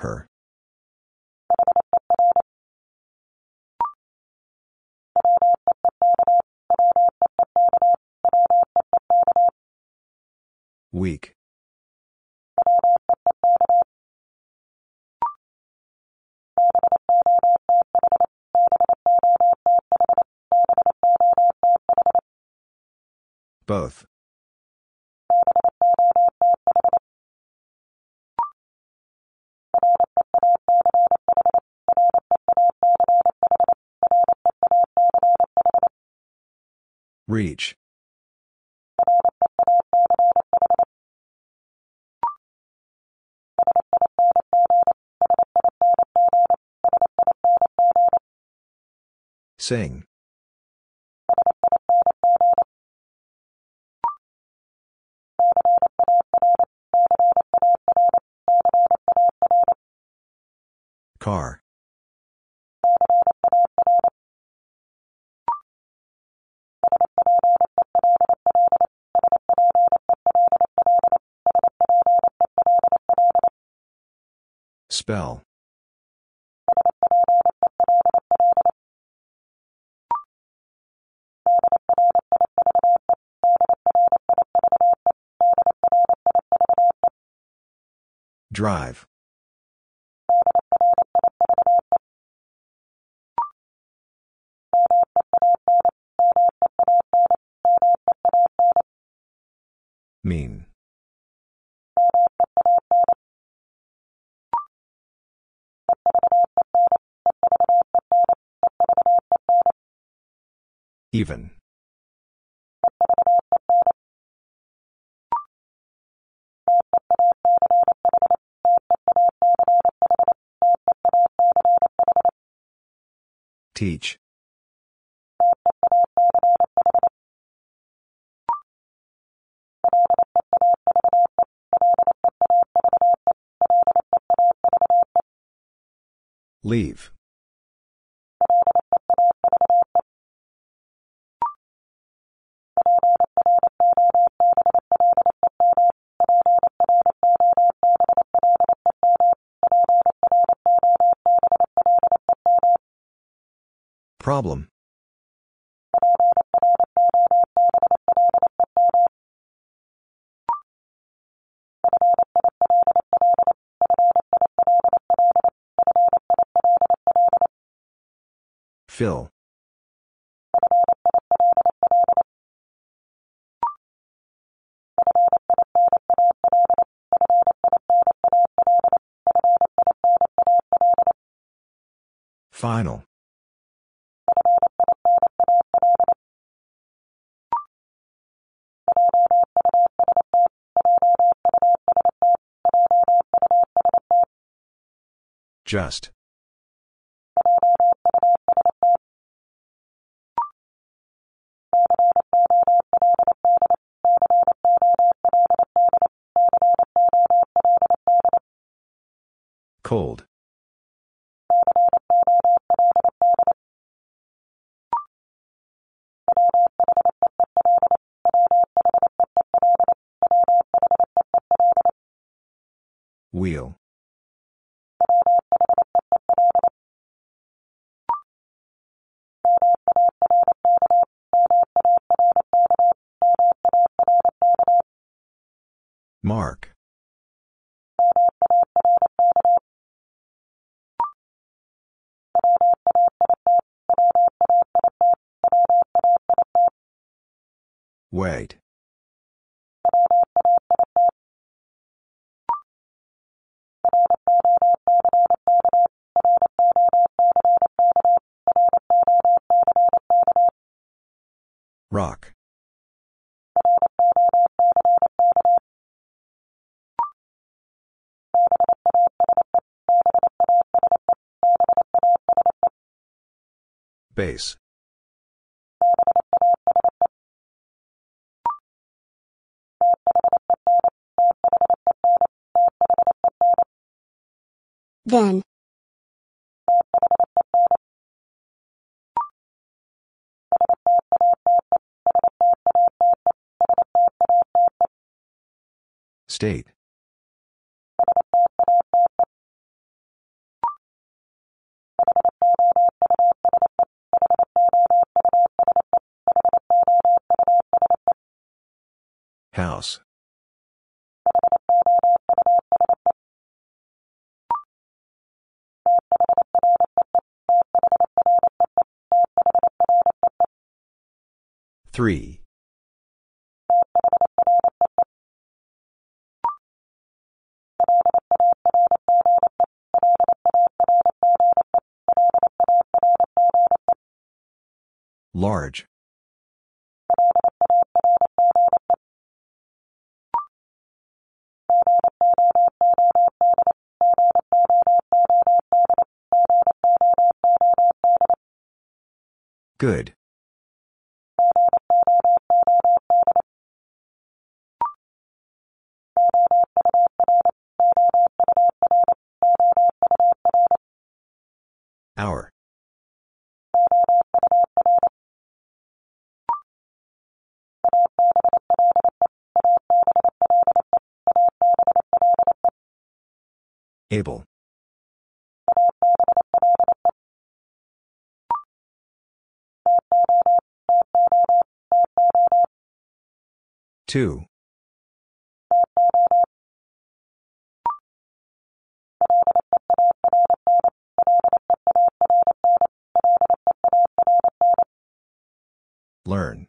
Her. Weak. Both. Reach. Sing. Car. Spell. Drive. Mean. Even. Teach. Leave. Problem. Fill. Final. Just. Cold. Wait. Then. State. Three. Large. Good. Two. Learn.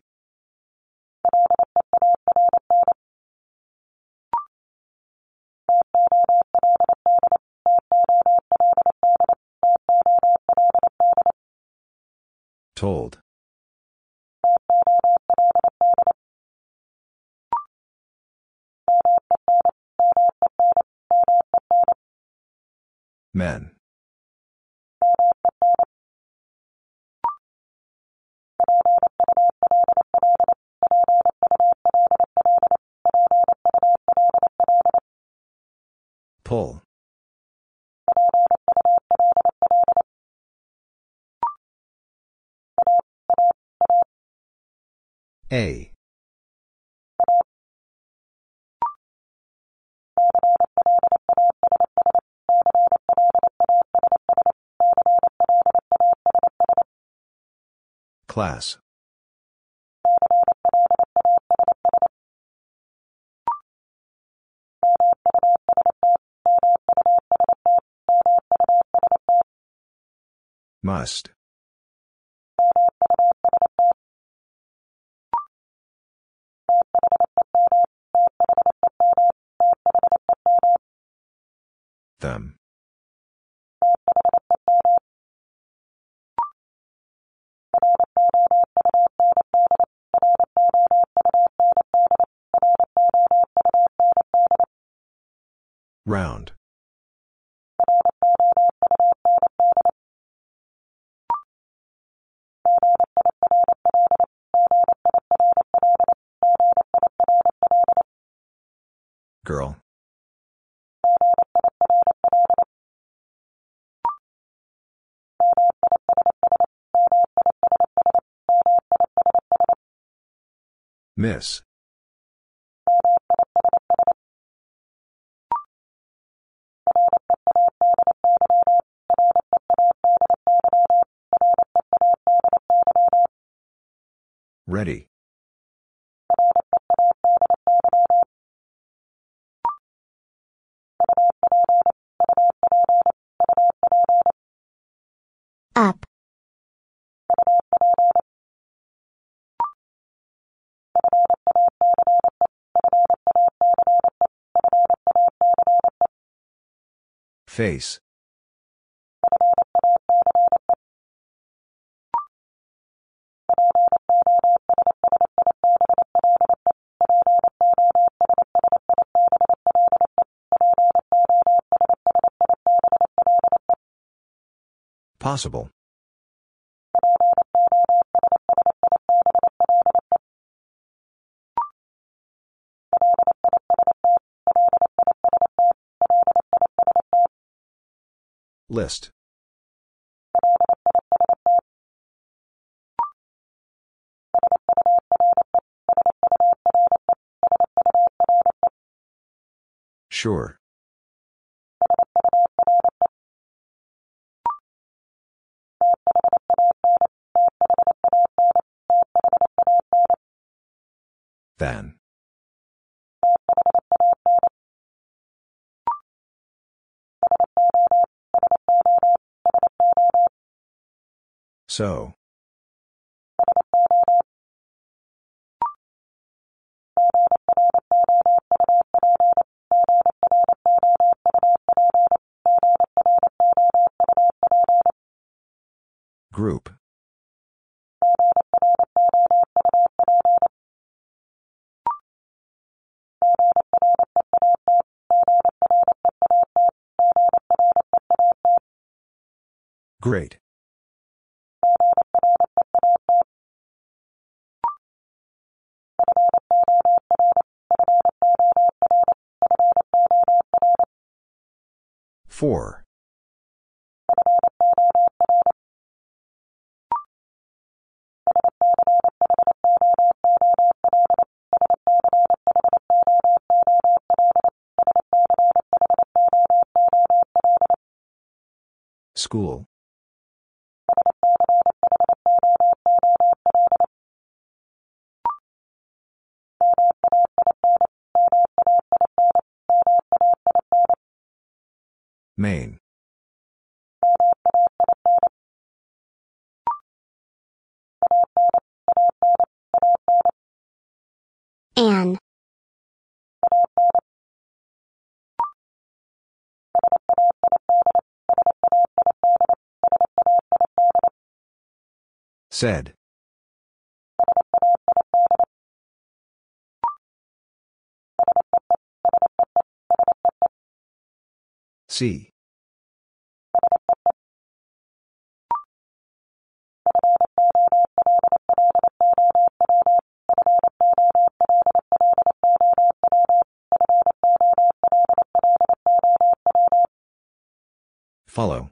Told. Men. Pull. A. Class. Must. Them. Round. Girl. Miss. Ready. up, Face. Possible. List. Sure. Than. So. Group. Great. Four. School. Maine. Anne. Said. See. Follow.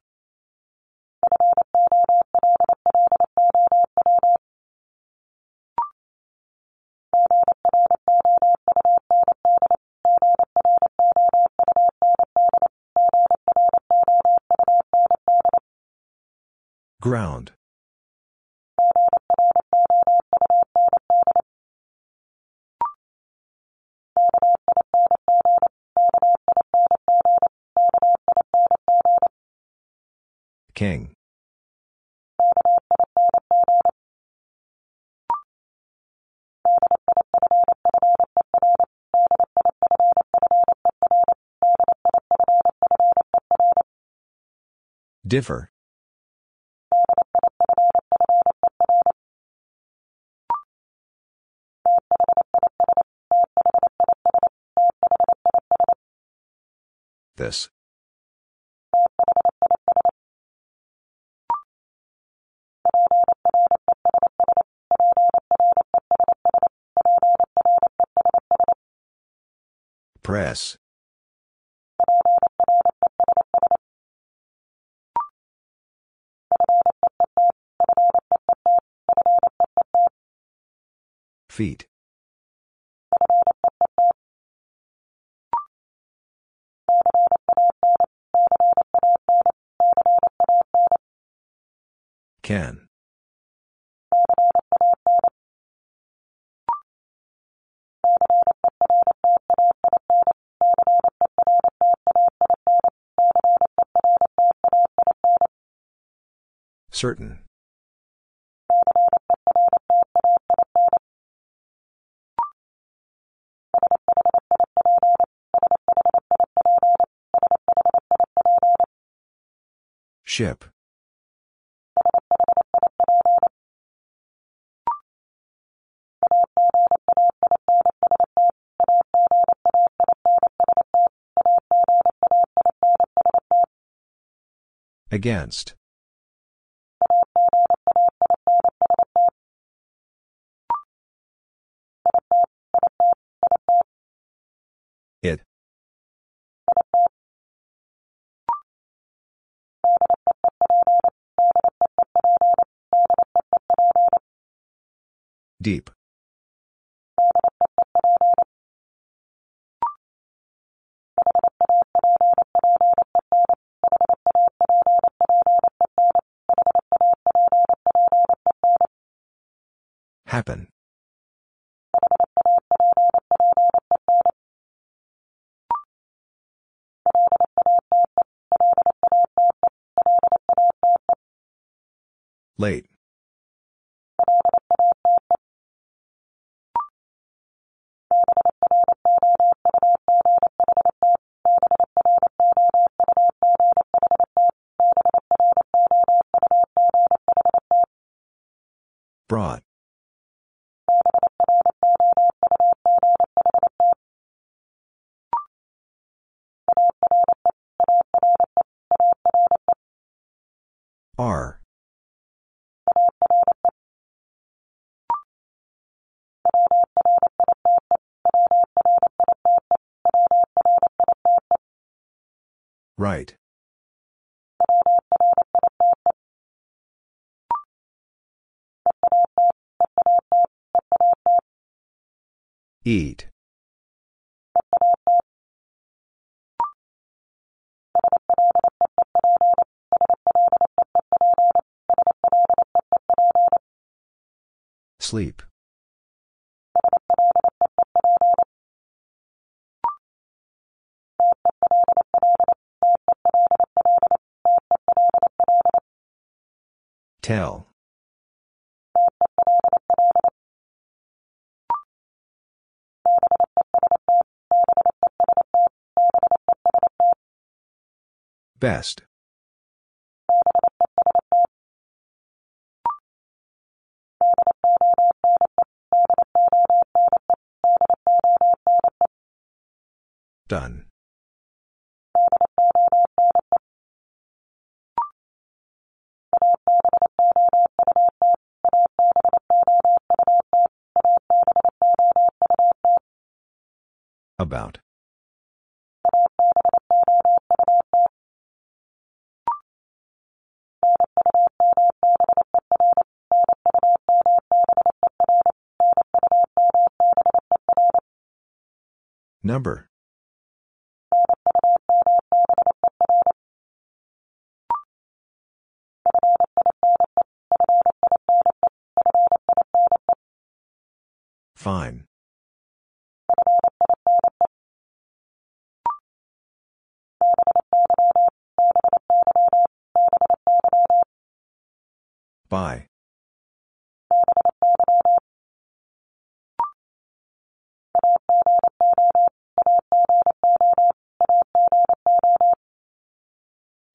Ground. King. Differ. Press. Feet. Can. Certain. Ship. Against. Deep. Happen. Late. Brought. R. Right. Eat. Sleep. Tell. Best. Done. About. Number.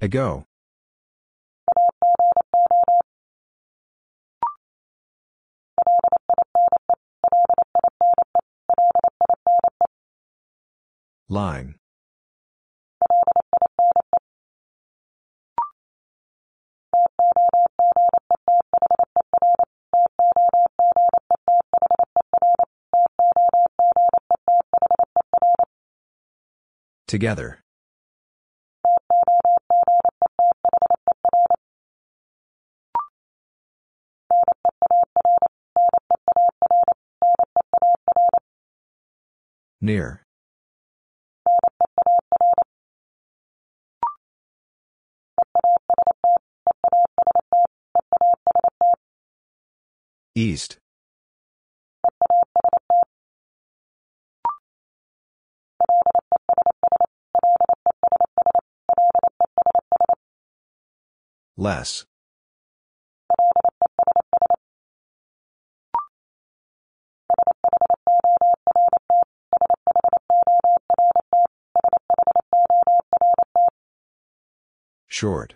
Ago. Line. Together. Near. East. Less. Short.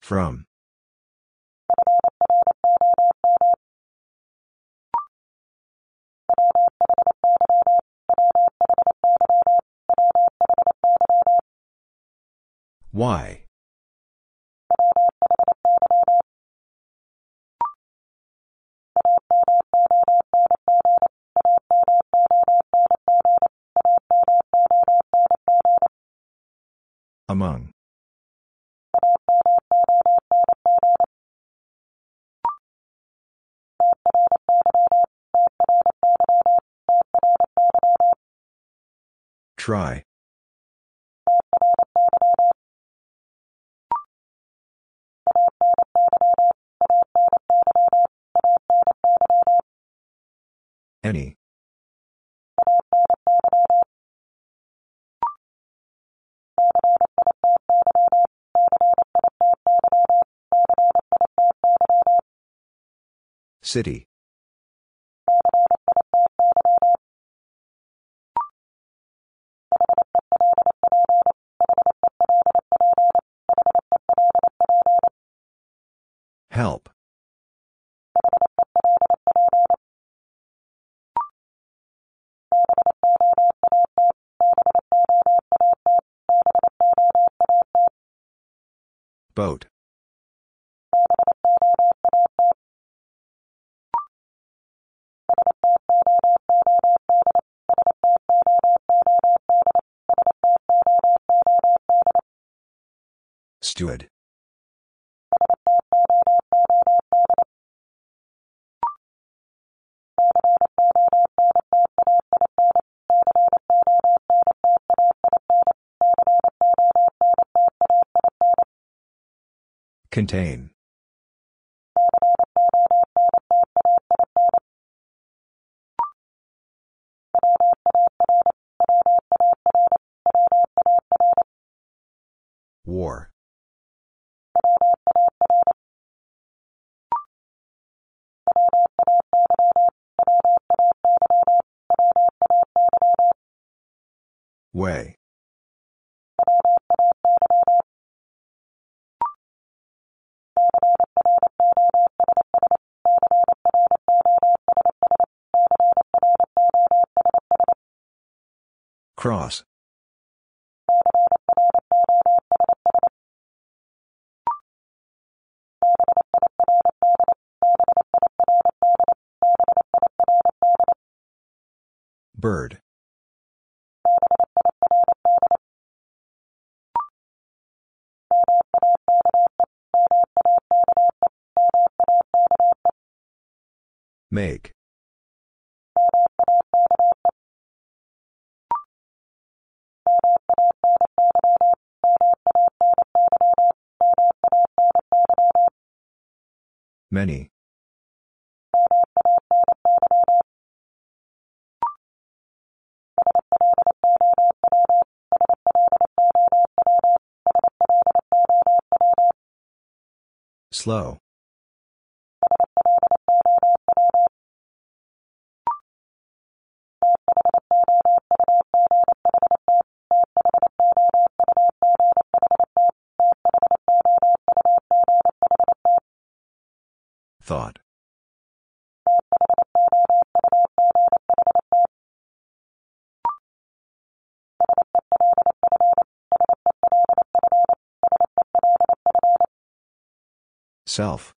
From. Why? Try. Any. City. Contain. Cross. Bird. Make. Many. Slow. Self.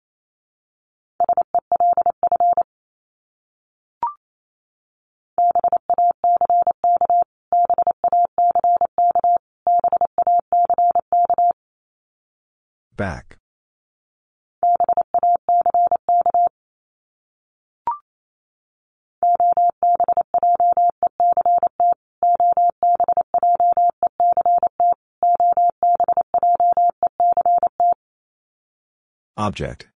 Back. Object.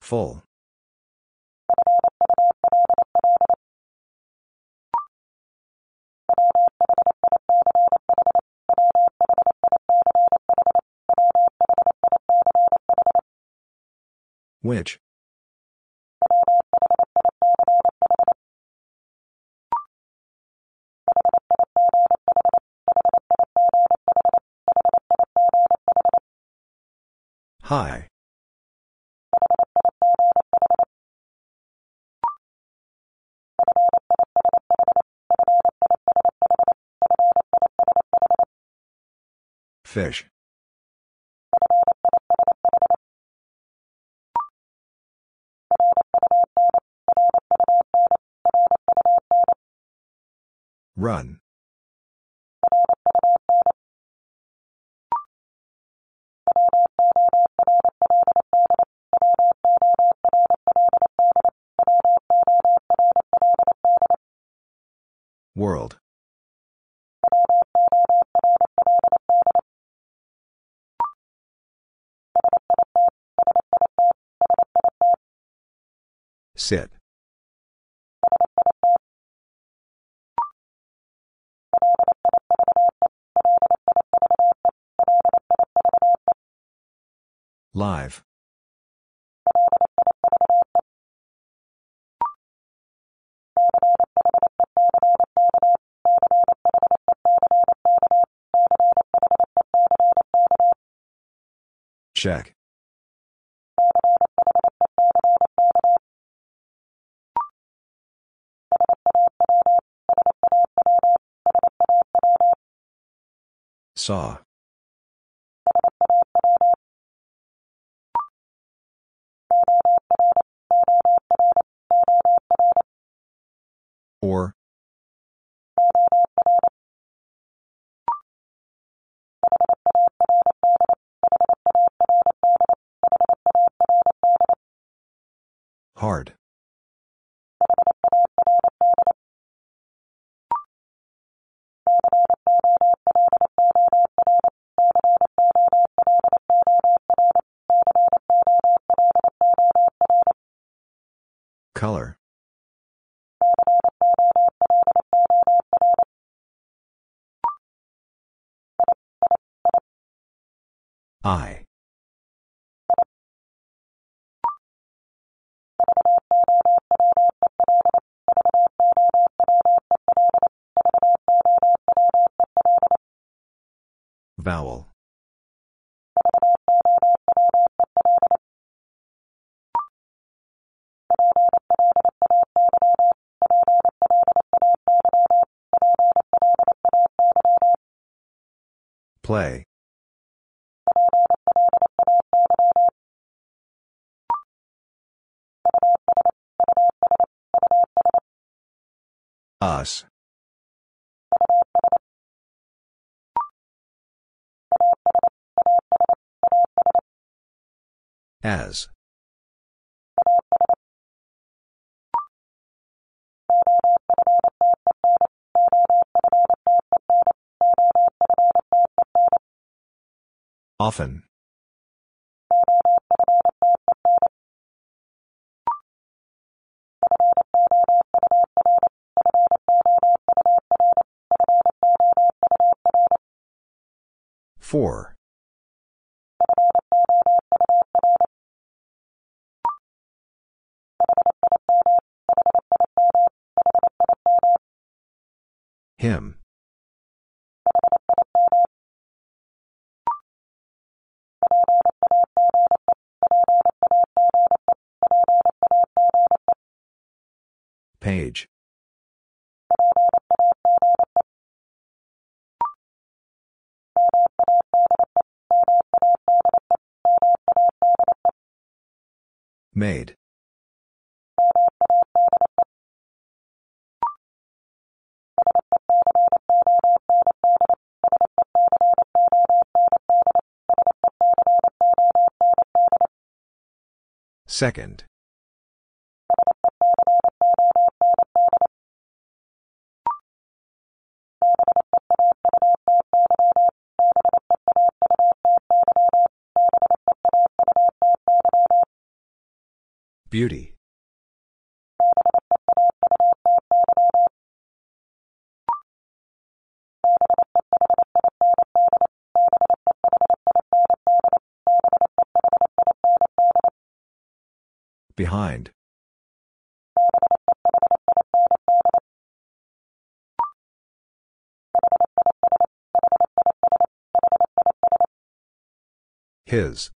Full. Which? Hi. Fish. Run. World. Sit. Live. Check. Saw. Vowel. Play. Us. As. Often. Four. Him. Page. Made. Second. Beauty. His.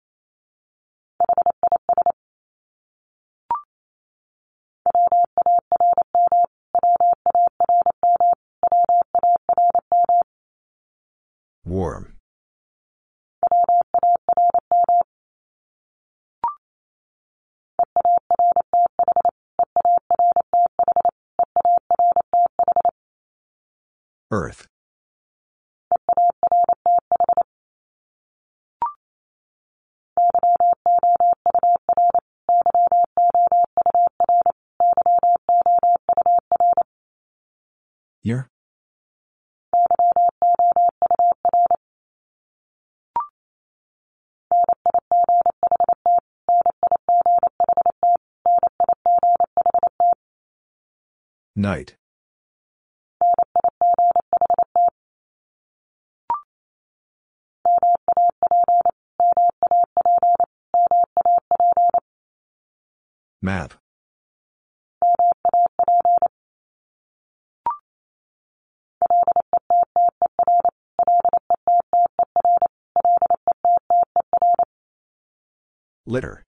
Night. Map. Litter.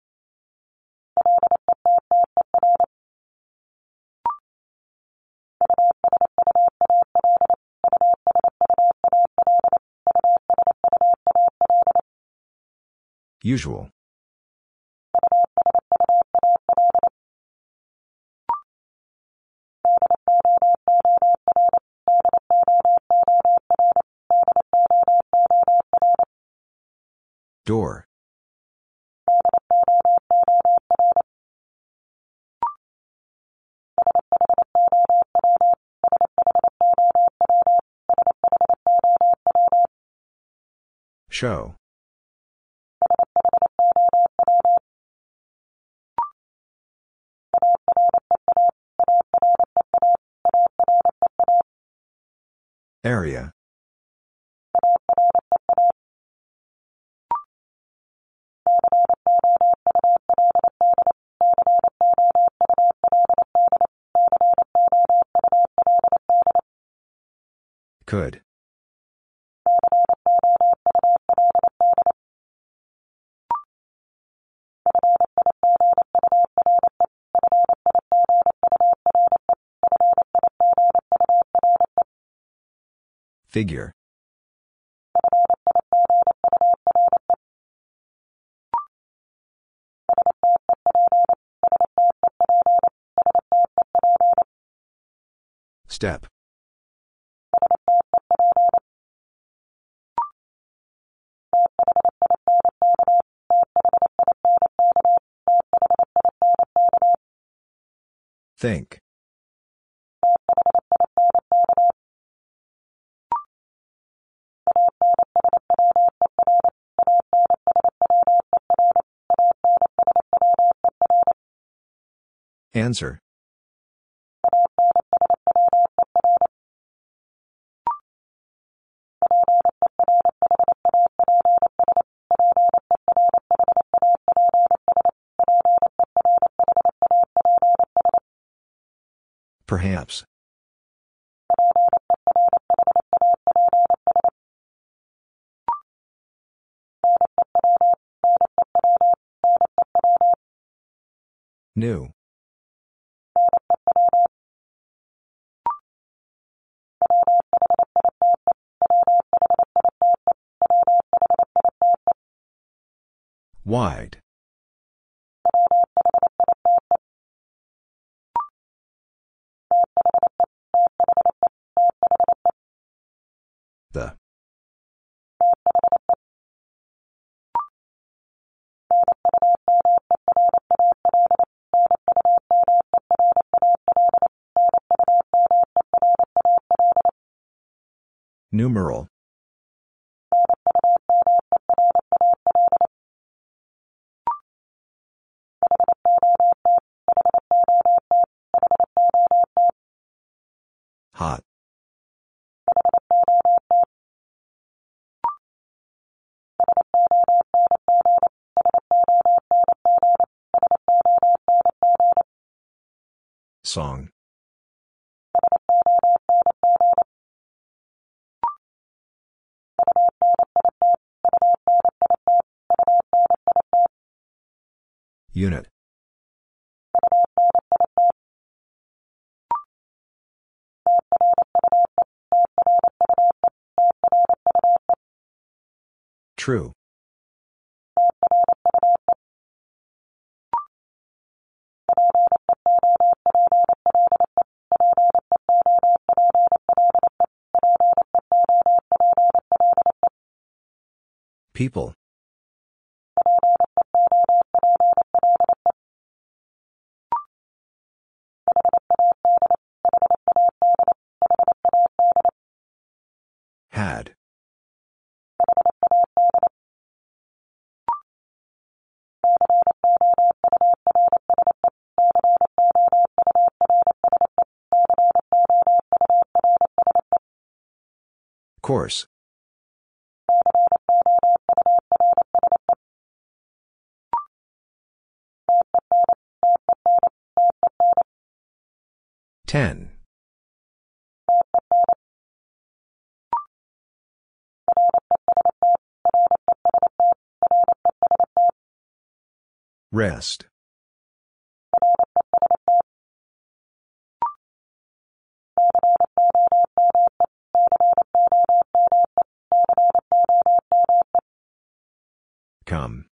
Usual. Door. Show. Area. Could. Figure. Step. Think. Answer. Perhaps. New. Wide. The. Numeral. Hot. Song. Unit. True. People. Course. Ten. Rest. Come.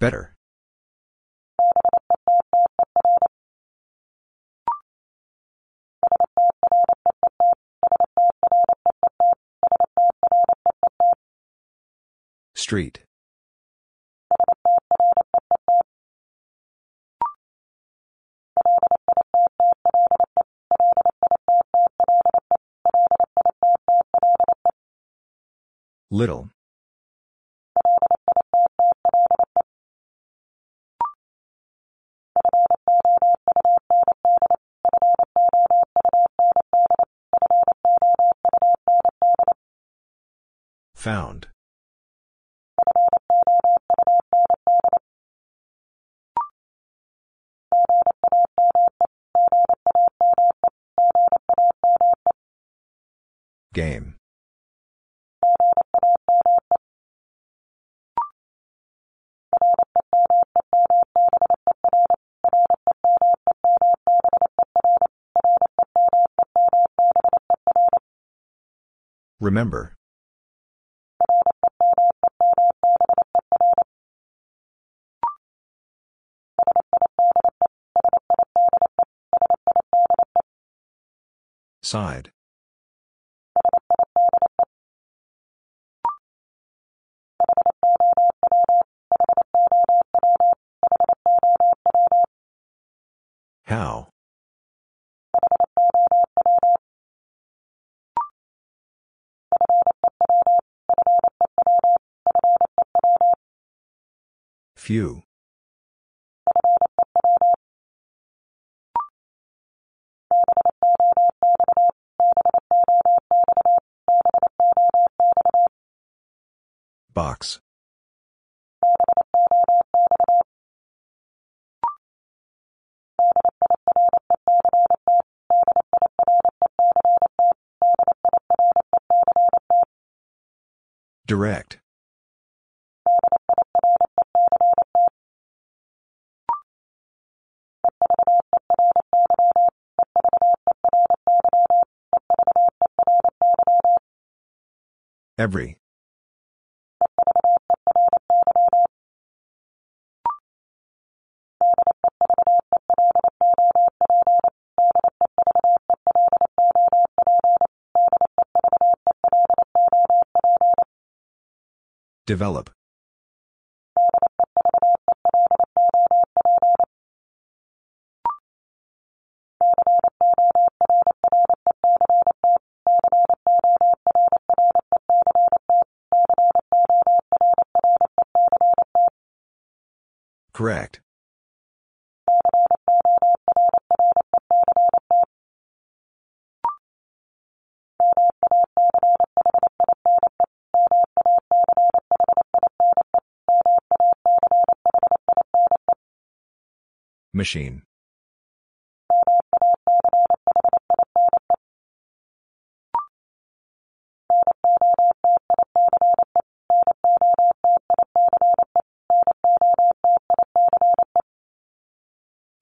Better. Street. Little. Found. Game. Remember. Side. How? Few. Box. Direct. Every. Develop. Machine.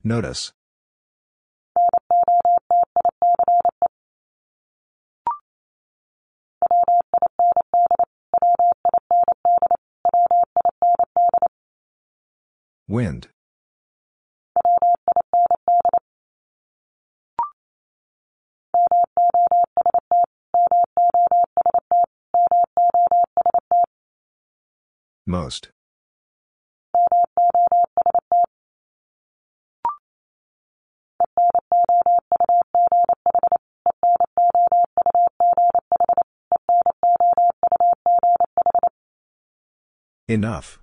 Notice. Wind. Most. Enough.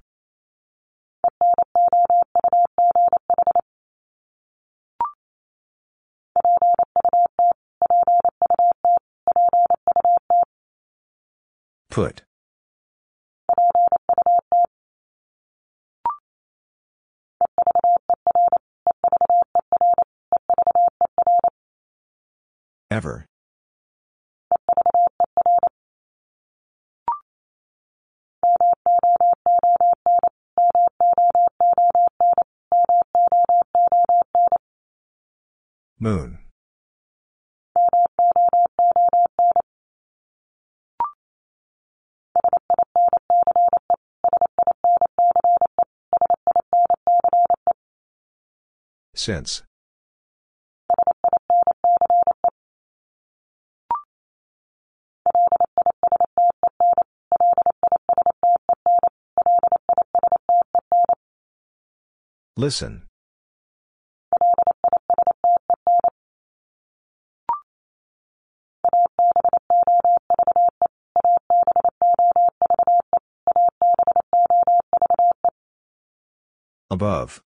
Put. Since. Listen. Above.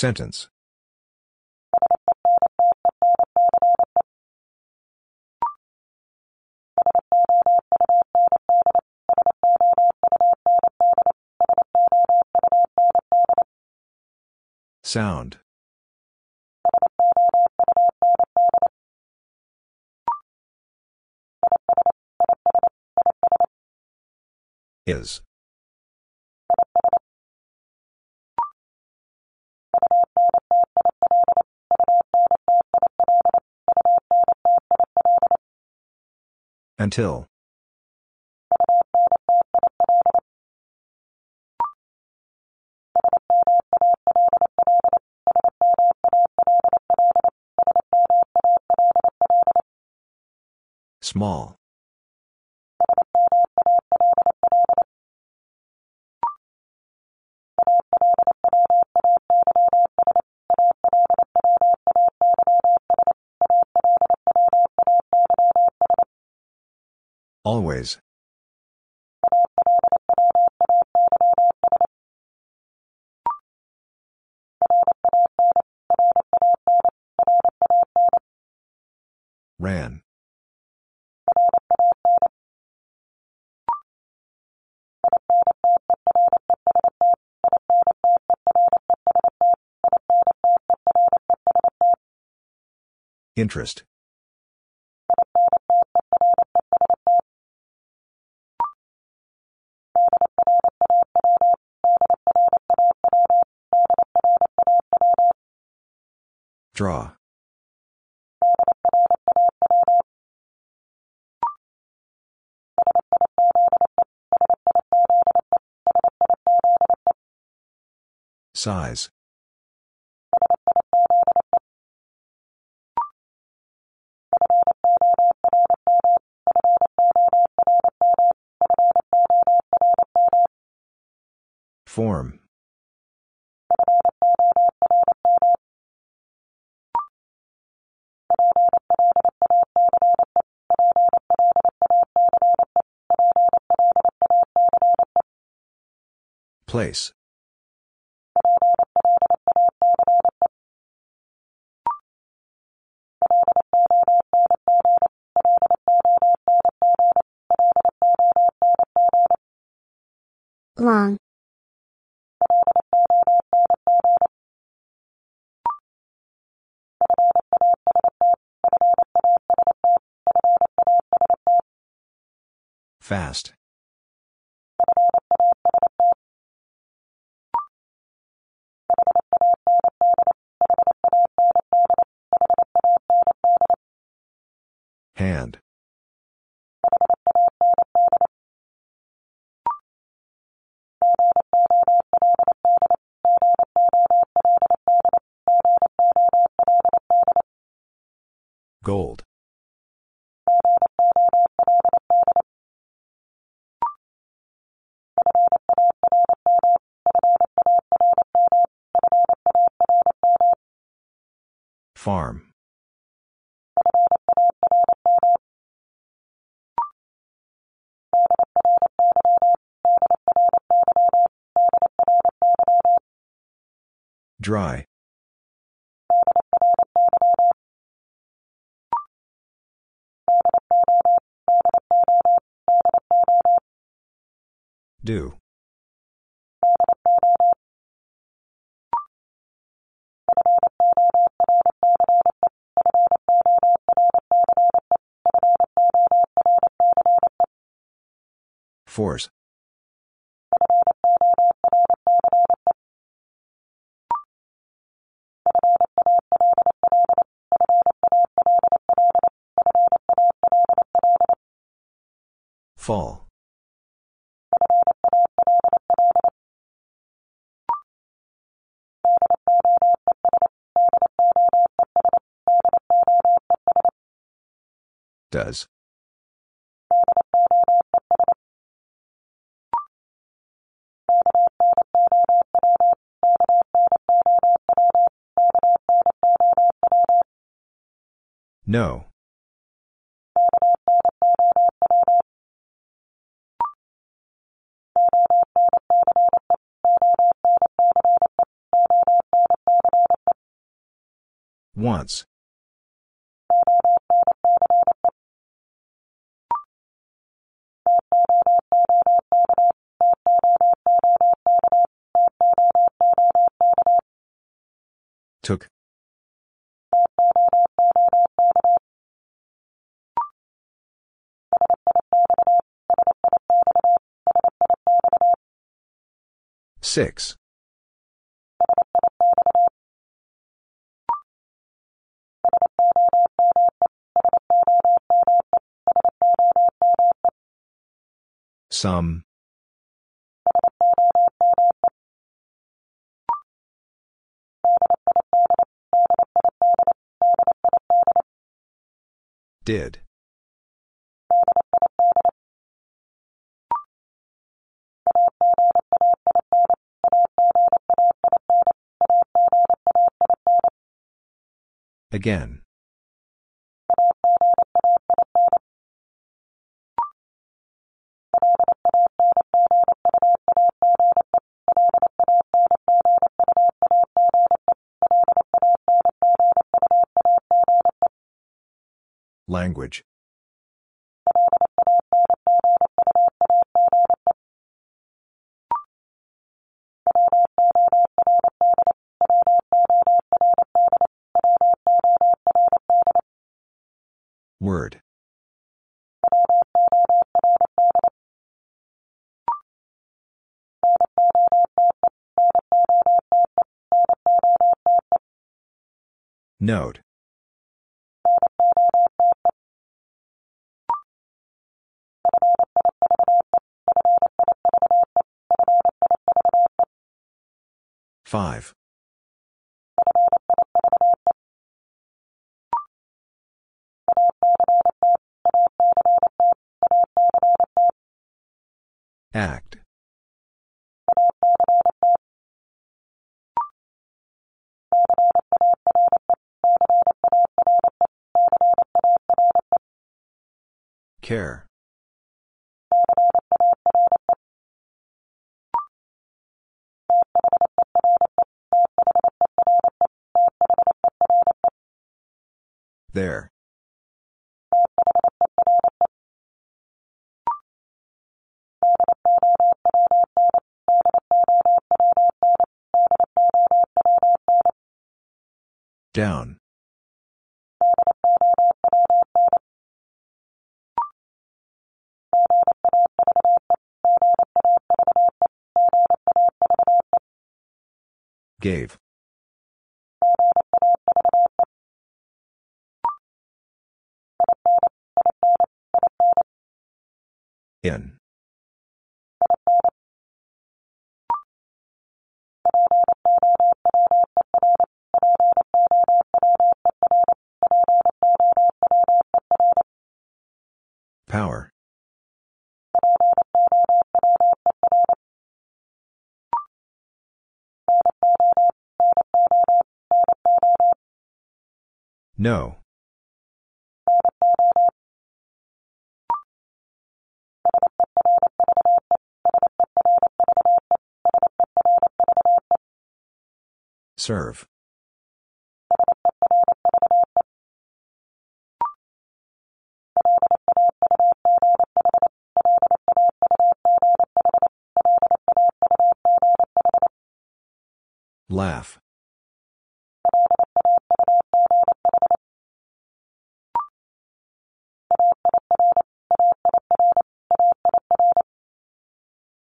Sentence. Sound. Is. Until. Small. Always. Ran. Interest. Draw. Size. Form. Place. long, Fast. Hand. Gold. Farm. Dry. Do. Force. Fall. Does. No. Once. Took. Six. Some. Did. Again. Language. Word. Note. Five. Act. Care. There. Down. Gave. In. Power. No. Serve. Laugh.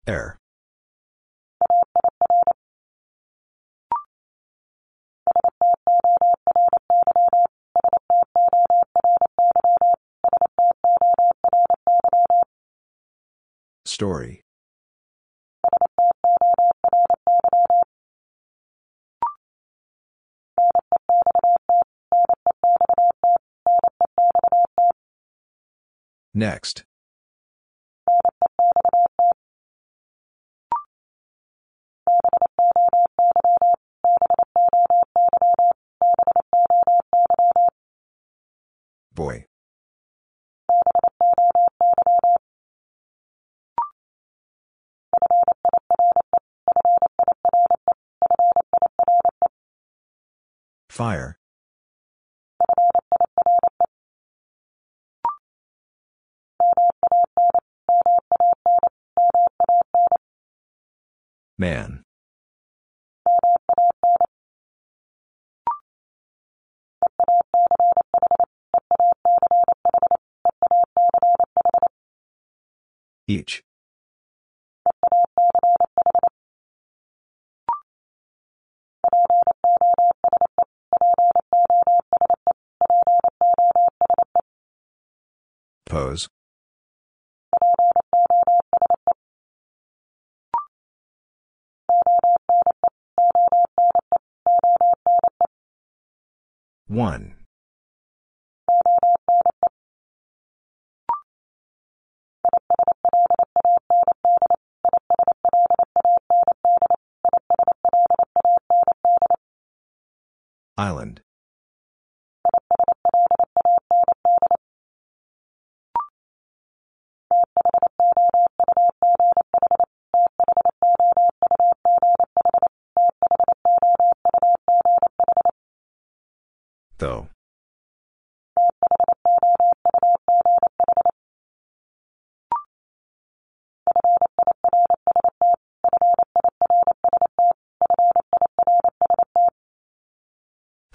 Air. Story. Next. Fire. Man. Each. 1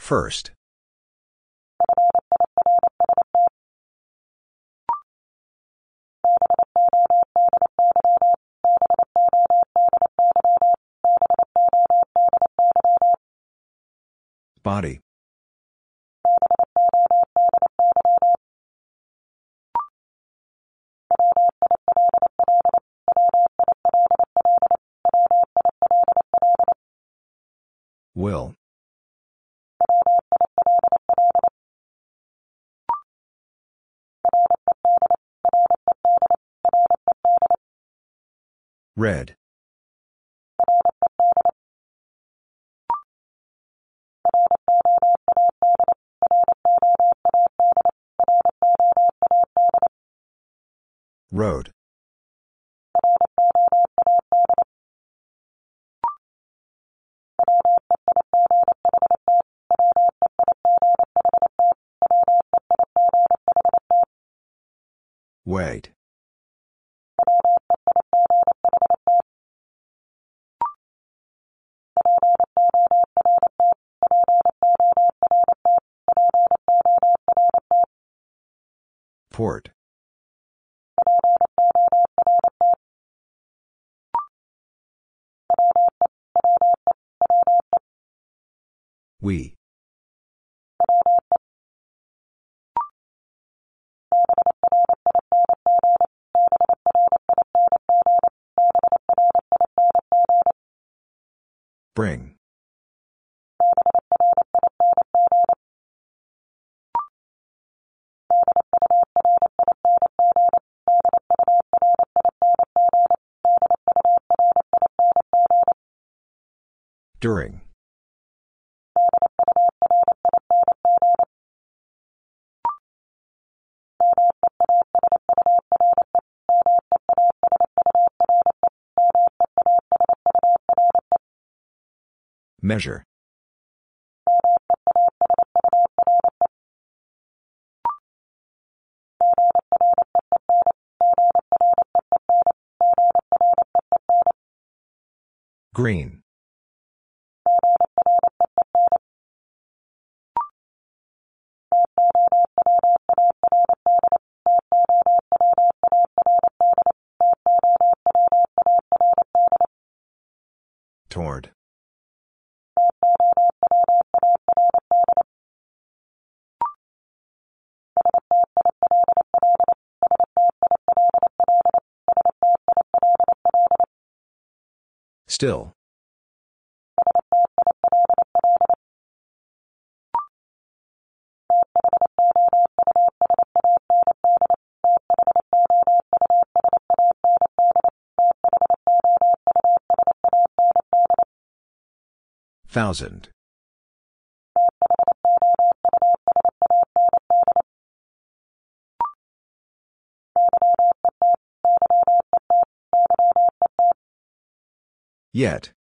First. Body. Will. Red. Road. Wait. Port. We. Bring. During. Measure. Green. Still. Thousand. Yet.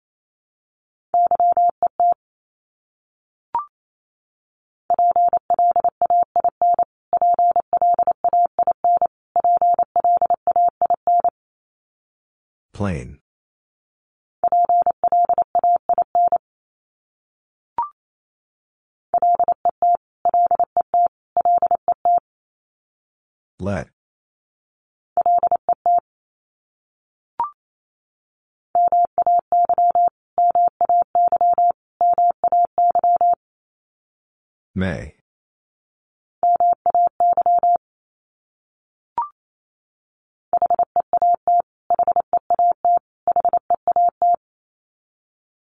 Plain. Let. May.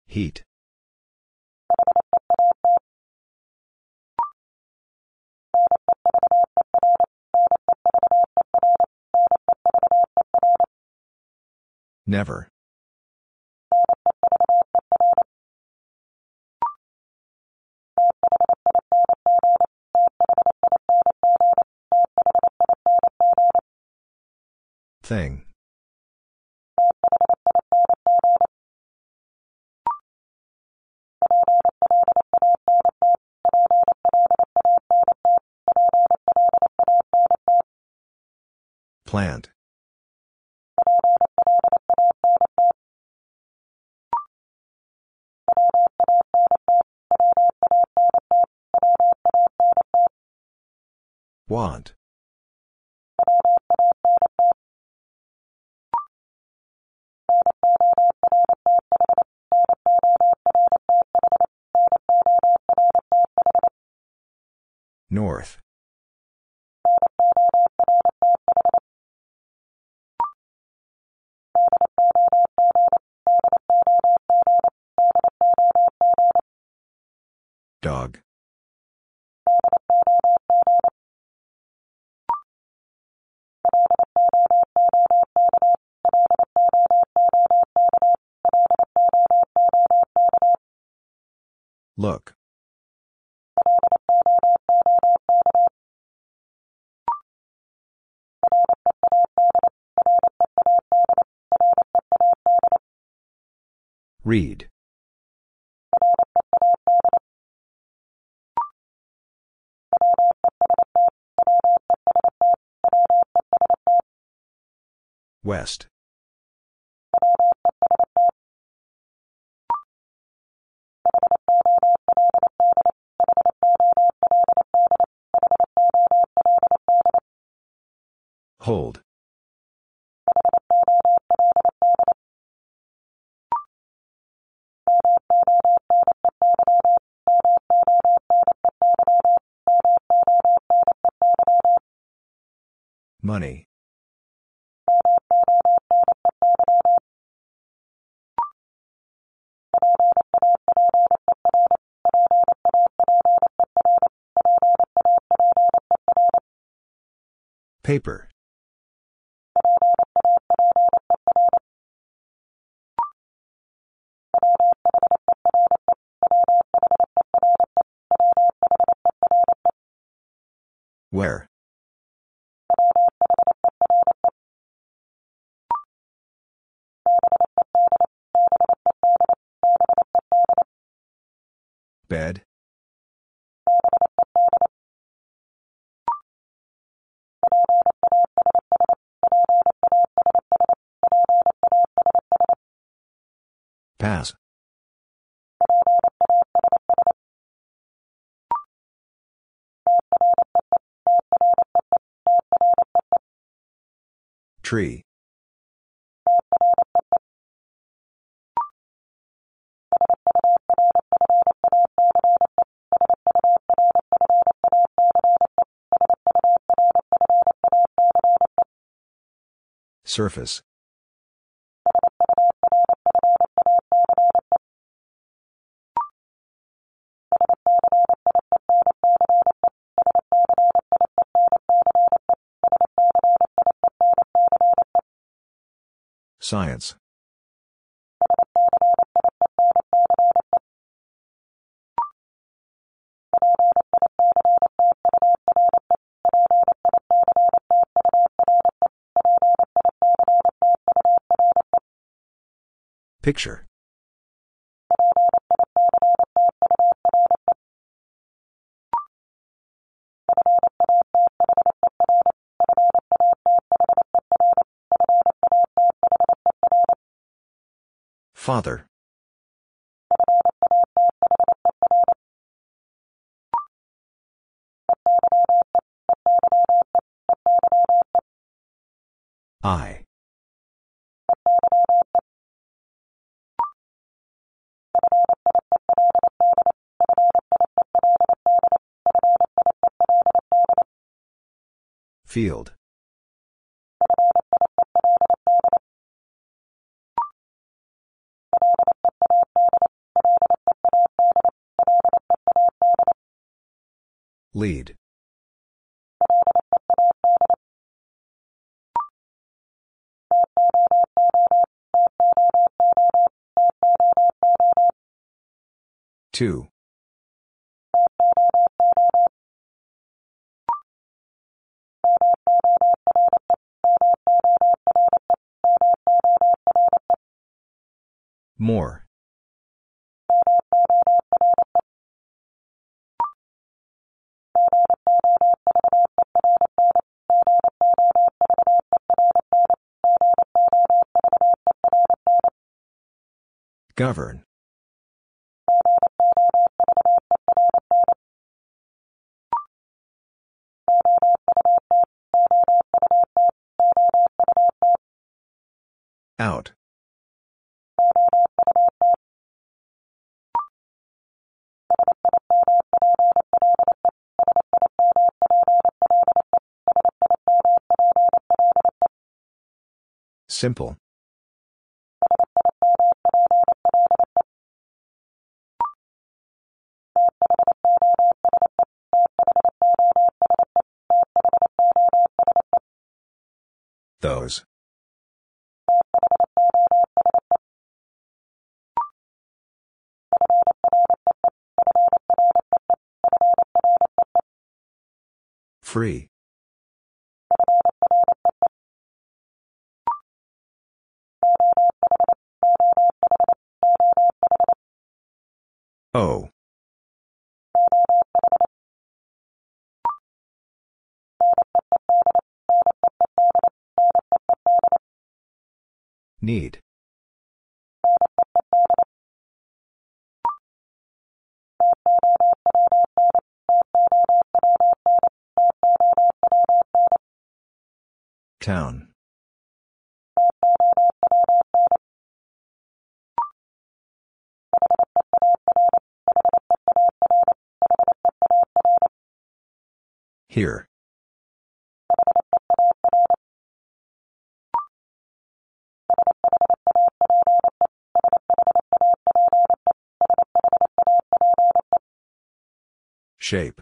Heat. Never. Thing. Plant. Want. Read. West. Money. Paper. Bed. Pass. Tree. Surface. Science. Picture. Father. I. Field. Lead. Two. More. Govern. Out. Simple. Those. Free. O. Need. Town. Here. Shape.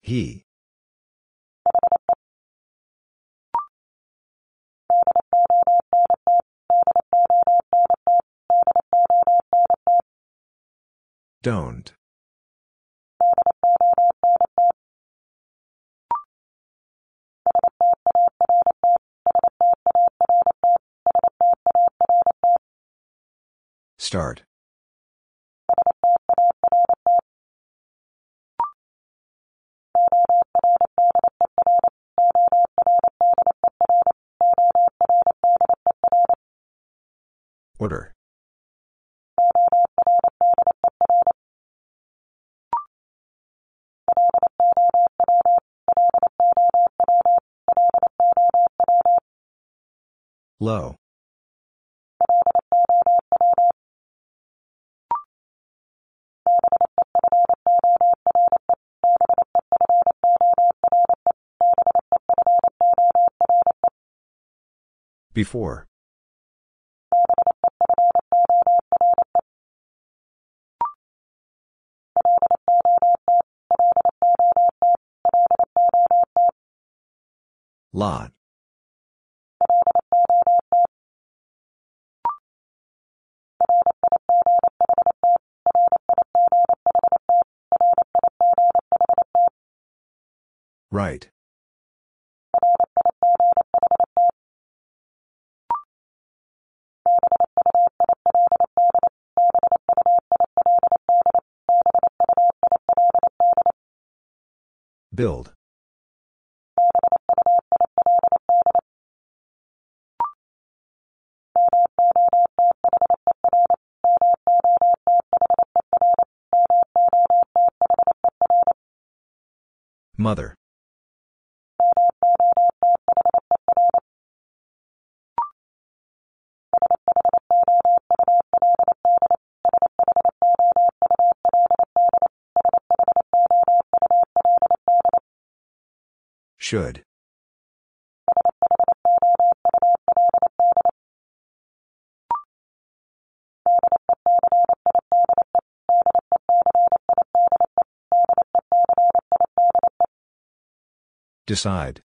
He. Don't. Start. Order. Low. Before. Lot. Right. Build. Mother. Should. Decide.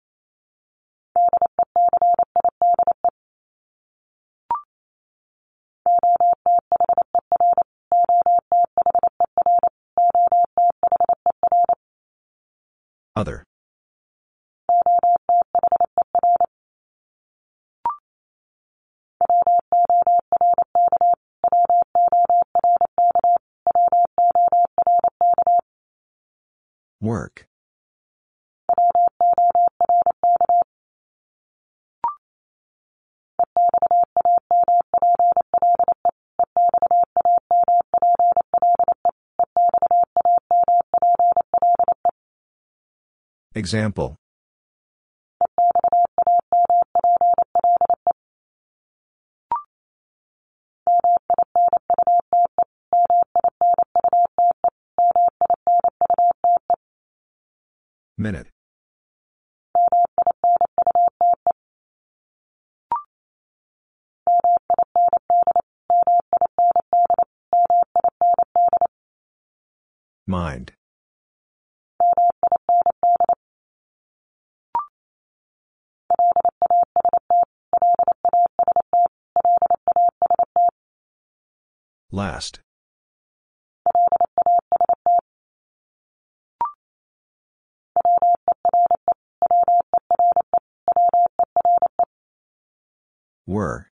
Example. Minute. Mind. Last. Were.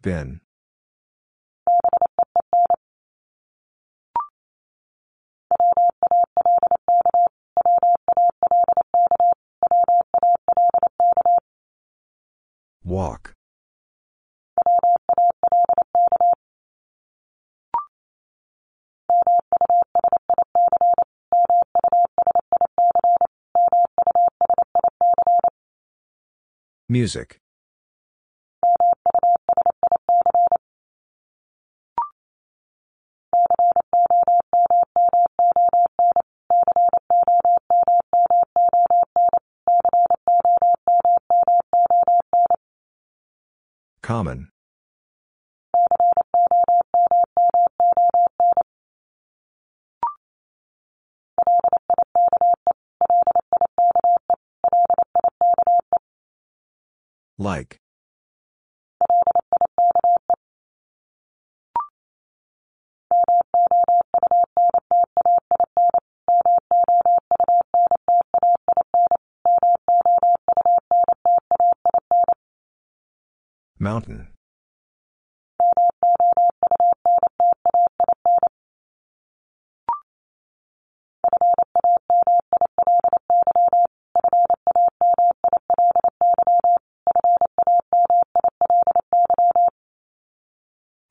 Been. Music. Common. Like. Mountain.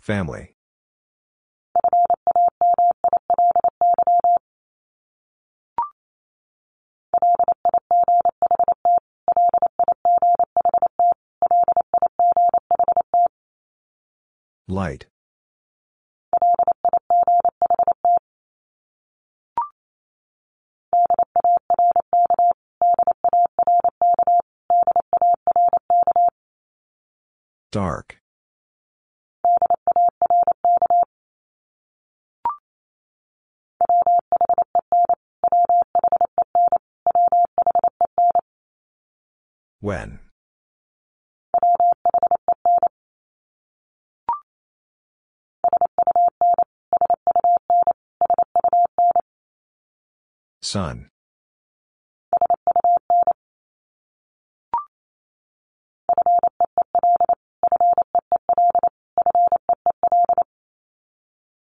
Family. Light. Dark. When. Sun.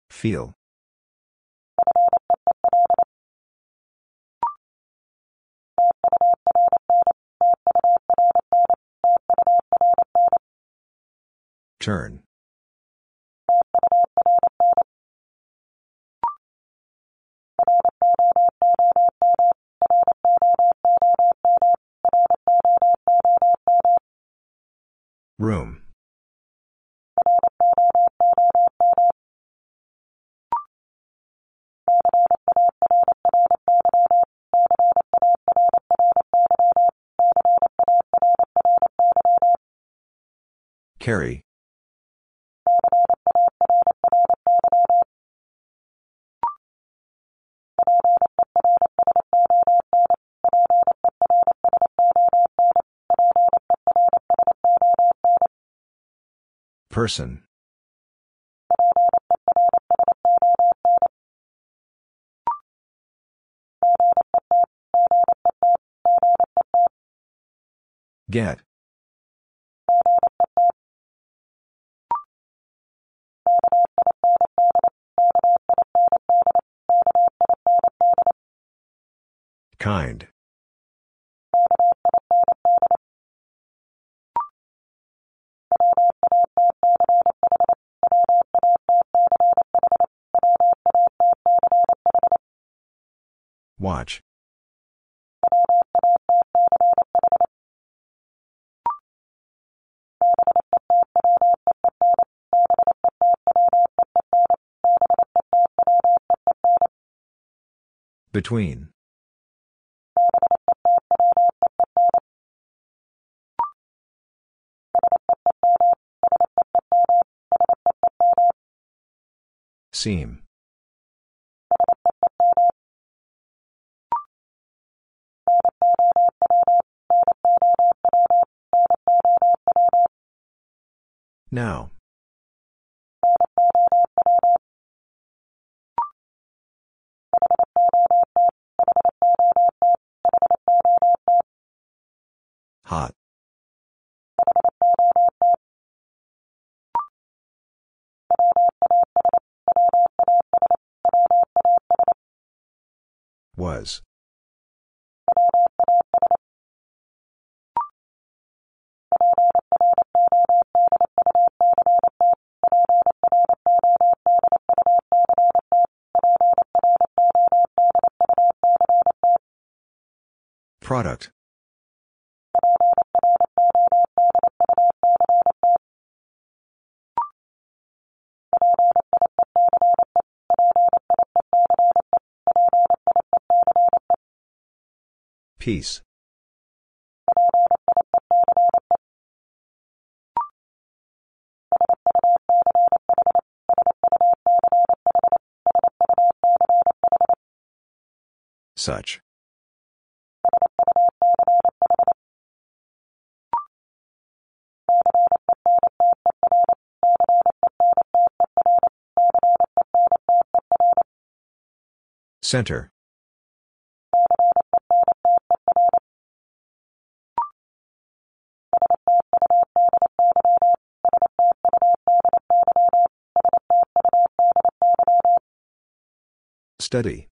Feel. Turn. Room. Carry. Person. Get. Between. Seem. Now. Hot. Was. Product. Piece. Such. Center. Study.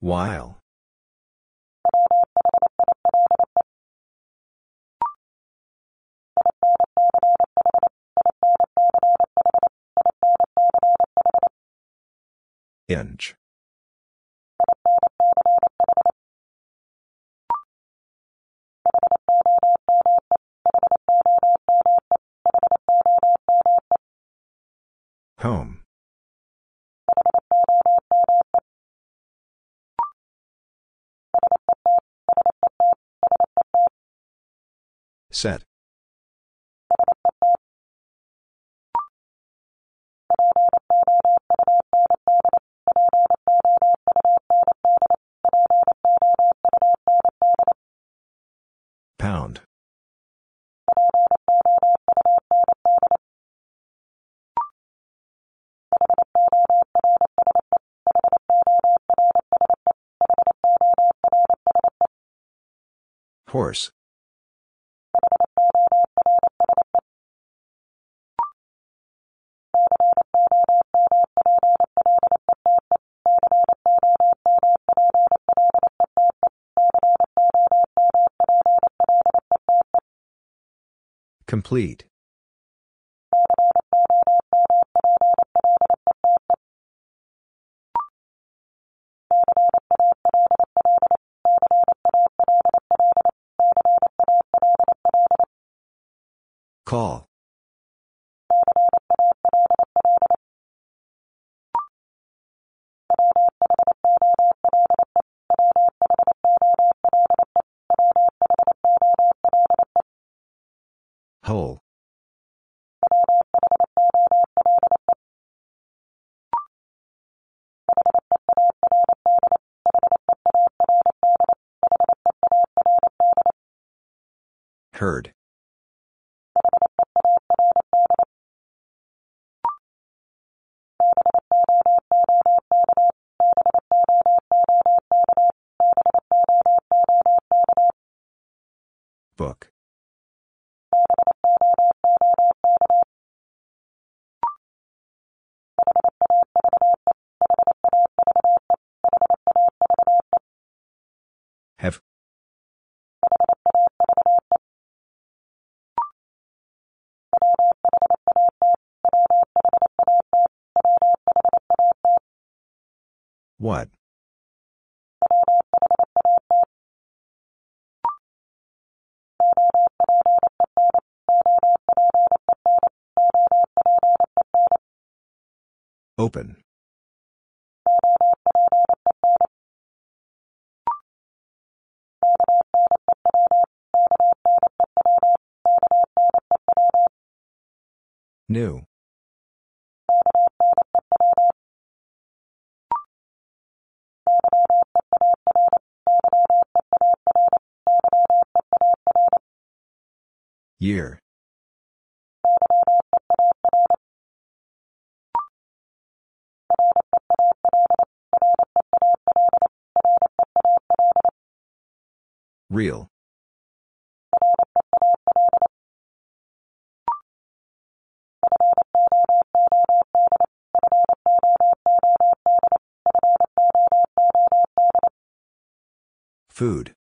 While. Inch. Home. Set. Horse. Complete. Call. Whole. Heard. Open. New. Year. Food.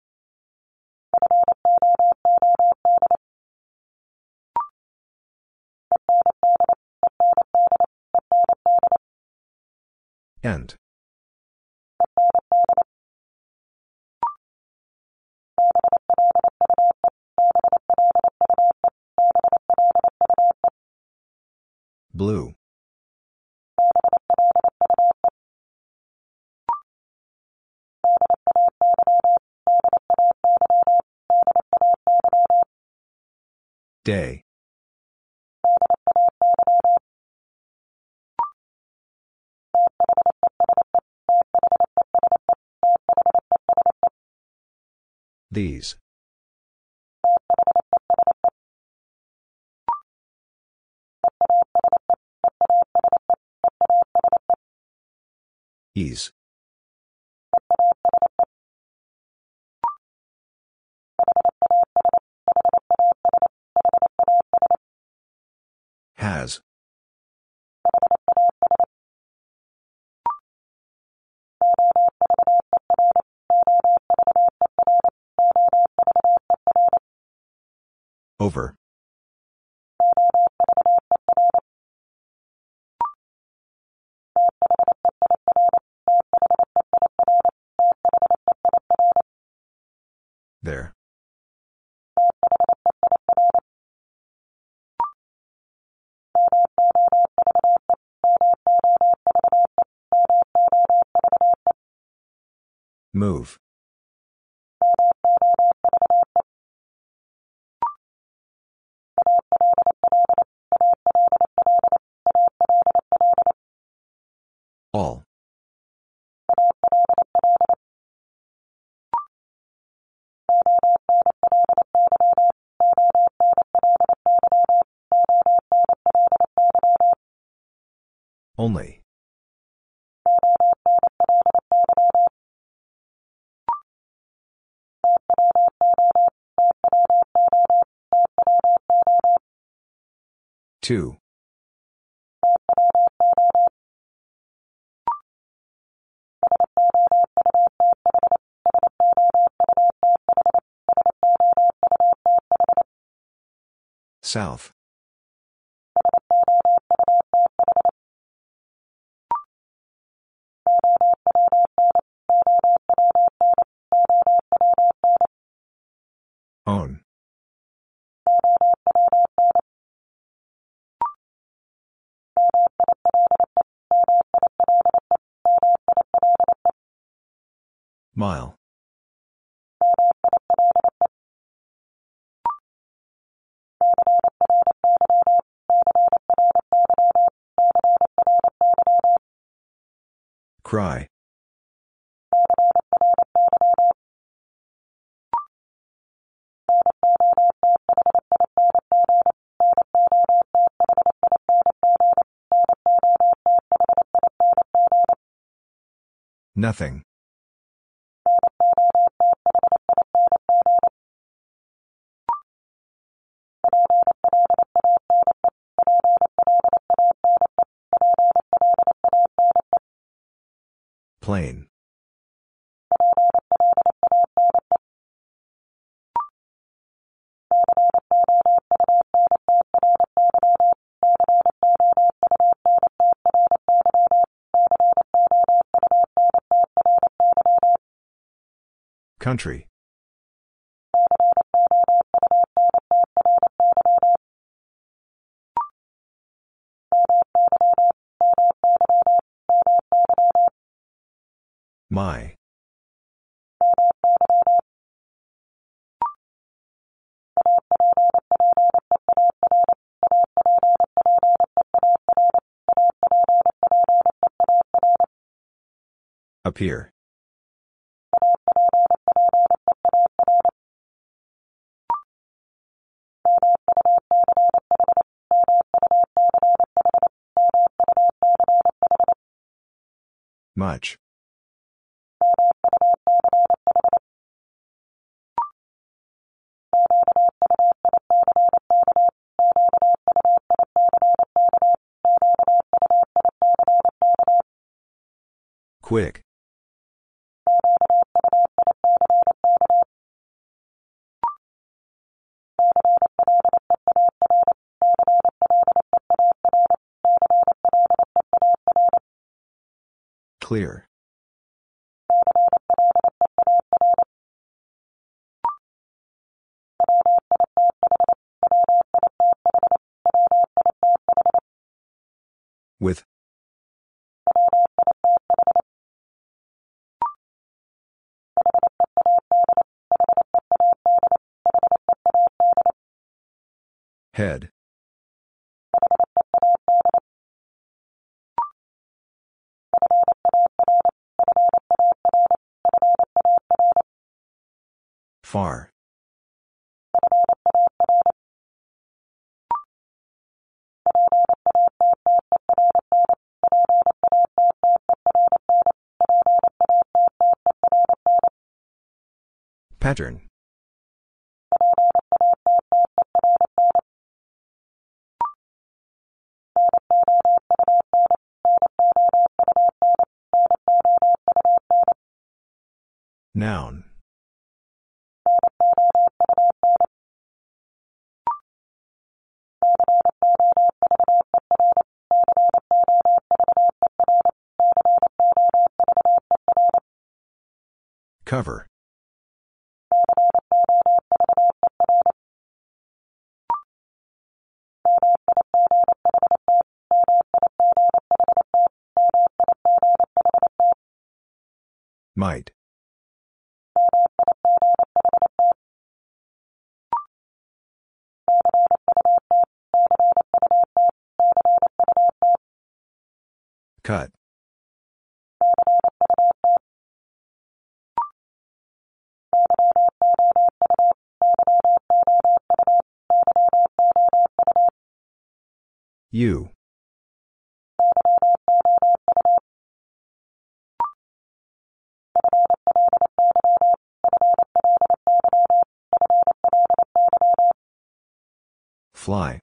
Day. These. Ease. Has. Over. 2. South. Own. Mile. Cry. Nothing. Plain. Country. Appear. Much. Quick. Clear. With. Head. Far. Pattern. Noun. Cover. Might. Cut. You. Fly.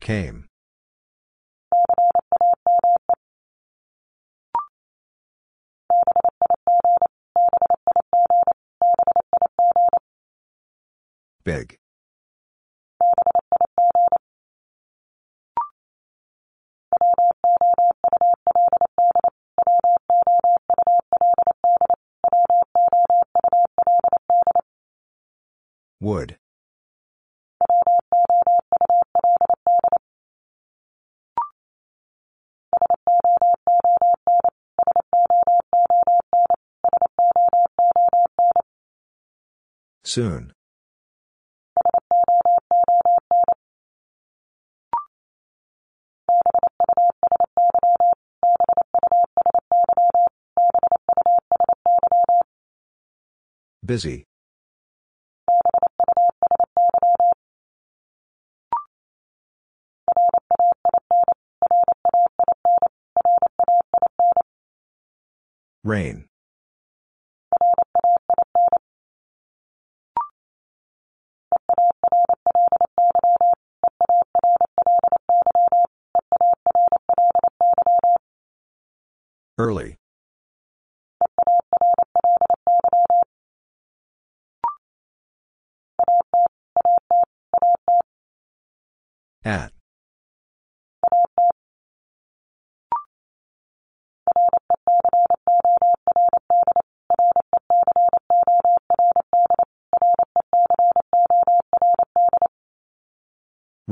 Came. Big. Wood. Soon. Busy.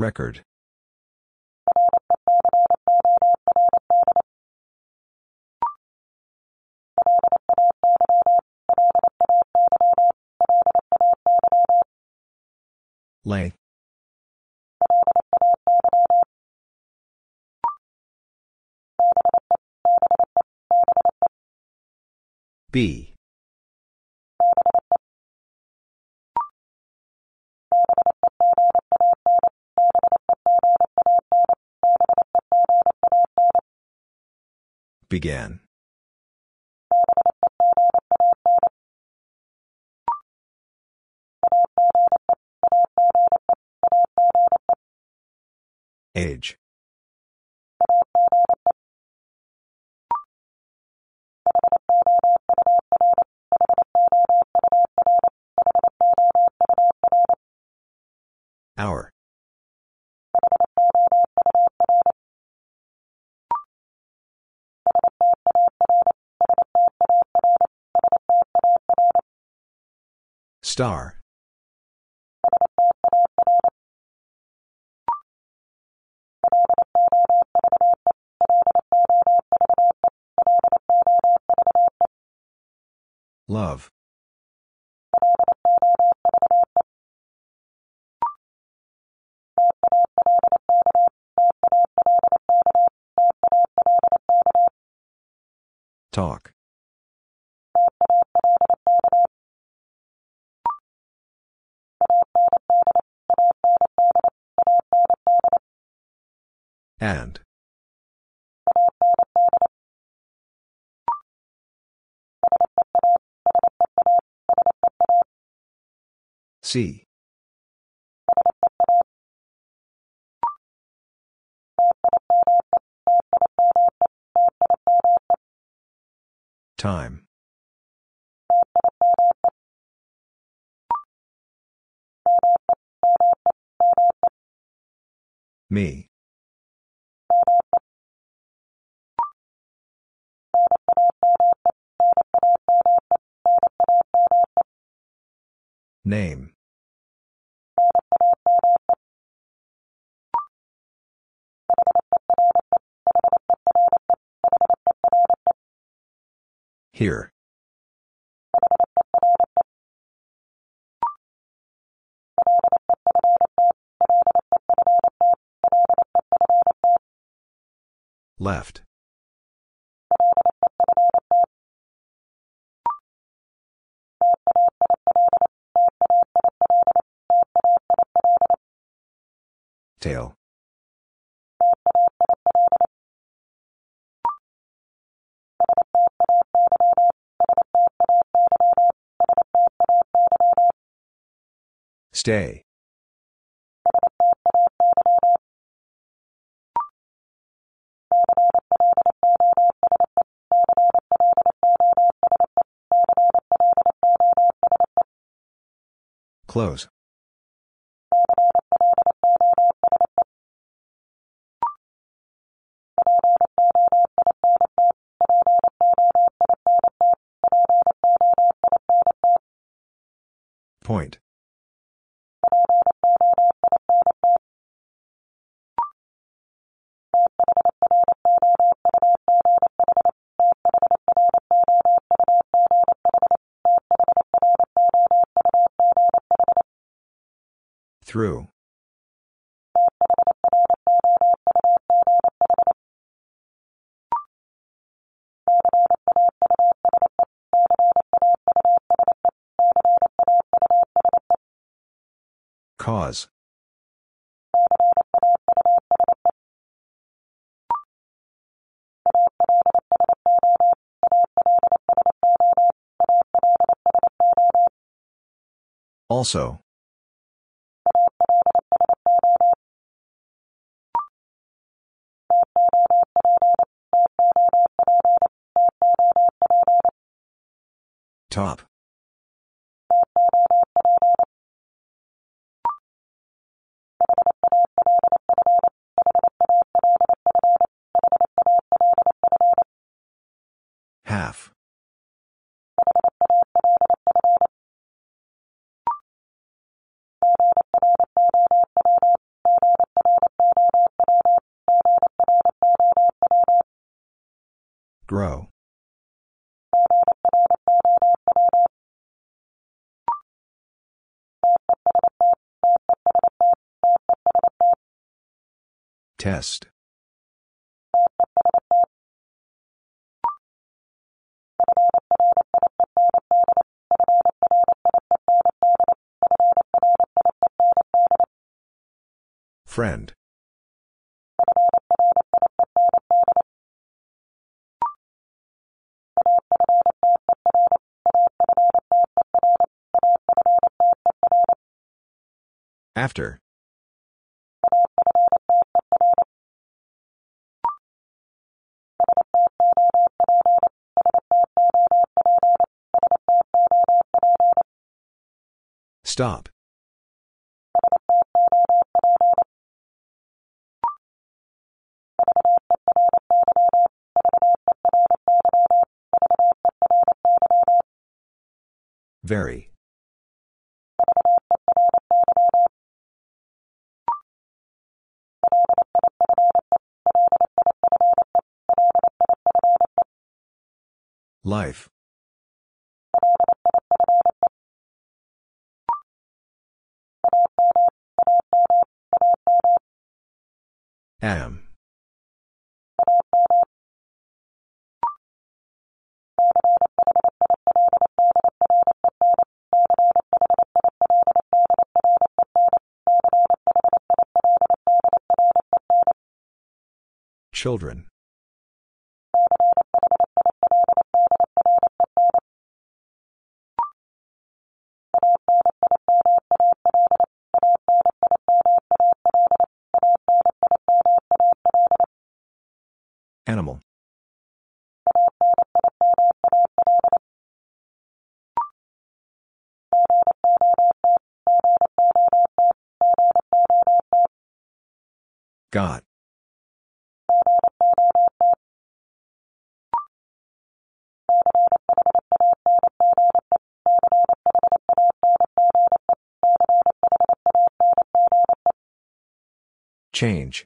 Record. Length. B. Began. Star. Love. Talk. And. C. Time. Me. Name. Here. Left. Tail. Stay. Close. Point. Through. Cause. Also. Top. Test. Friend. After. Stop. Very. Life. Am. Children. Change.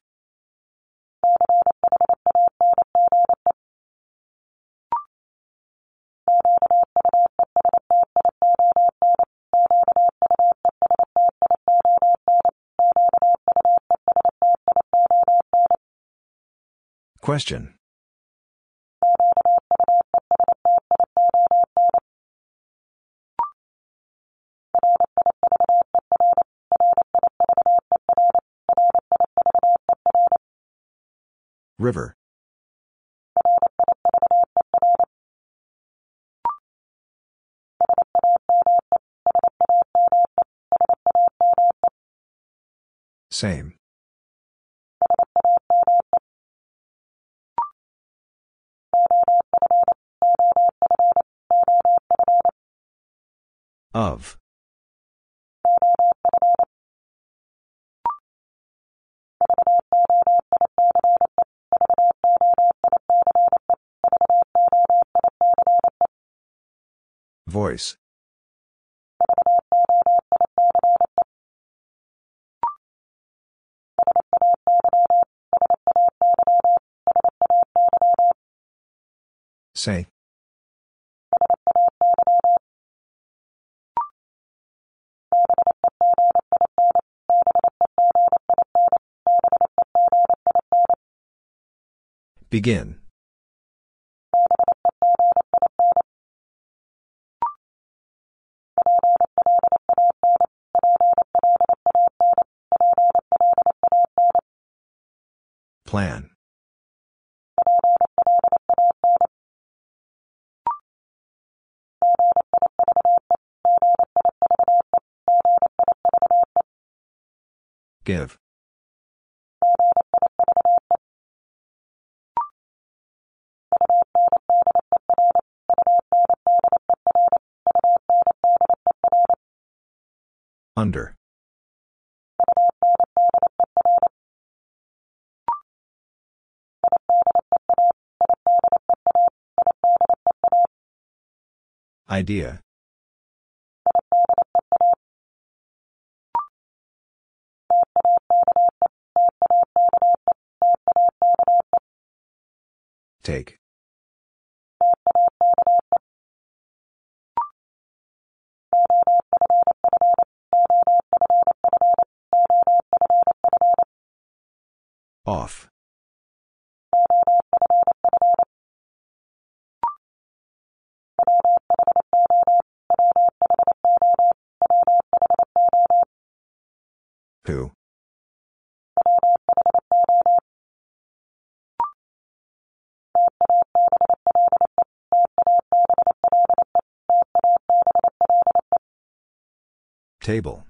Question. River. Same. Of. Voice. Say. Begin. Plan. Give. Under. Idea. Take. Table.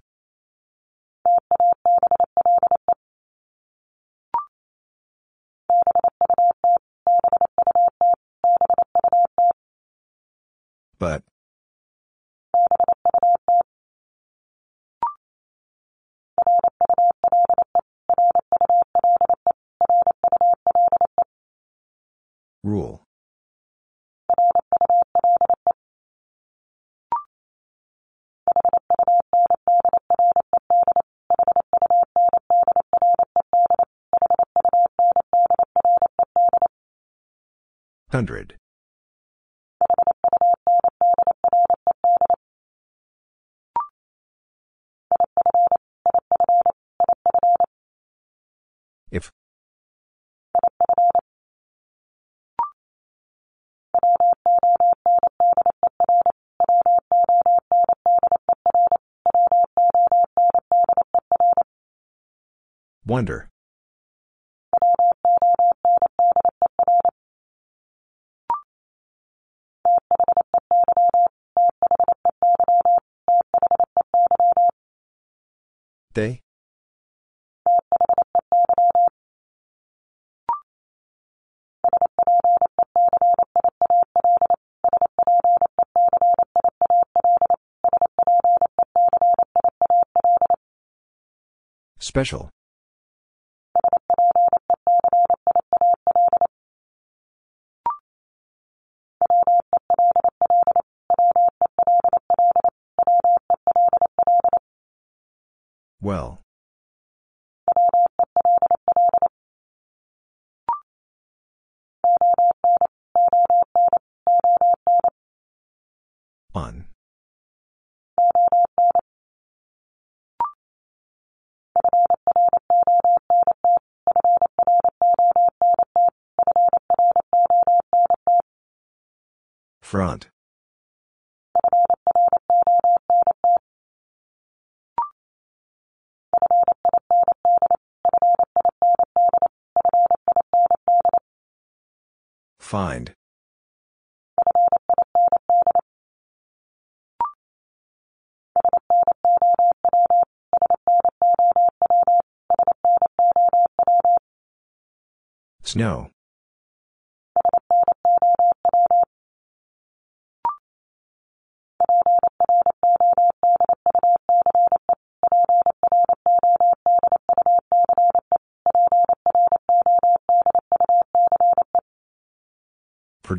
Hundred. They? Special. Front. Find. Snow.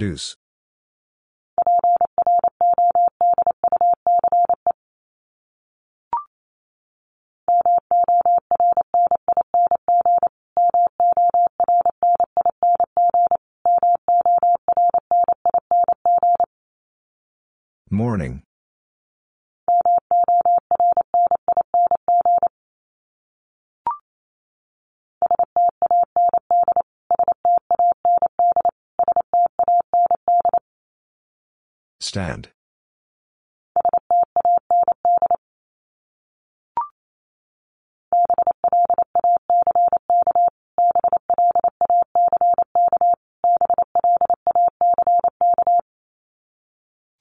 Produce. Morning. Stand.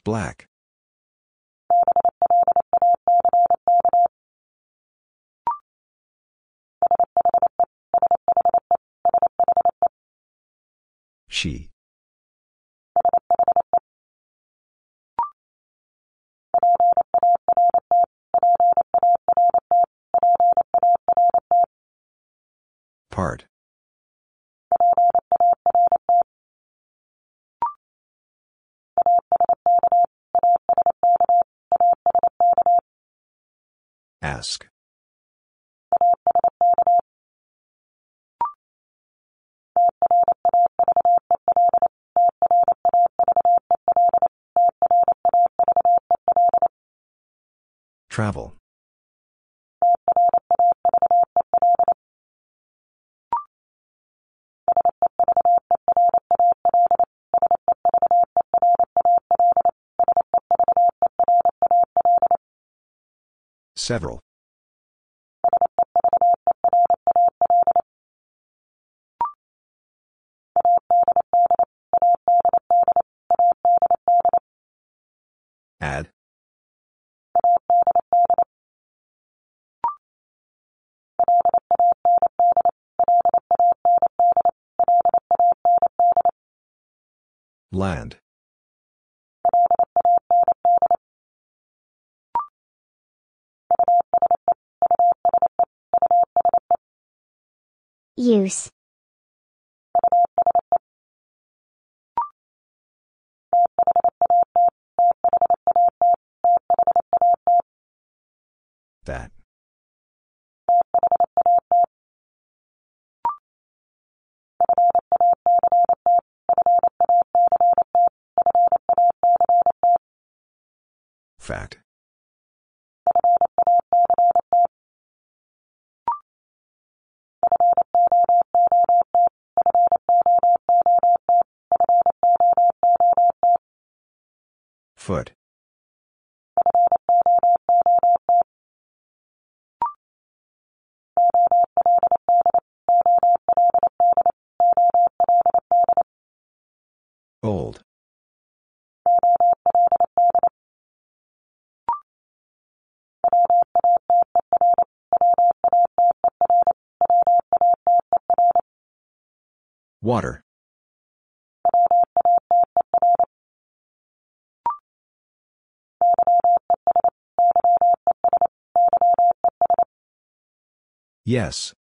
Black. She. Part. Ask. Travel. Several. Add. Land. Water. Yes.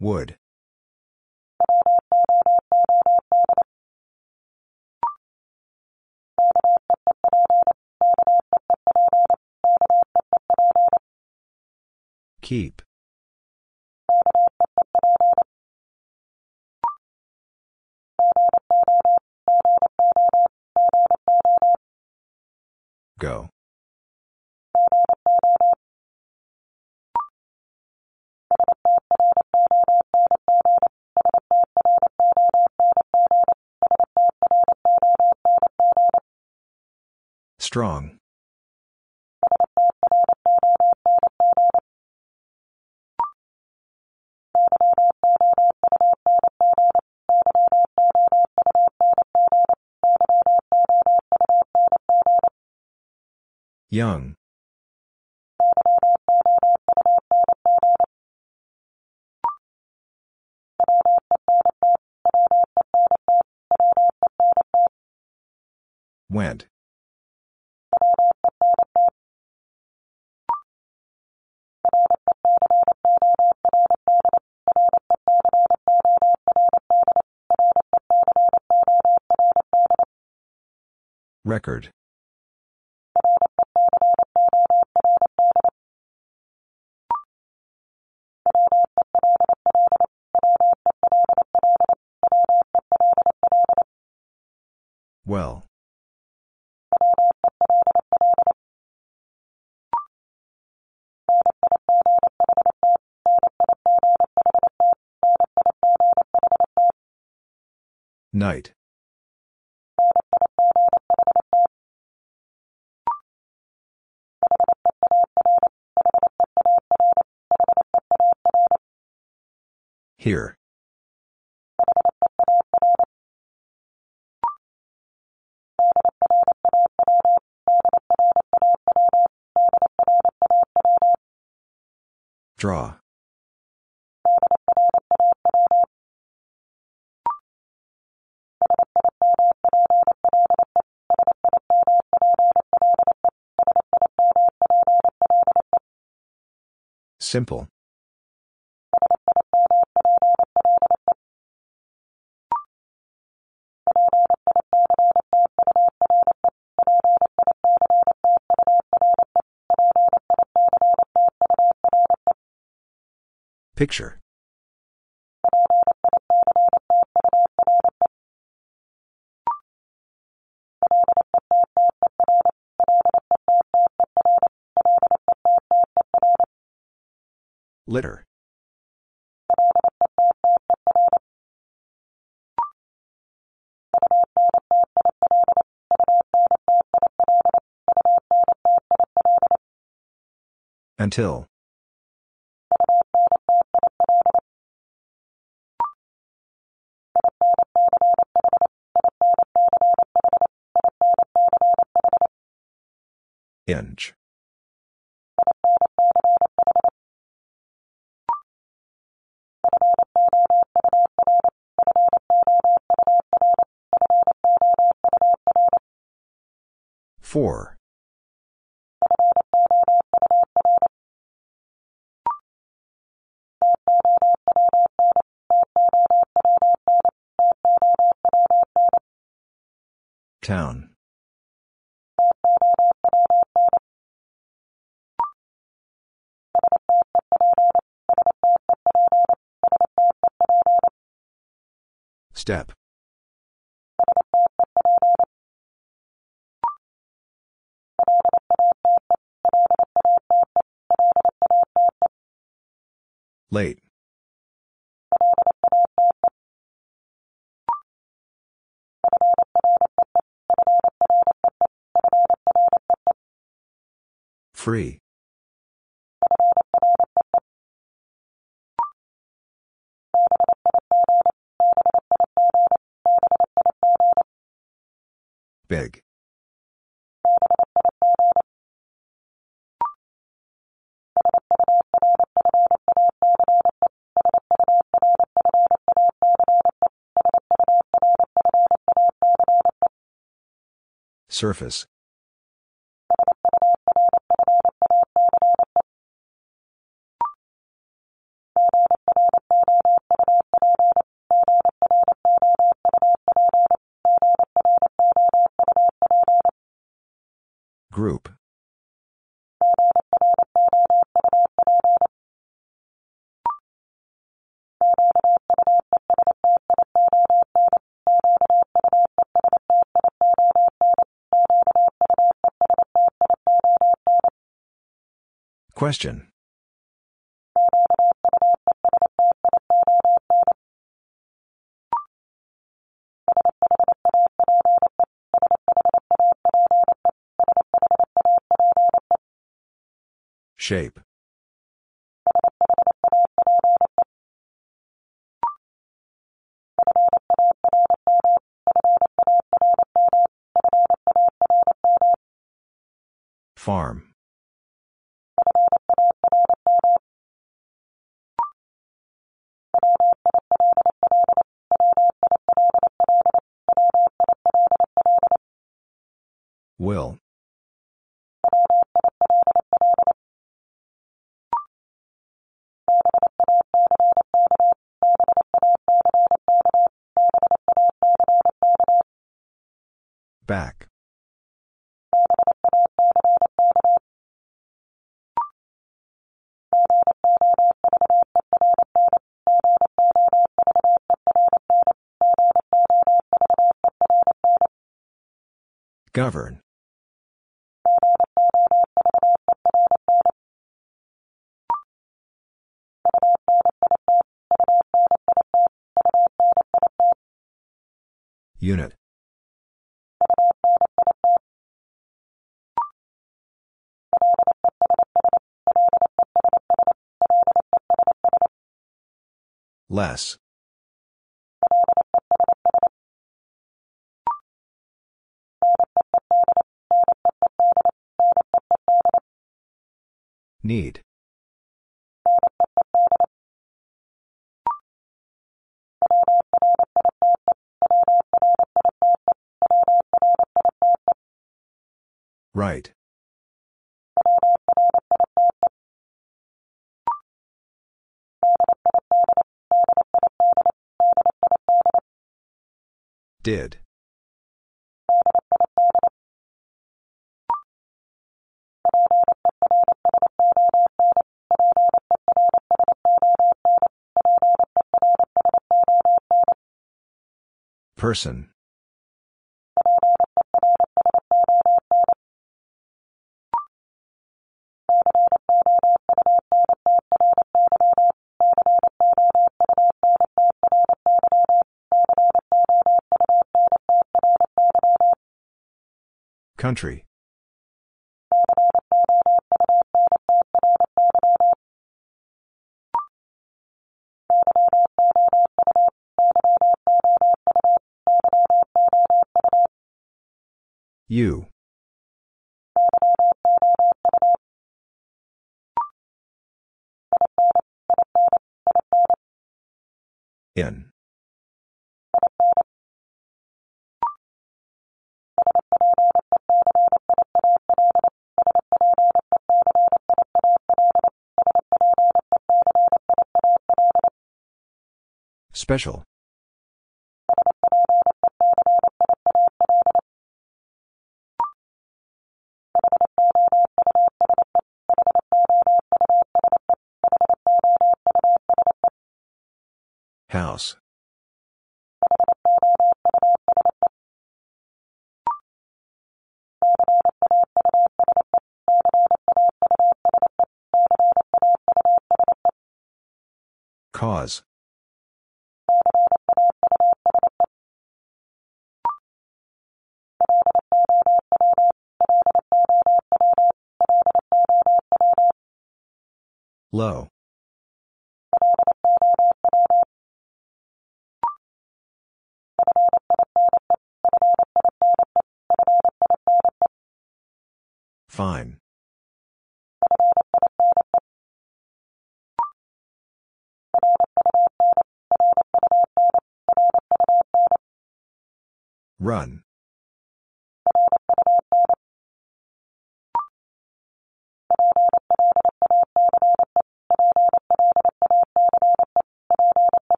Wood. Keep. Go. Strong. Young. Went. Record. Well. Night. Here. Draw. Simple. Picture. Litter. Until. Inch. Four. Town. Step. Late. Free. Big. Surface. Question. Shape. Farm. Will. Back. Govern. Unit. Less. Need. Right. Did. Person. Country. You. In. Special. House. Cause. Low. Fine. Run.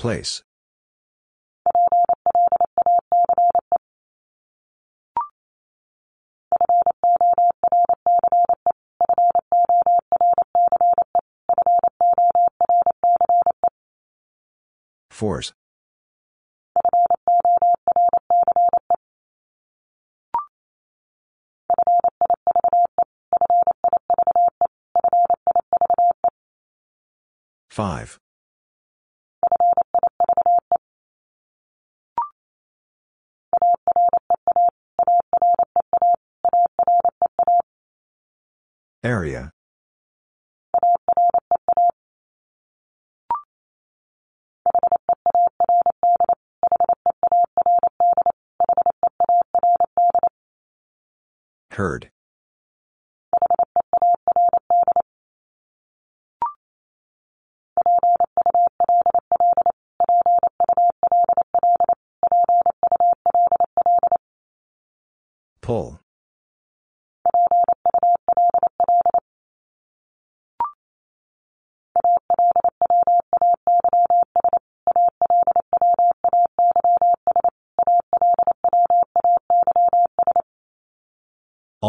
Place. Force. Five. Area. Heard.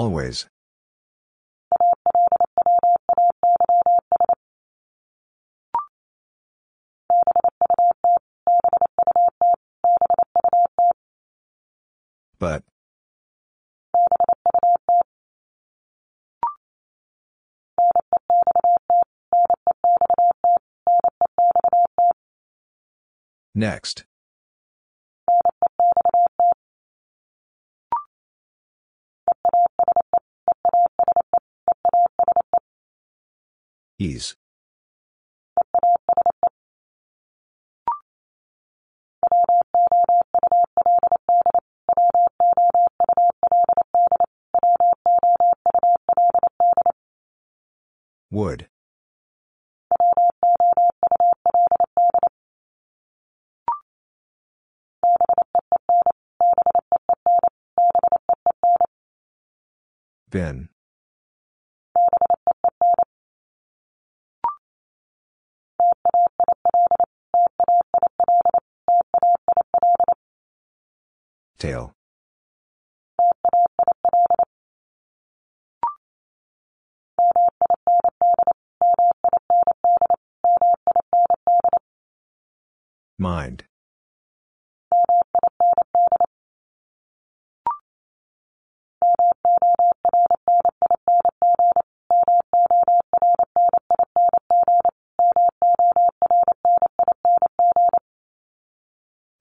Always. But. Next. Ease. Would. Been. Tail. Mind.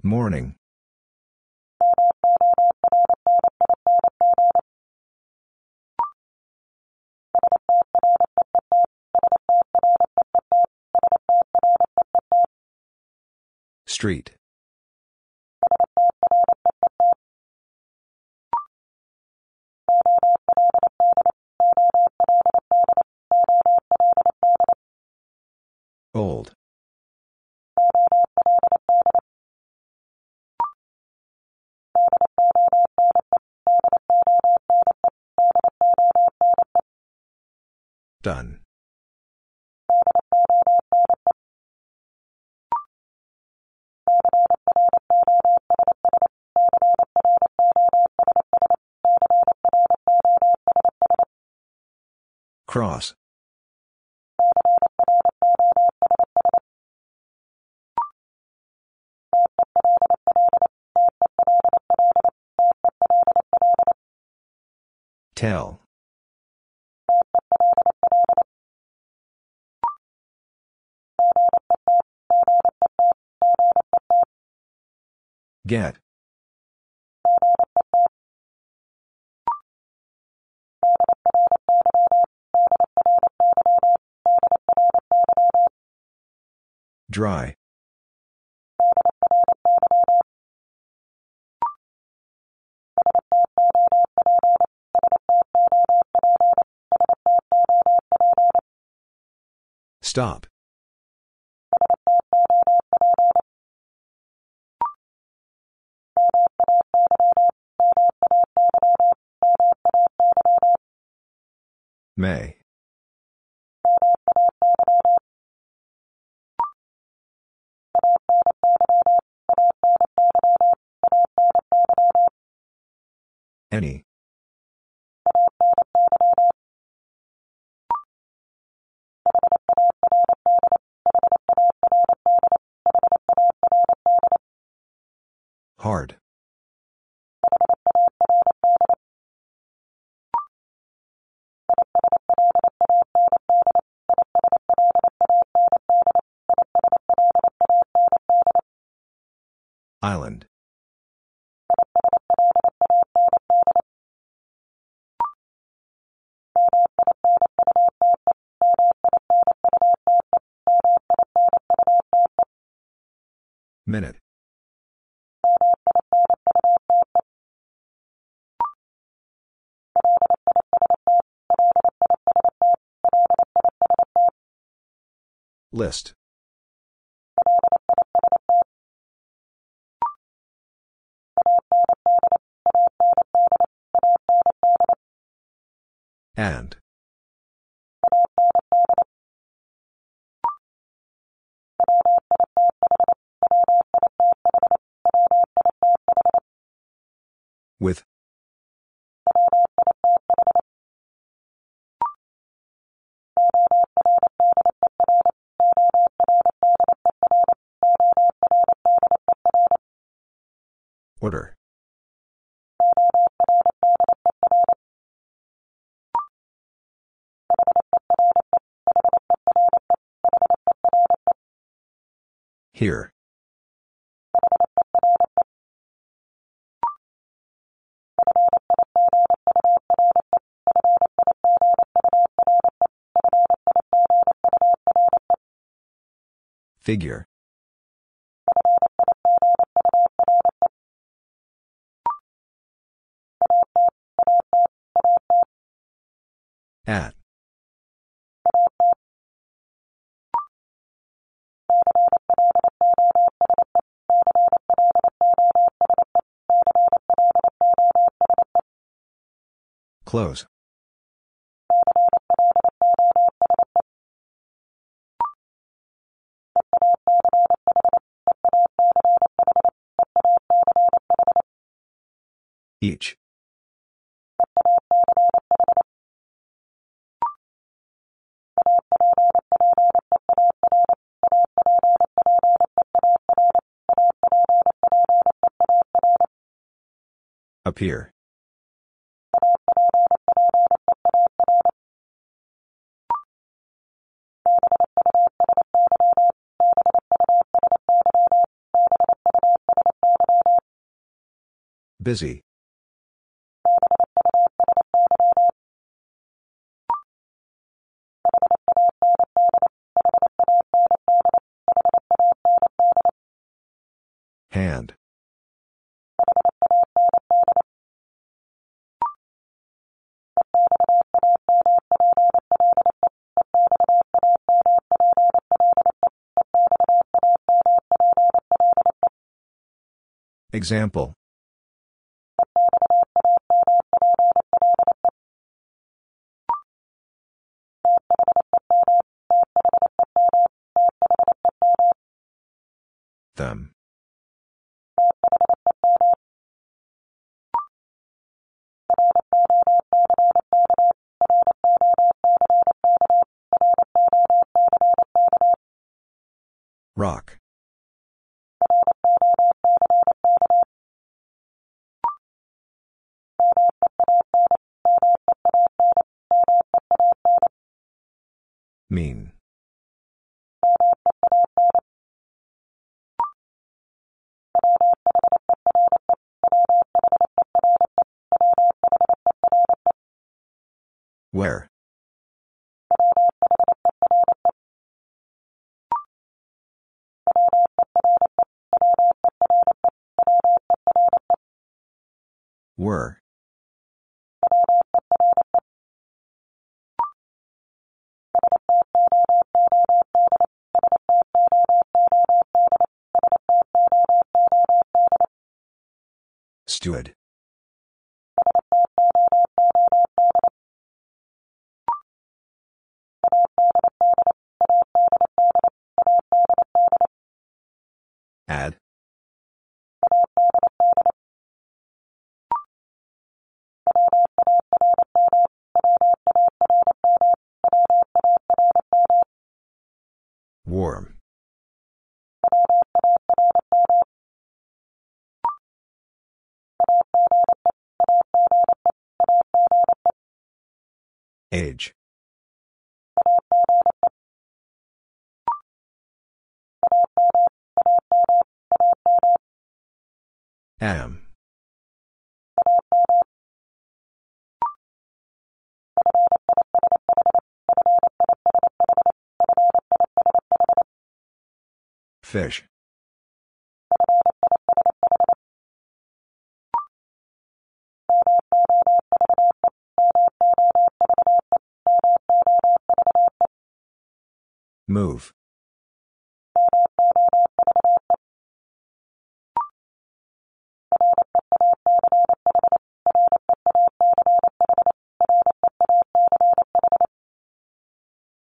Morning. Street. Old. Done. Cross. Tell. Get. Dry. Stop. May. Any. Hard. List. And. With. Order. Here. Figure. Close. Each. Appear. Busy. Hand. Example. Them. Stood. Fish. Move.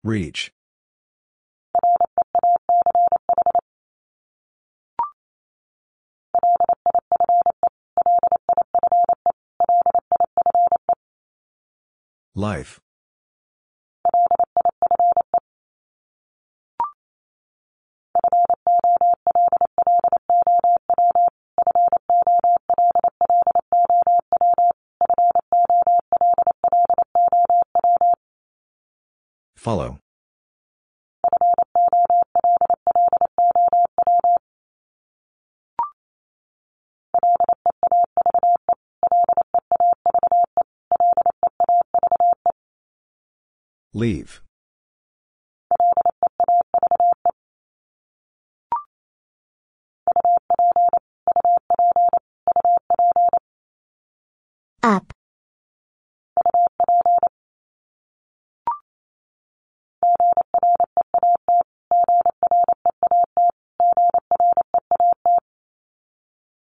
Reach. Life. Follow. Leave. Up.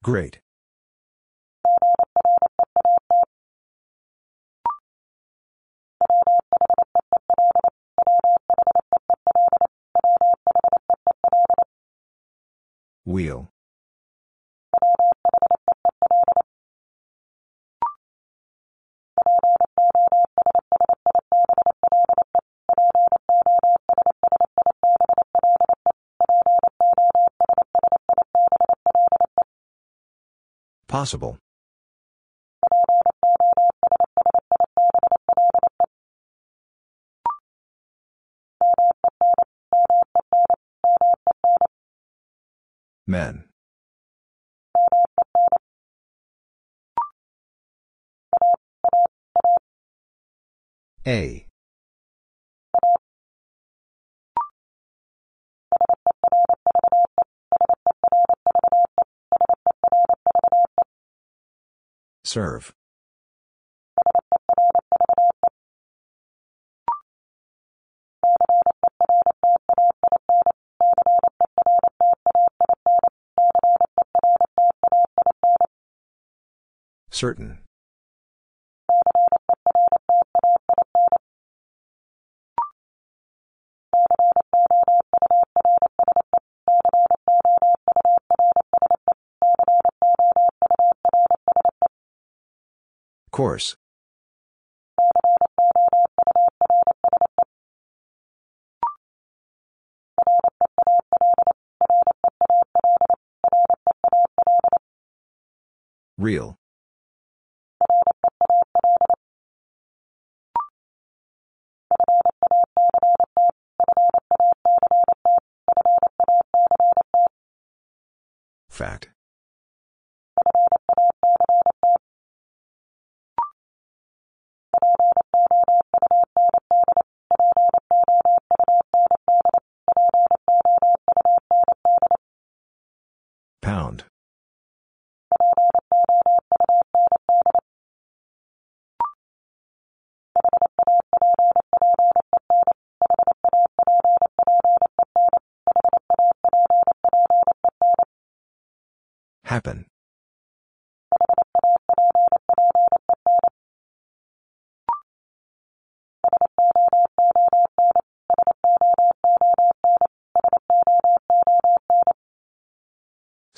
Great. Wheel. Possible. Men. A. Serve. Certain. Course. Real. Fact.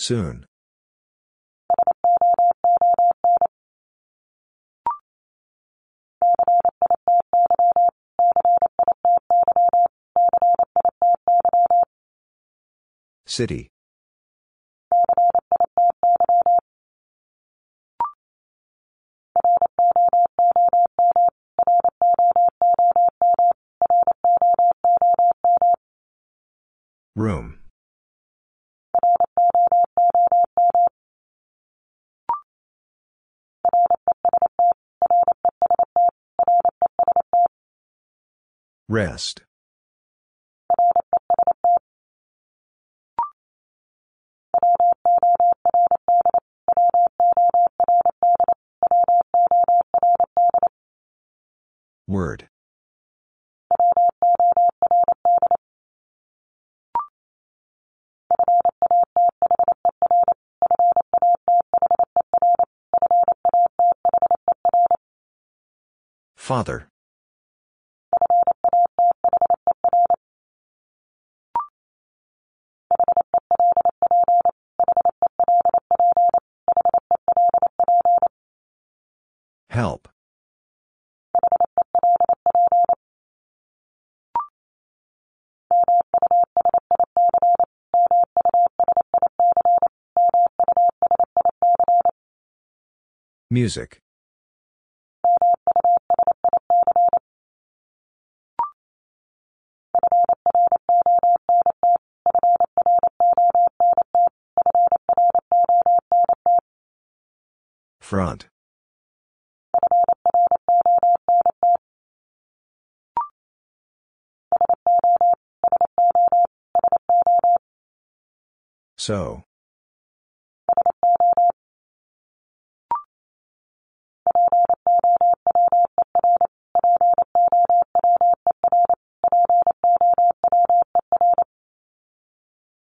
Soon. City. Rest. Word. Father. Music. Front. So.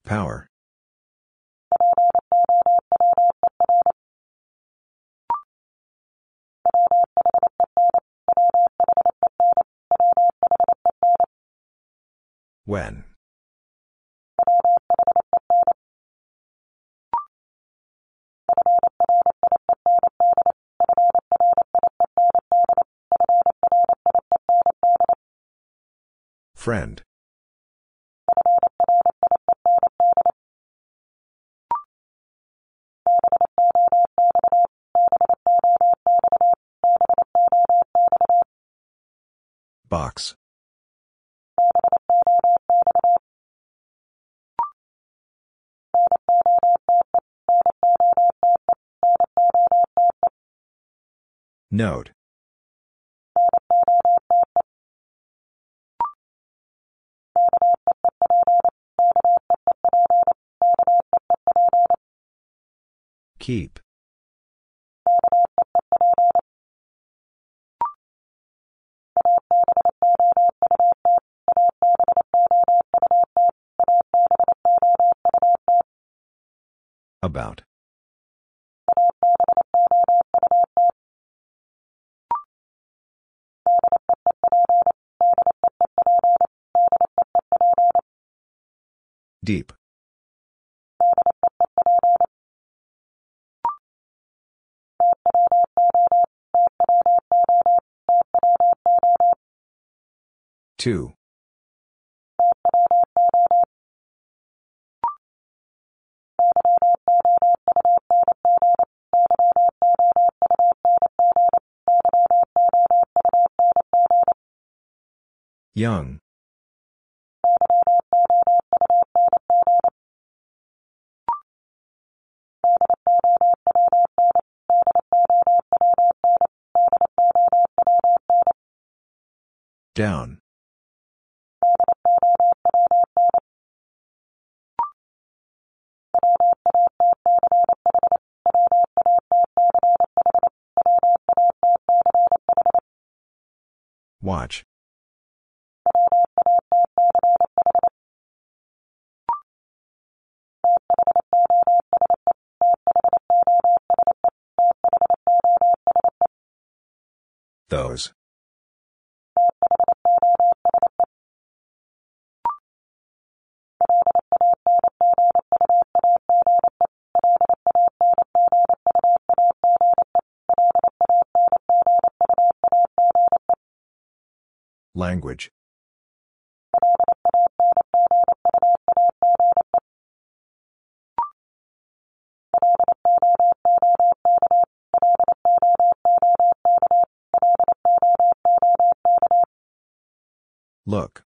Power. When. Friend. Note. Keep. About. Deep. Two. Young. Down. Watch. Those. Language. Look.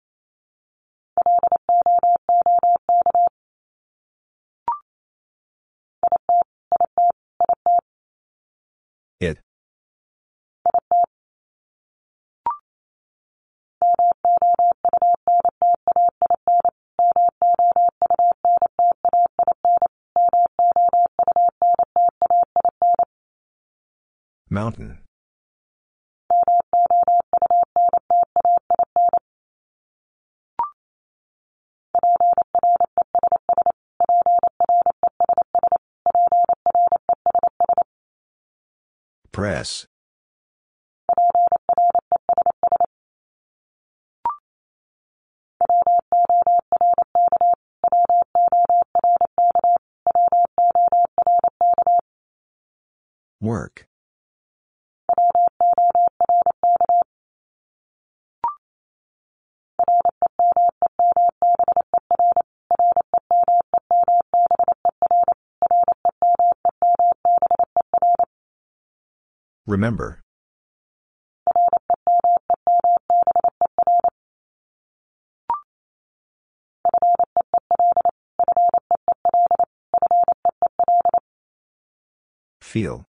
Remember. Feel.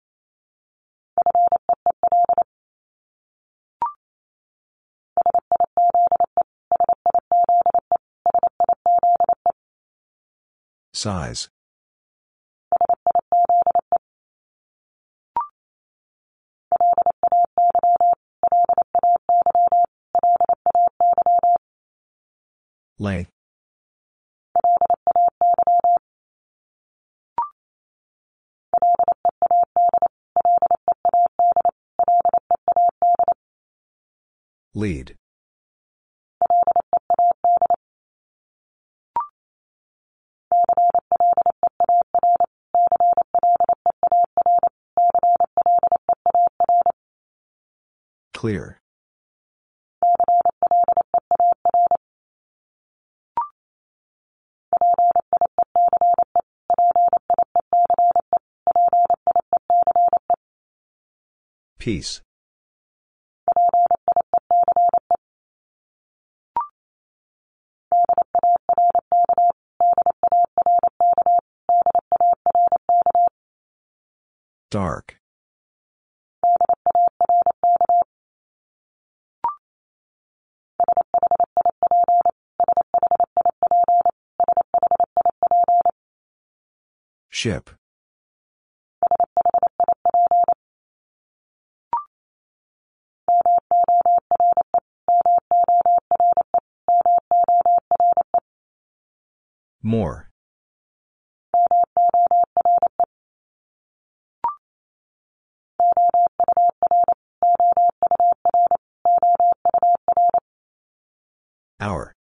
Size. Length. Lead. Clear. Peace. Dark. Ship. More. Hour.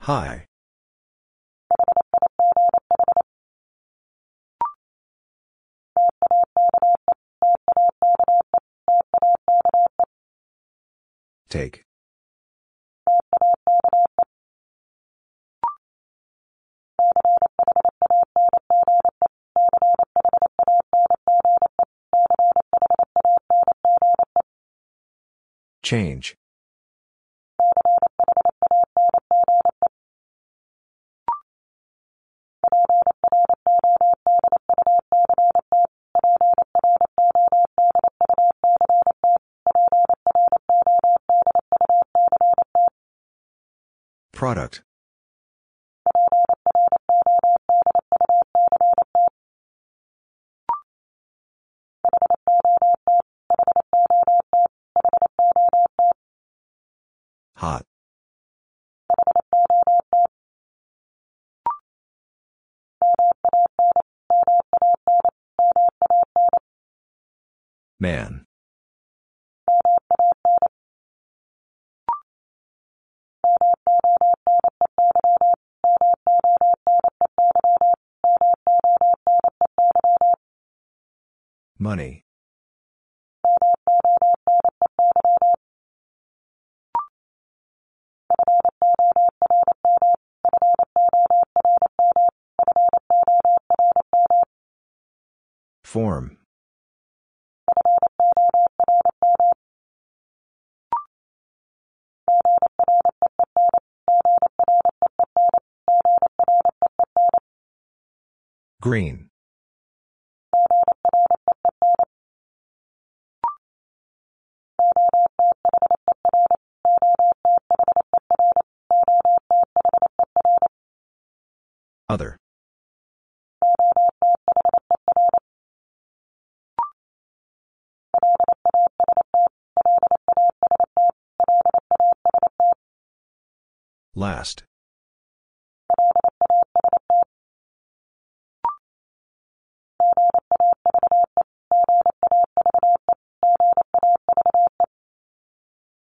High. Take. Change. Product. Hot. Man. Money. Form. Green.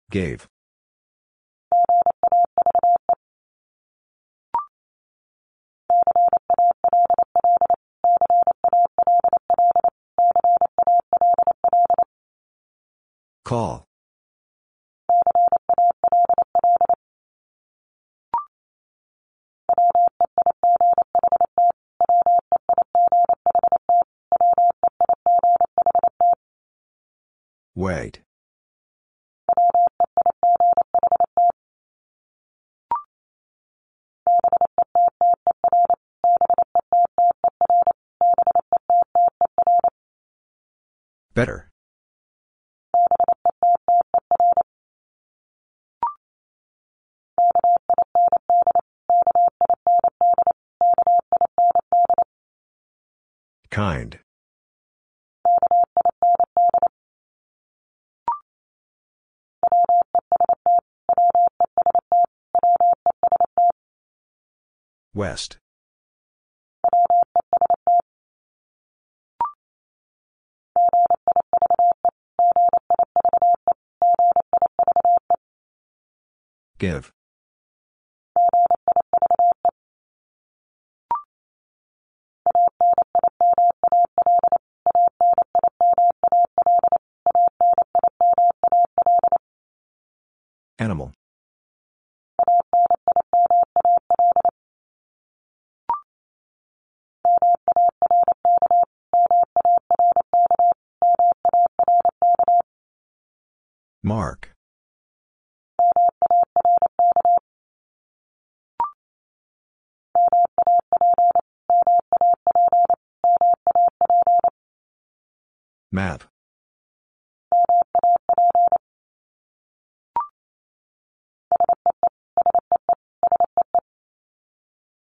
Gave. West. Give.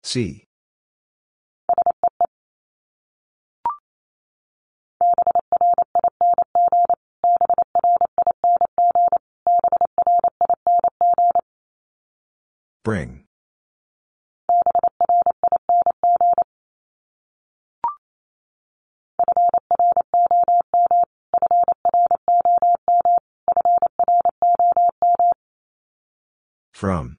See. Bring. From.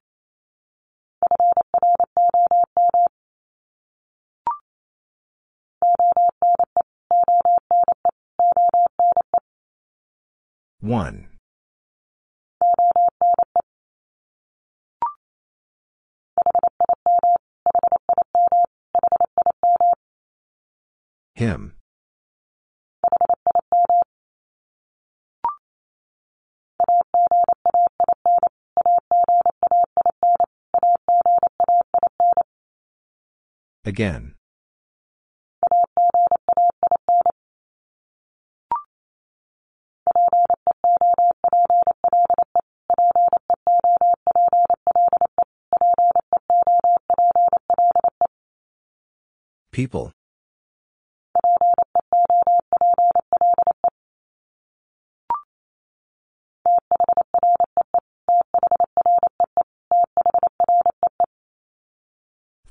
One. Him. Again. People.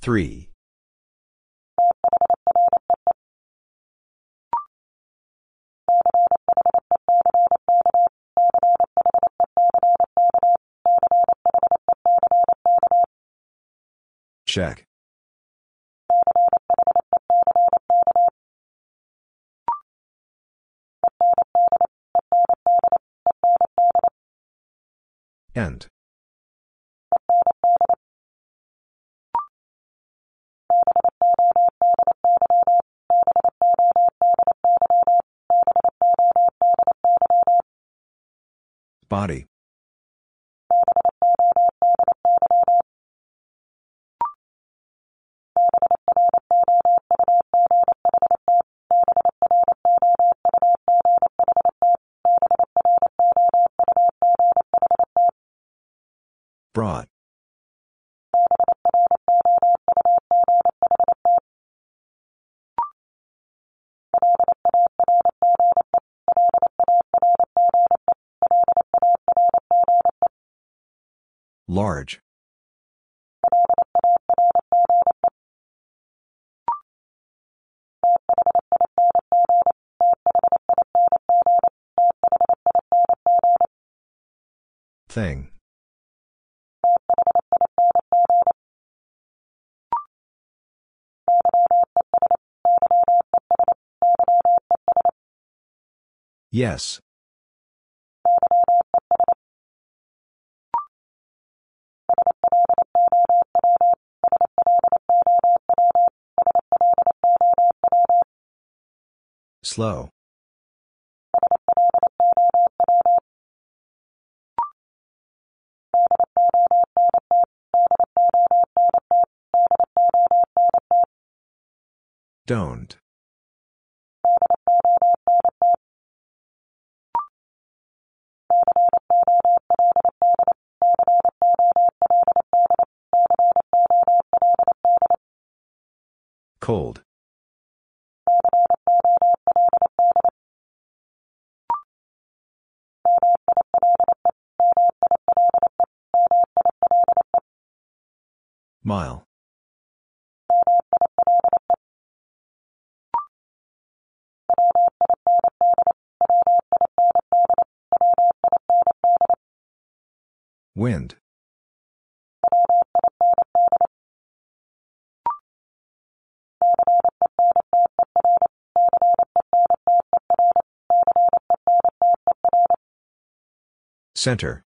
Three. Check. Body. Large. Thing. Yes. Slow. Don't. Cold. Mile. Wind. Center.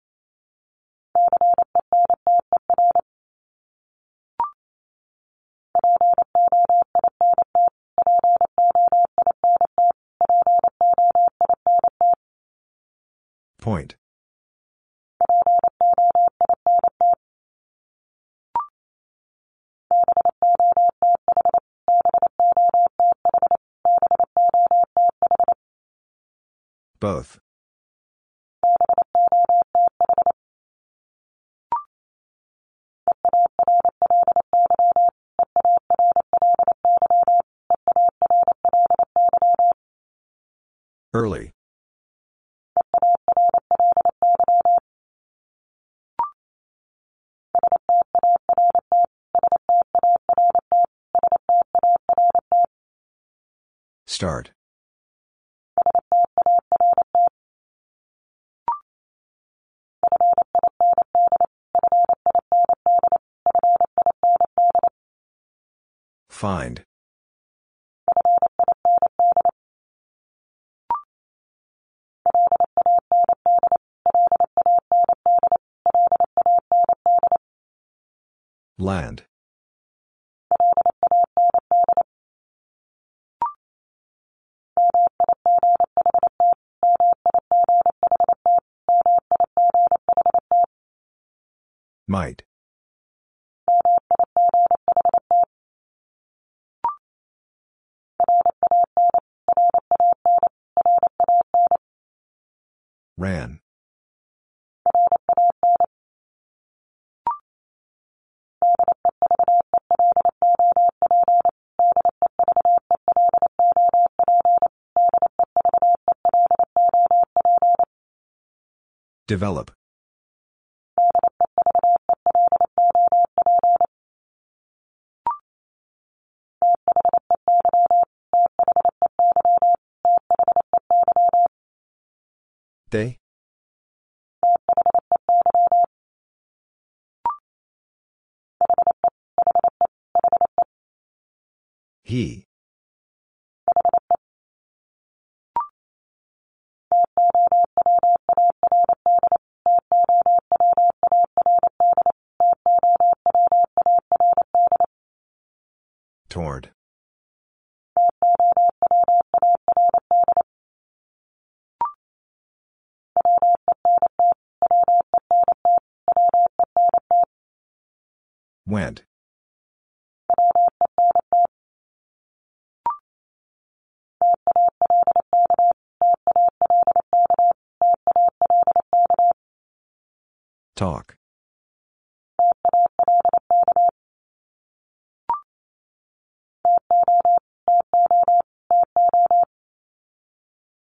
Find. Develop.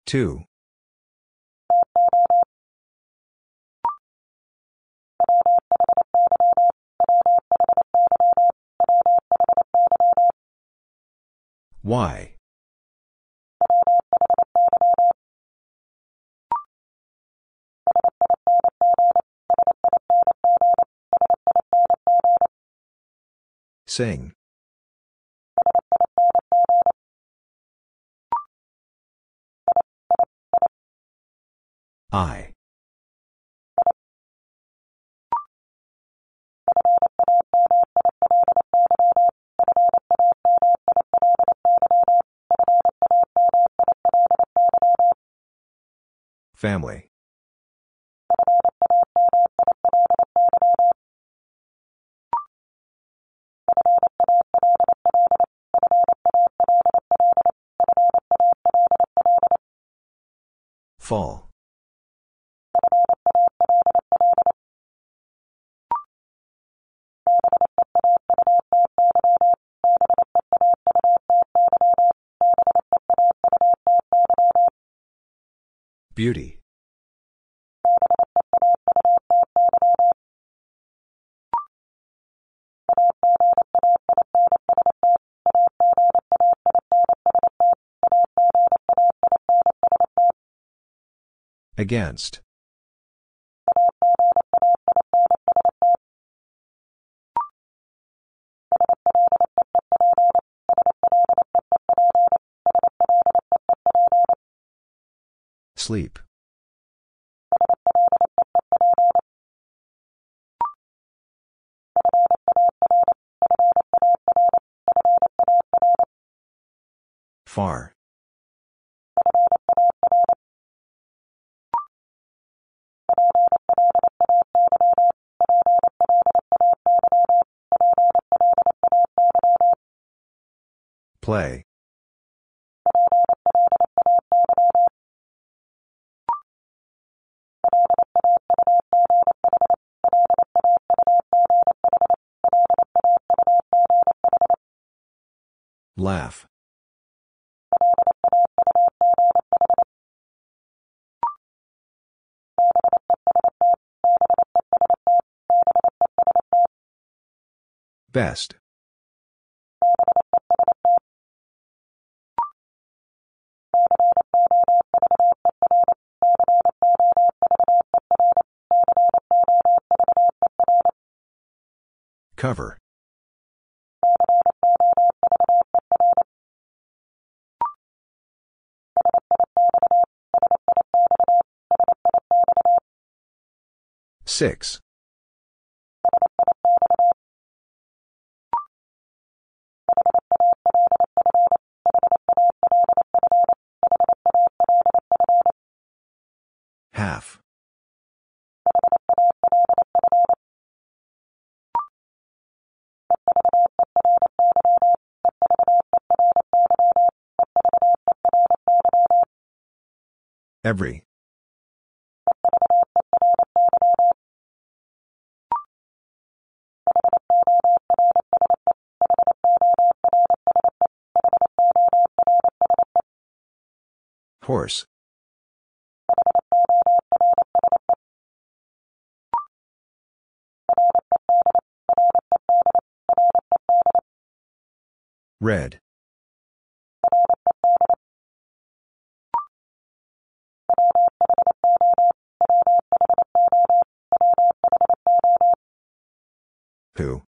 Two. Why. Sing. I. Family. Fall. Beauty. Against. Sleep. Far. Play. Laugh. Best. Cover. Six. Half. Every. Red. Who?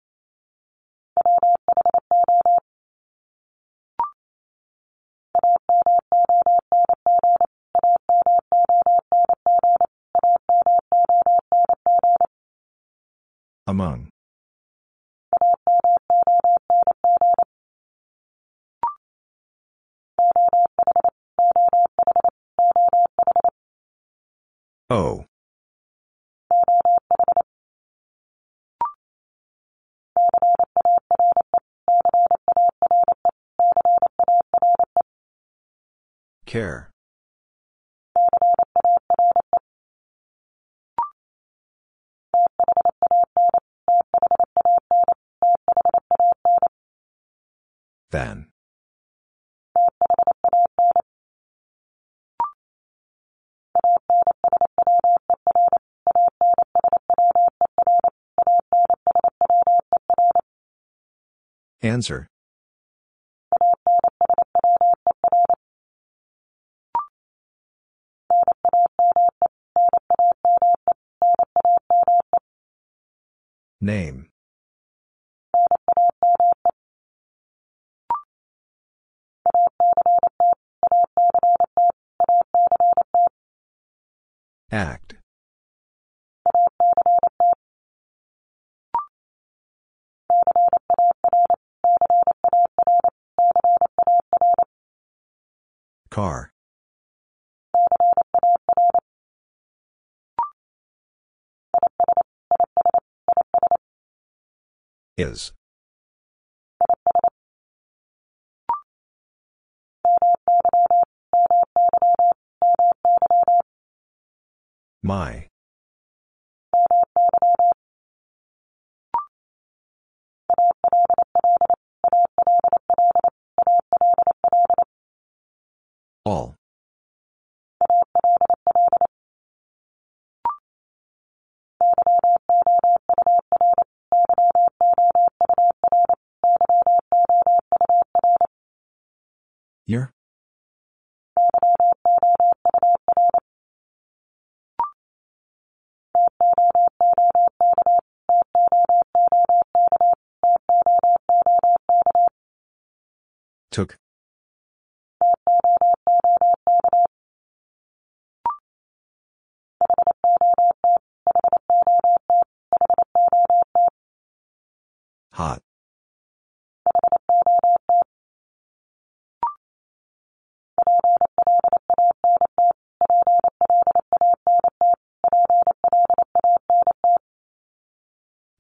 Among. O. Care. Answer. Name. Act. Is. My.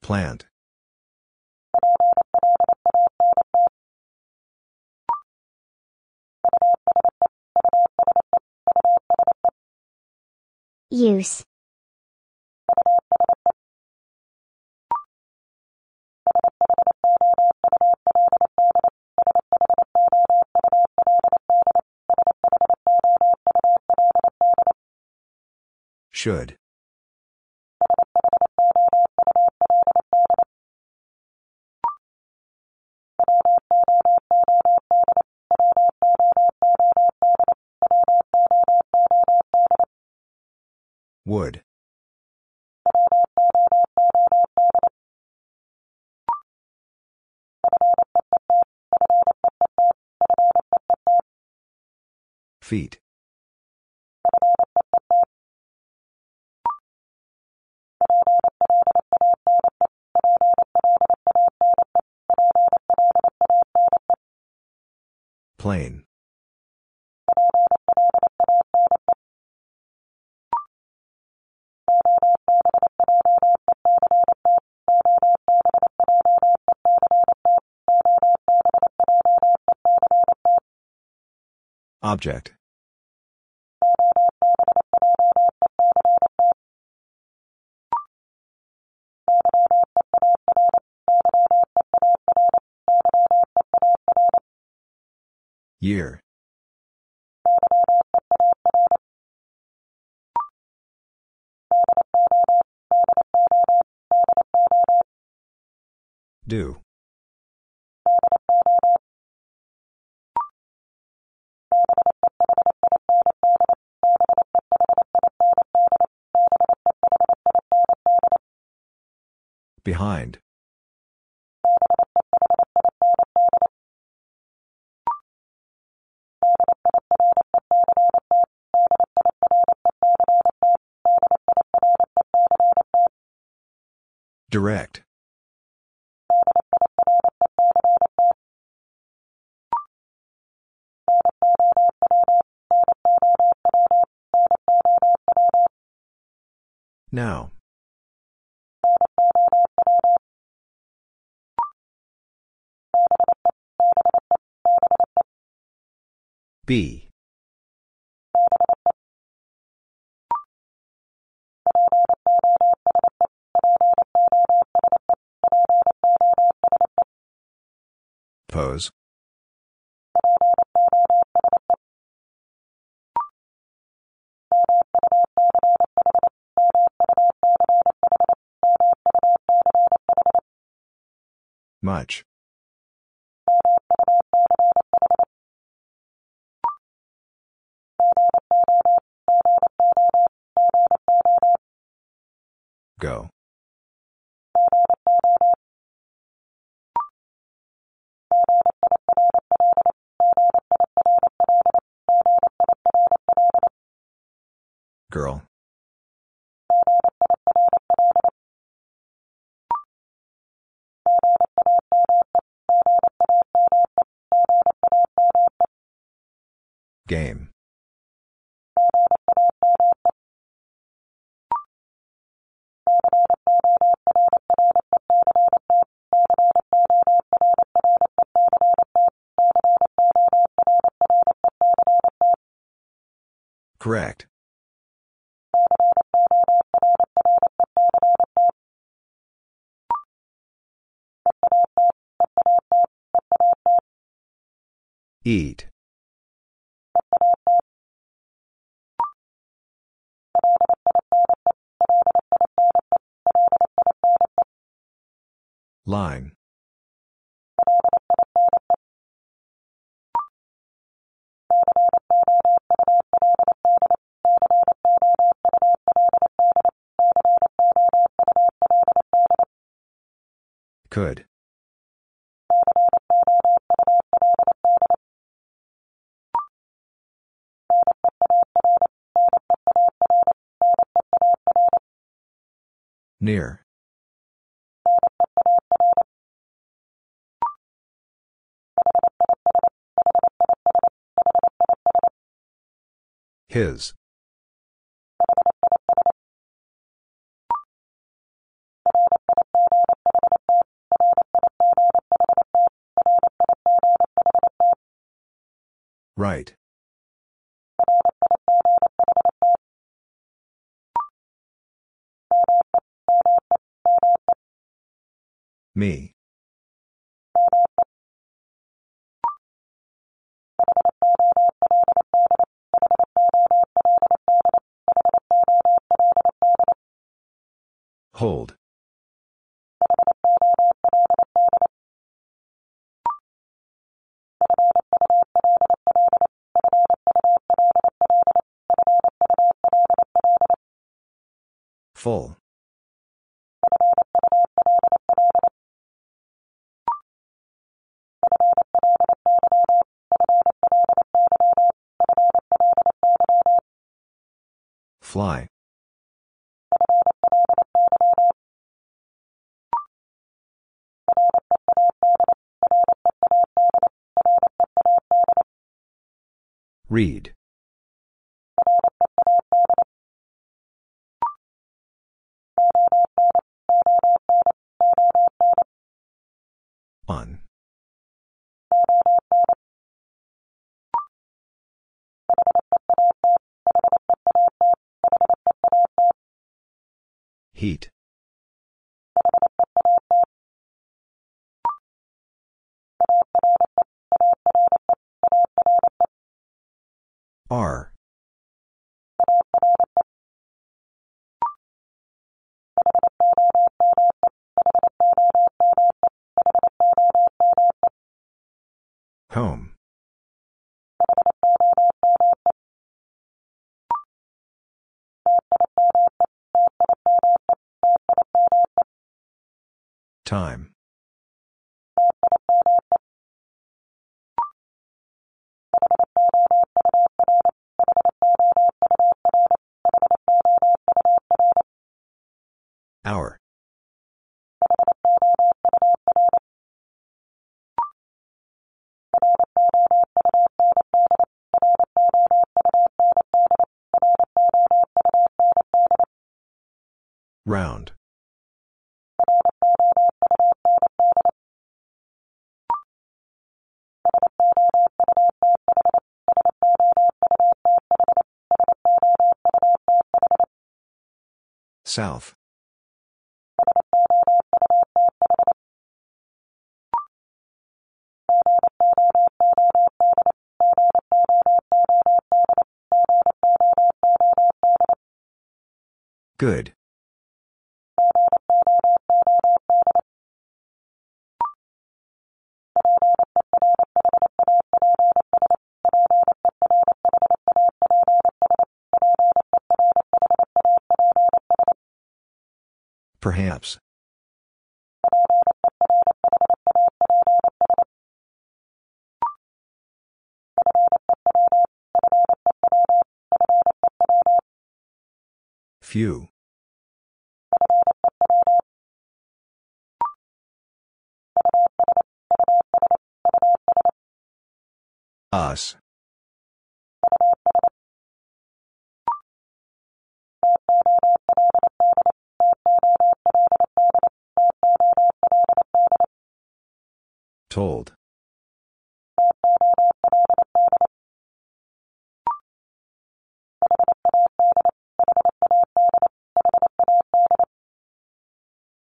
Plant. Use. Should. Would. Feet. Plain. Object. Year. Do. Behind. Direct. Now. Be. Pose. Much. Go. Girl. Game. Correct. Eat. Line. Could. Near. His. Right. Me. Hold. Full. Fly. Read. Time. South. Good. Perhaps. Few. Us. Told.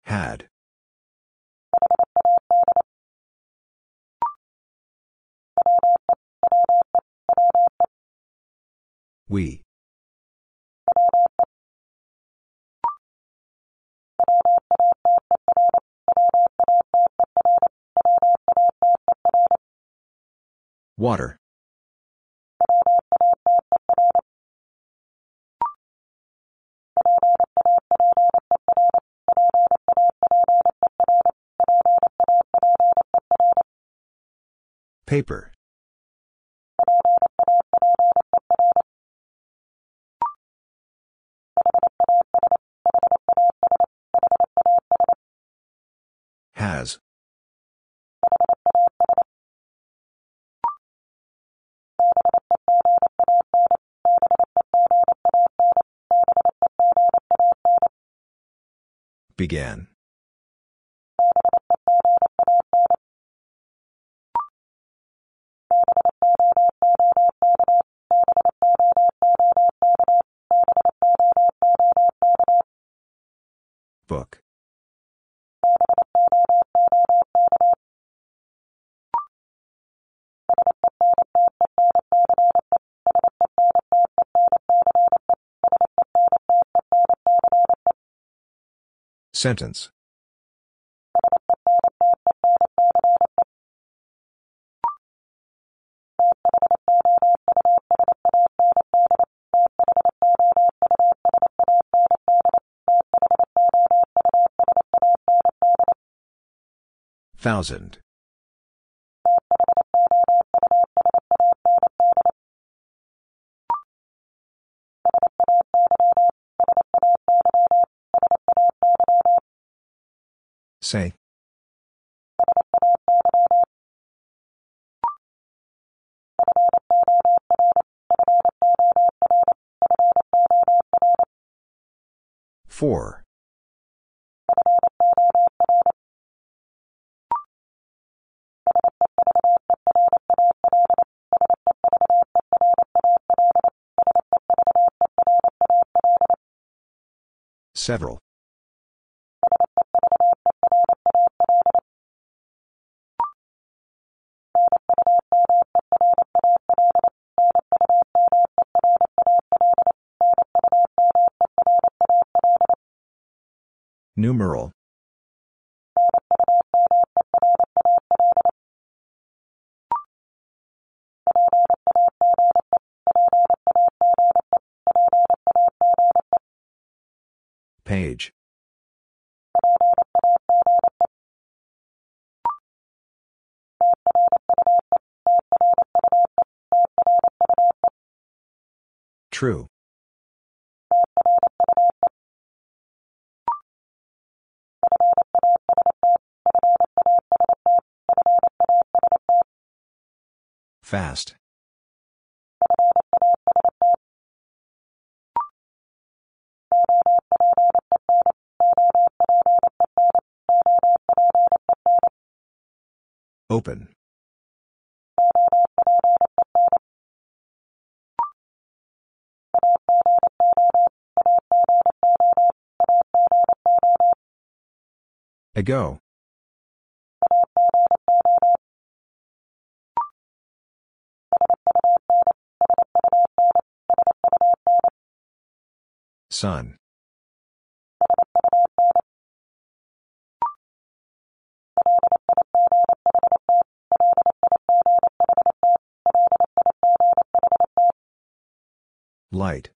Had. We. Water. Paper. Began. Sentence. Thousand. Say. Four. Several. Numeral. Page. True. Fast. Open. Ago. Sun. Light.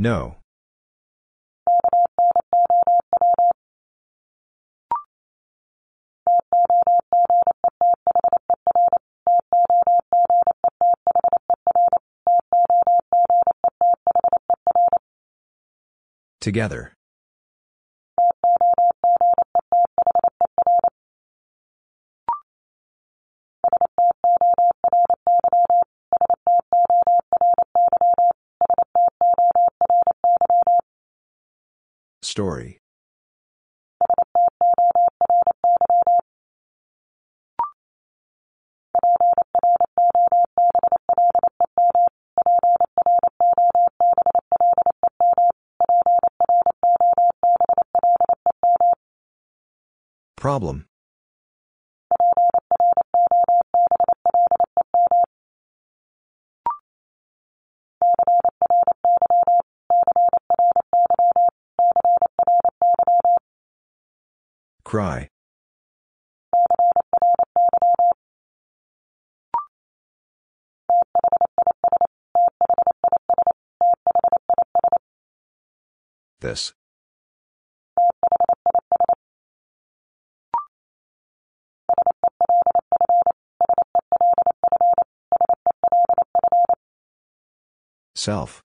No. Together. Story. Problem. Cry. This. Self.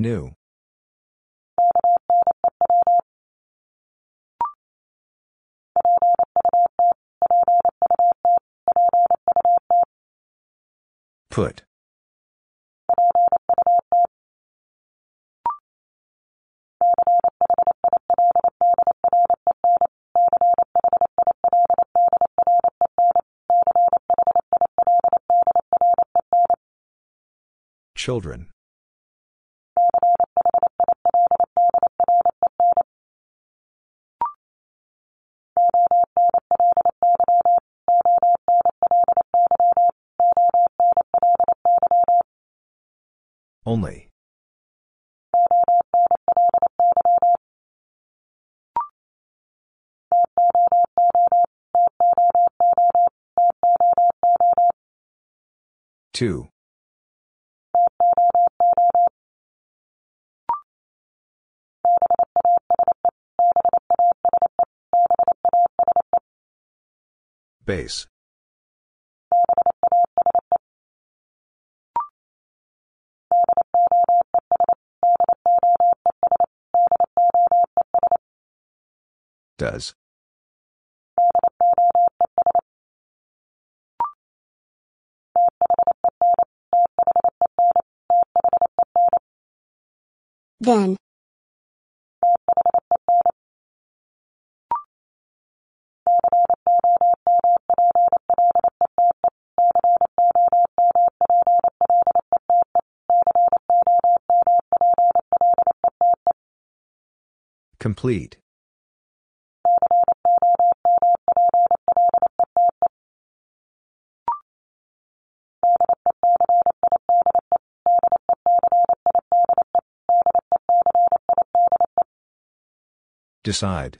New. Put. Children. Only. Two. Base. Does. Then. Complete. Decide.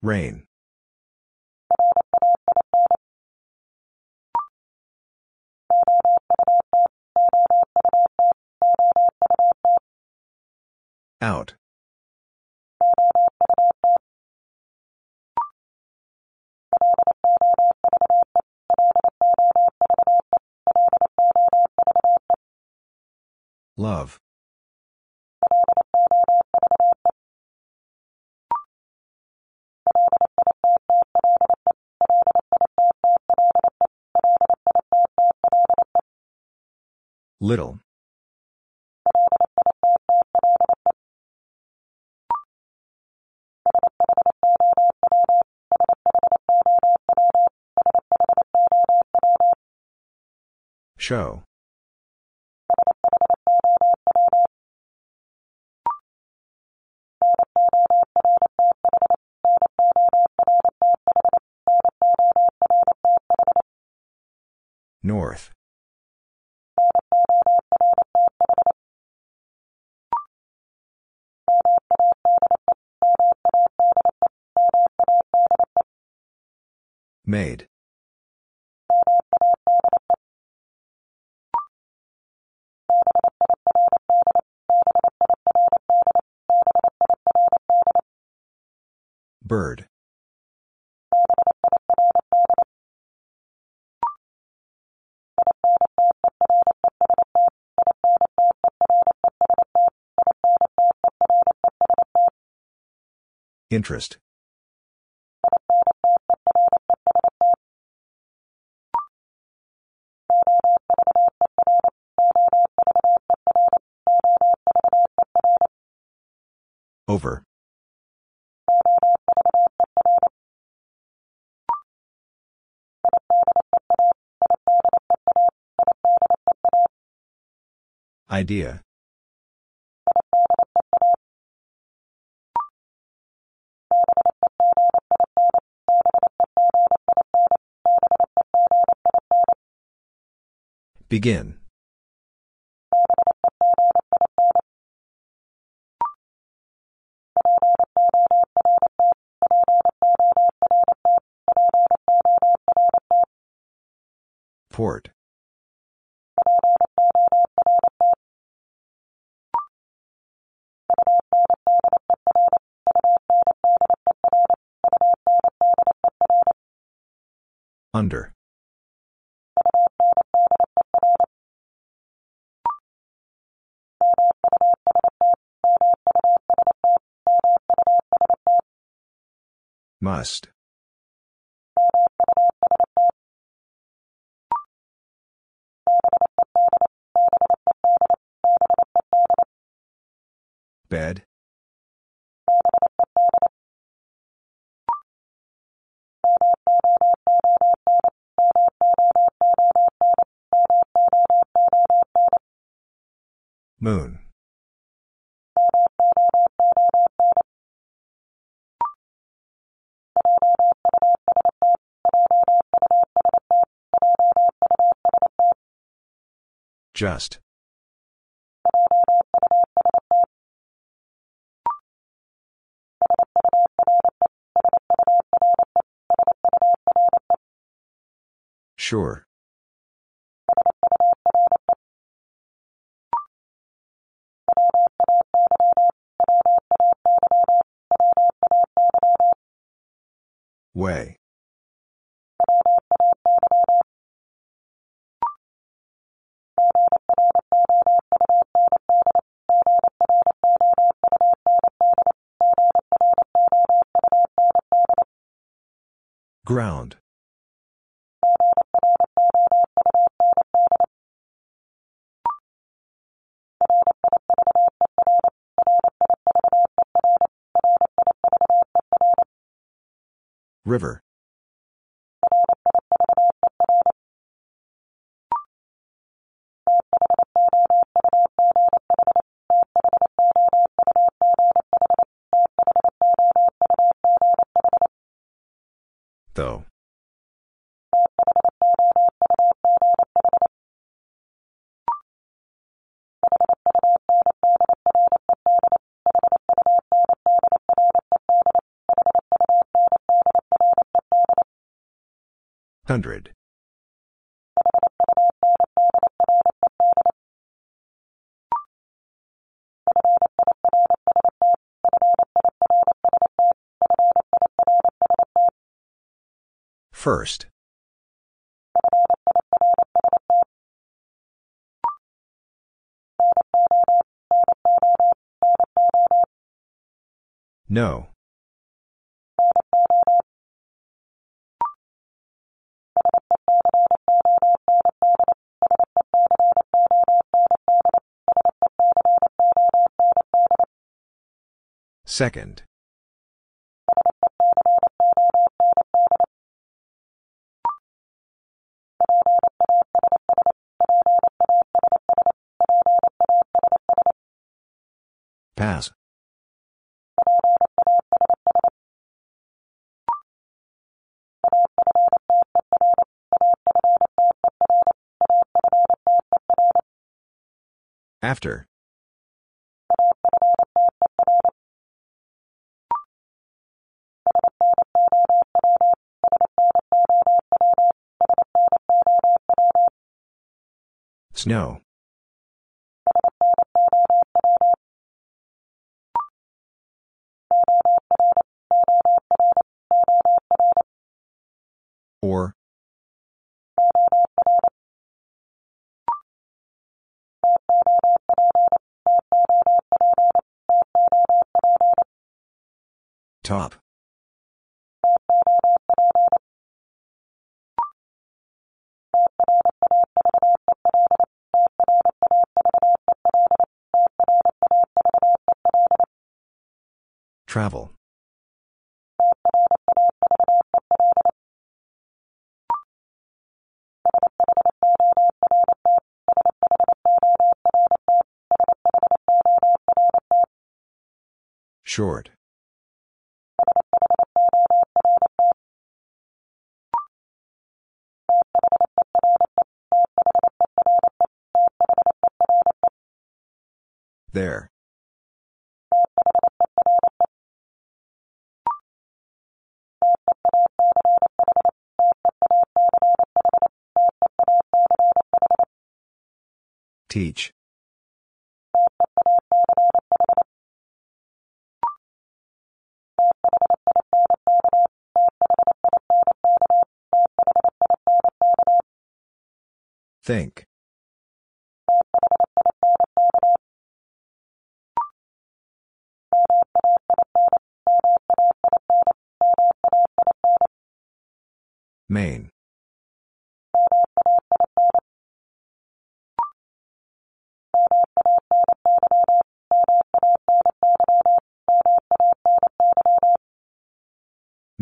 Rain. Love. Little. Show. Made. Bird. Interest. Over. Idea. Begin. Port. Under. Must. Bed. Moon. Just. Sure. Way. Ground. River. Though. Hundred. First. No. Second. Pass. After. Snow. Or. Top. Travel. Short. There. Teach. Think.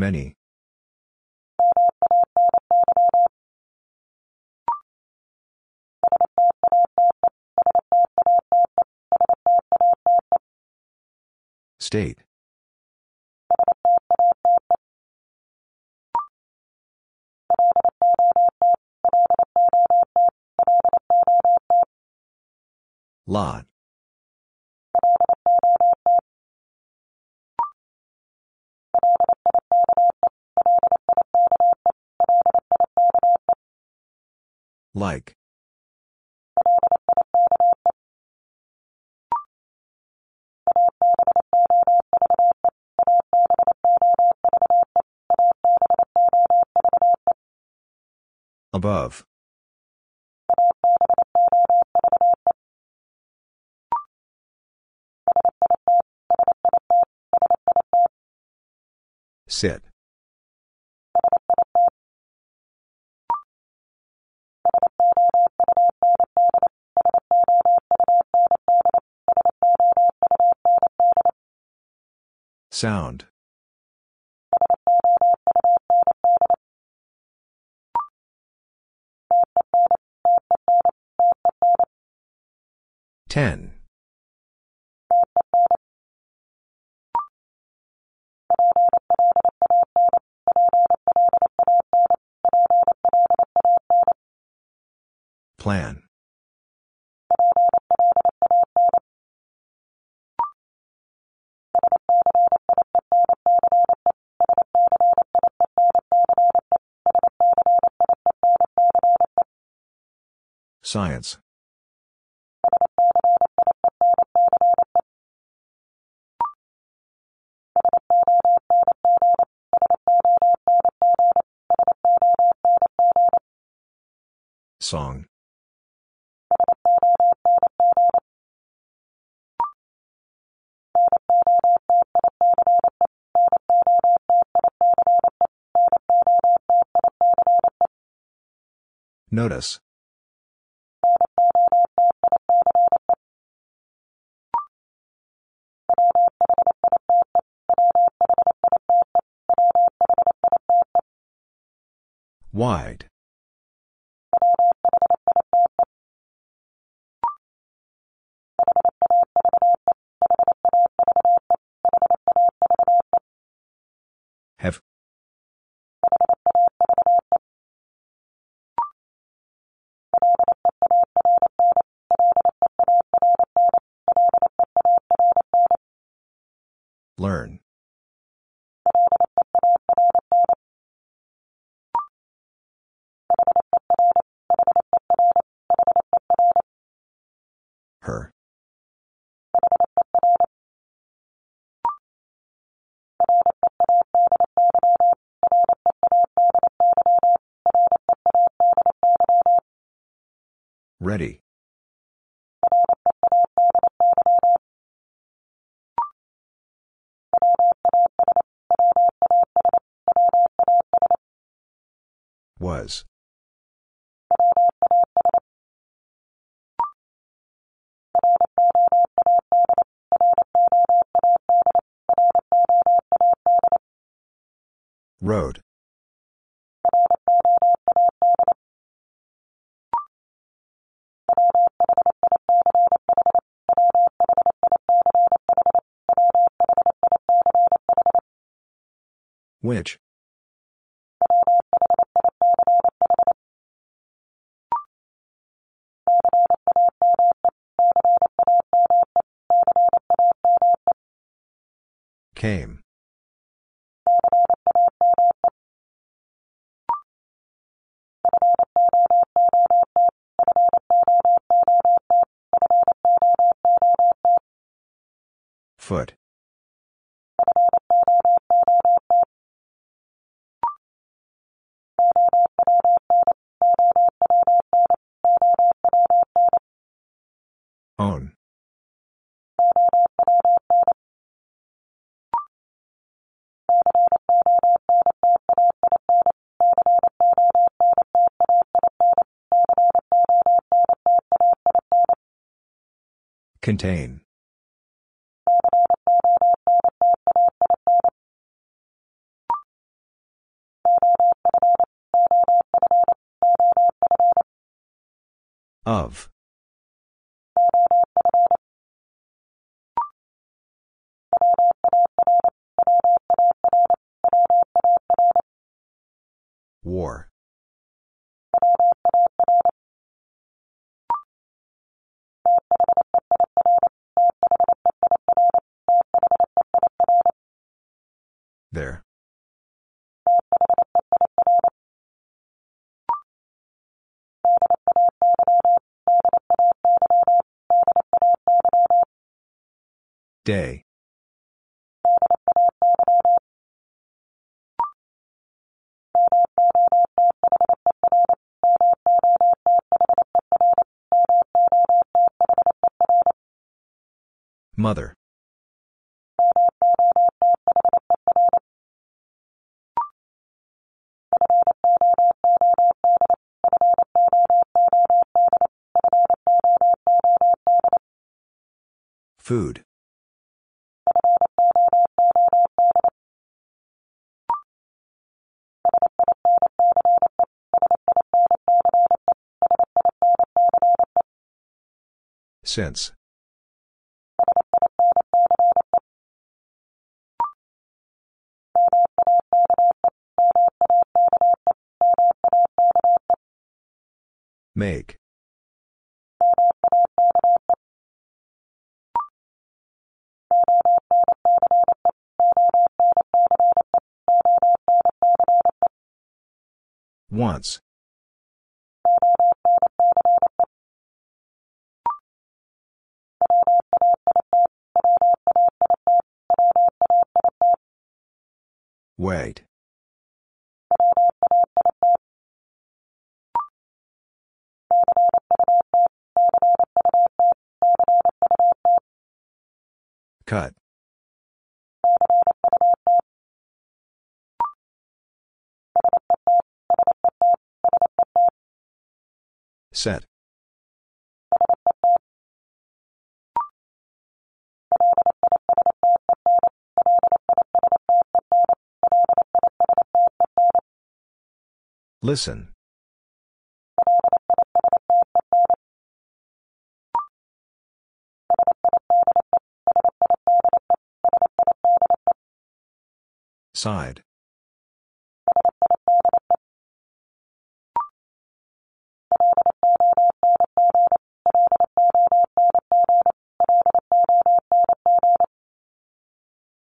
Many. State. Lot. Like. Above. Sit. Sound. Ten. Plan. Science. Song. Notice. Wide. Have. Learn. Ready. Was. Road. Which? Came. Foot. Contain. Of. Day. Mother. Food. Since. Make. Once. Wait. Cut. Set. Listen. Side.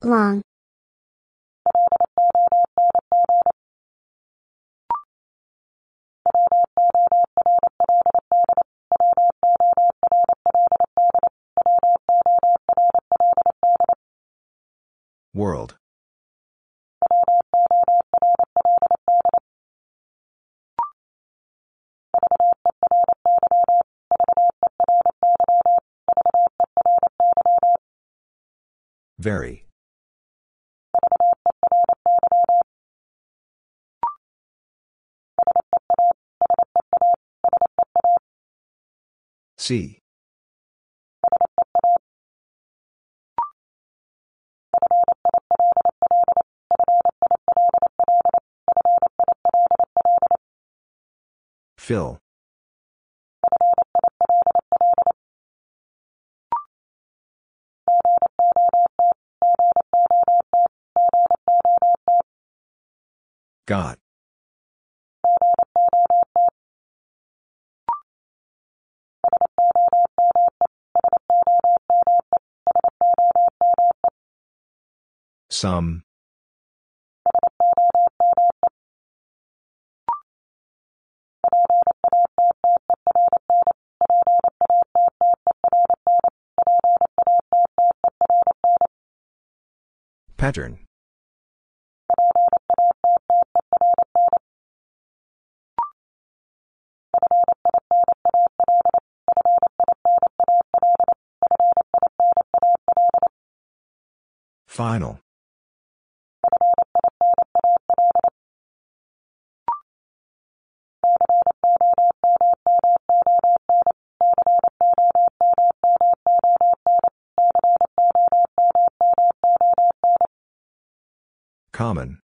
Long. Very. See. Fill. Got. Some. Pattern. Final. Common.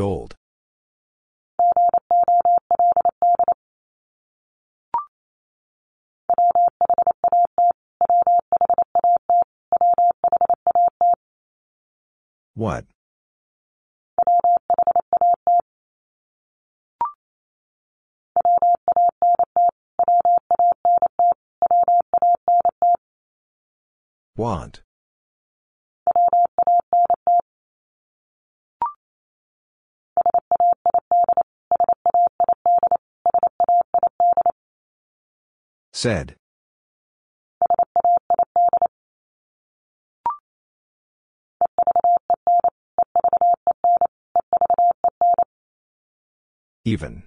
Gold. What? Want. Said. Even.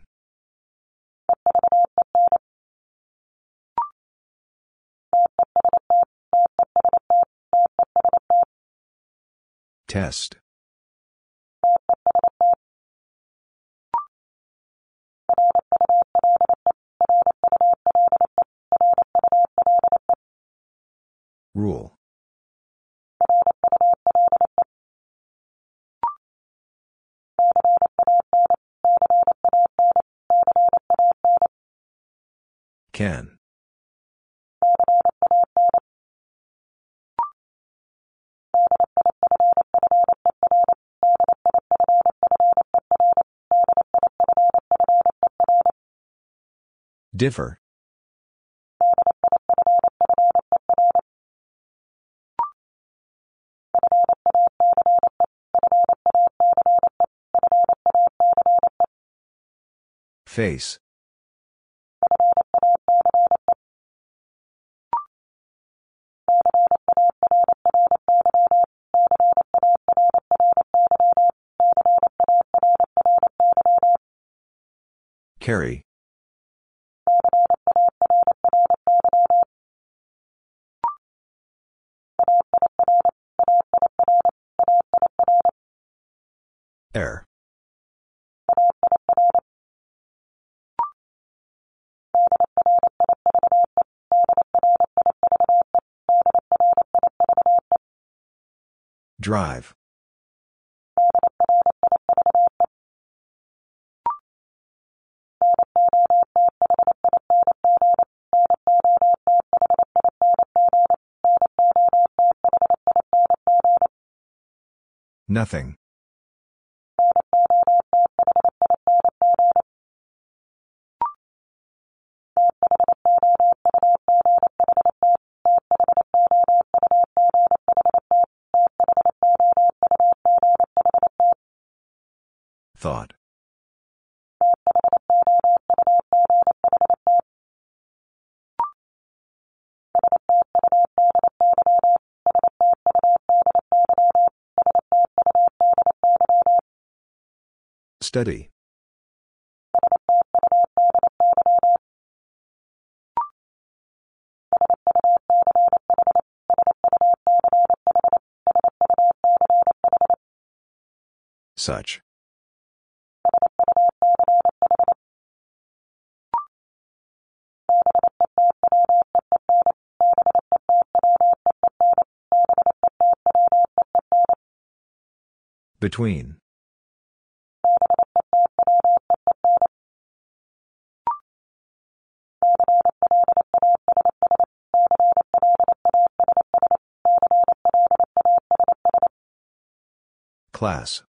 Test. Rule. Can. Differ. Face. Carry. Drive. Nothing. Thought. Study. Such. Between. Class.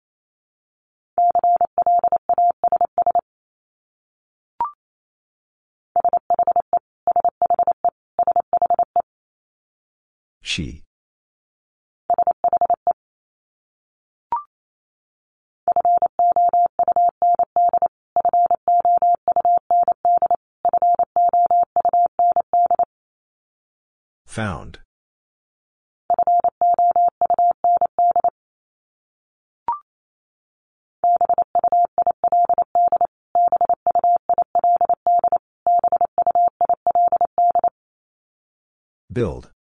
She. Found. Build.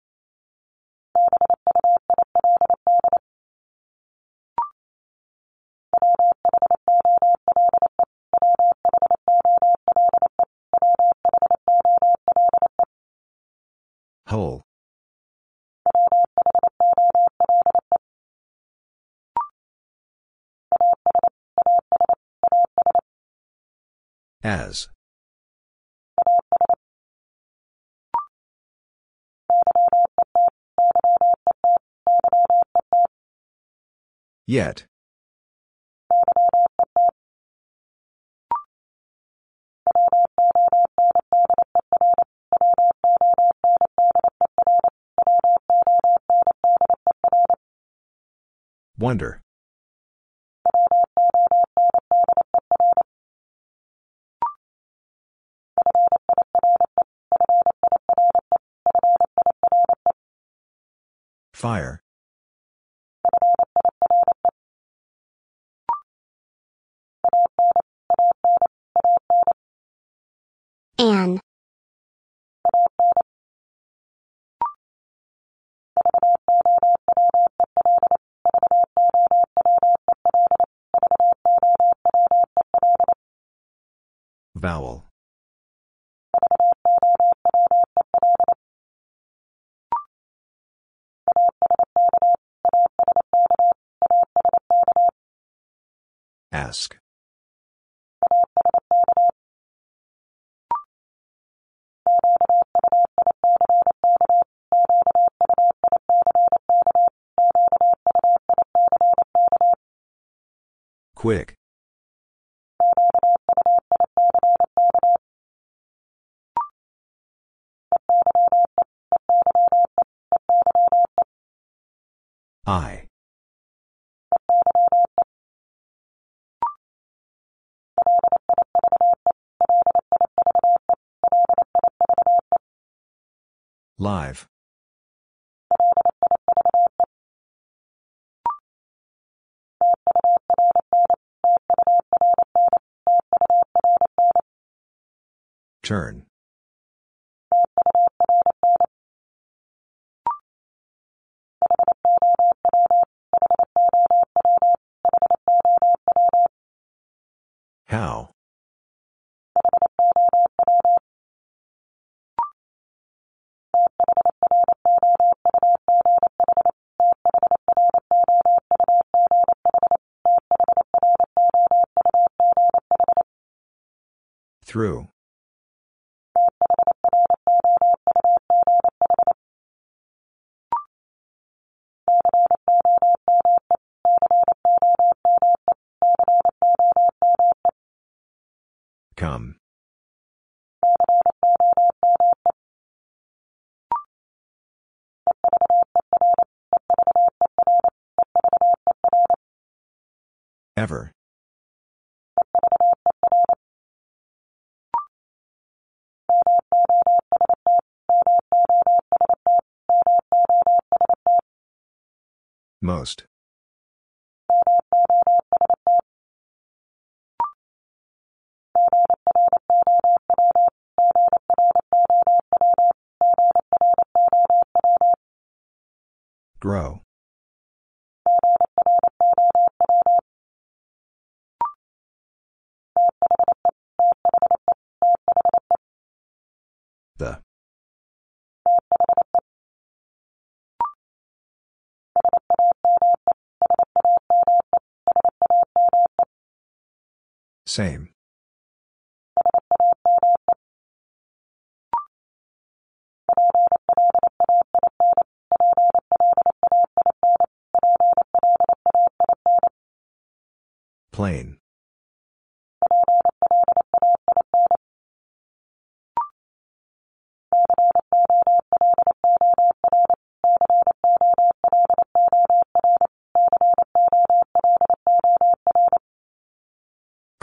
Yet. Wonder. Fire. Vowel. Ask. Quick. I. Live. Turn. How? Through. Most. Same. Plain.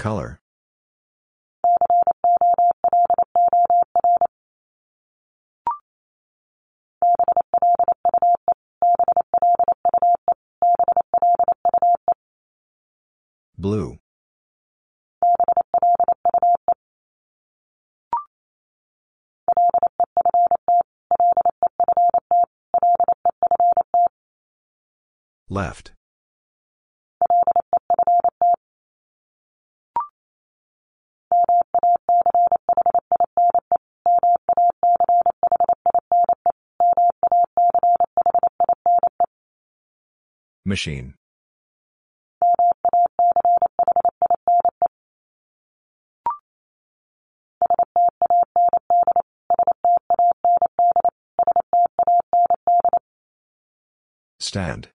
Color. Blue. Left. Machine. Stand.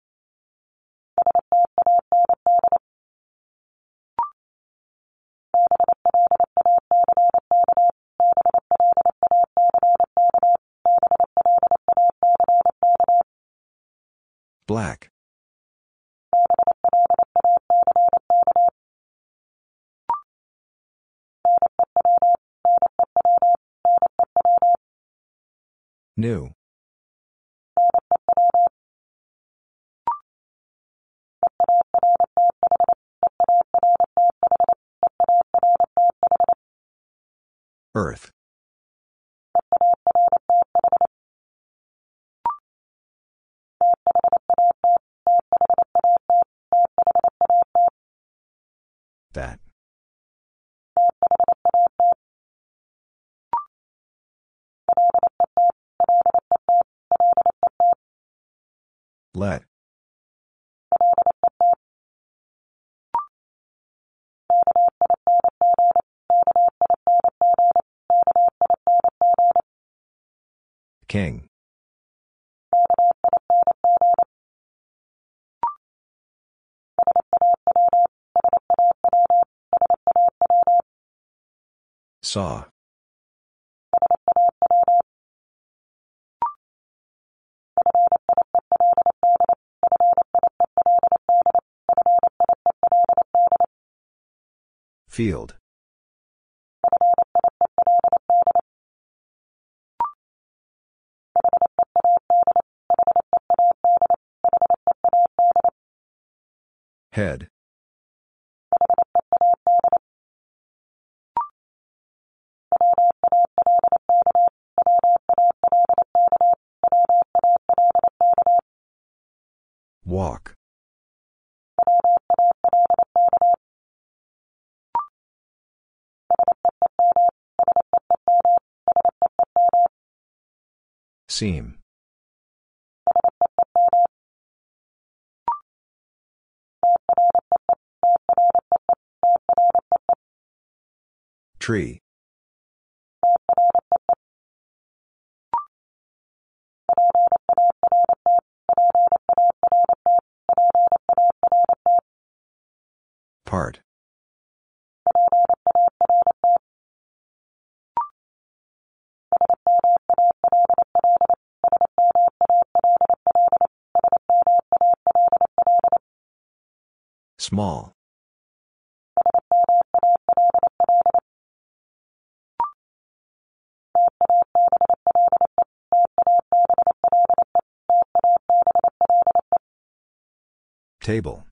Black. New. Let. King. Saw. Field. Head. Seem. Tree. Small. Table.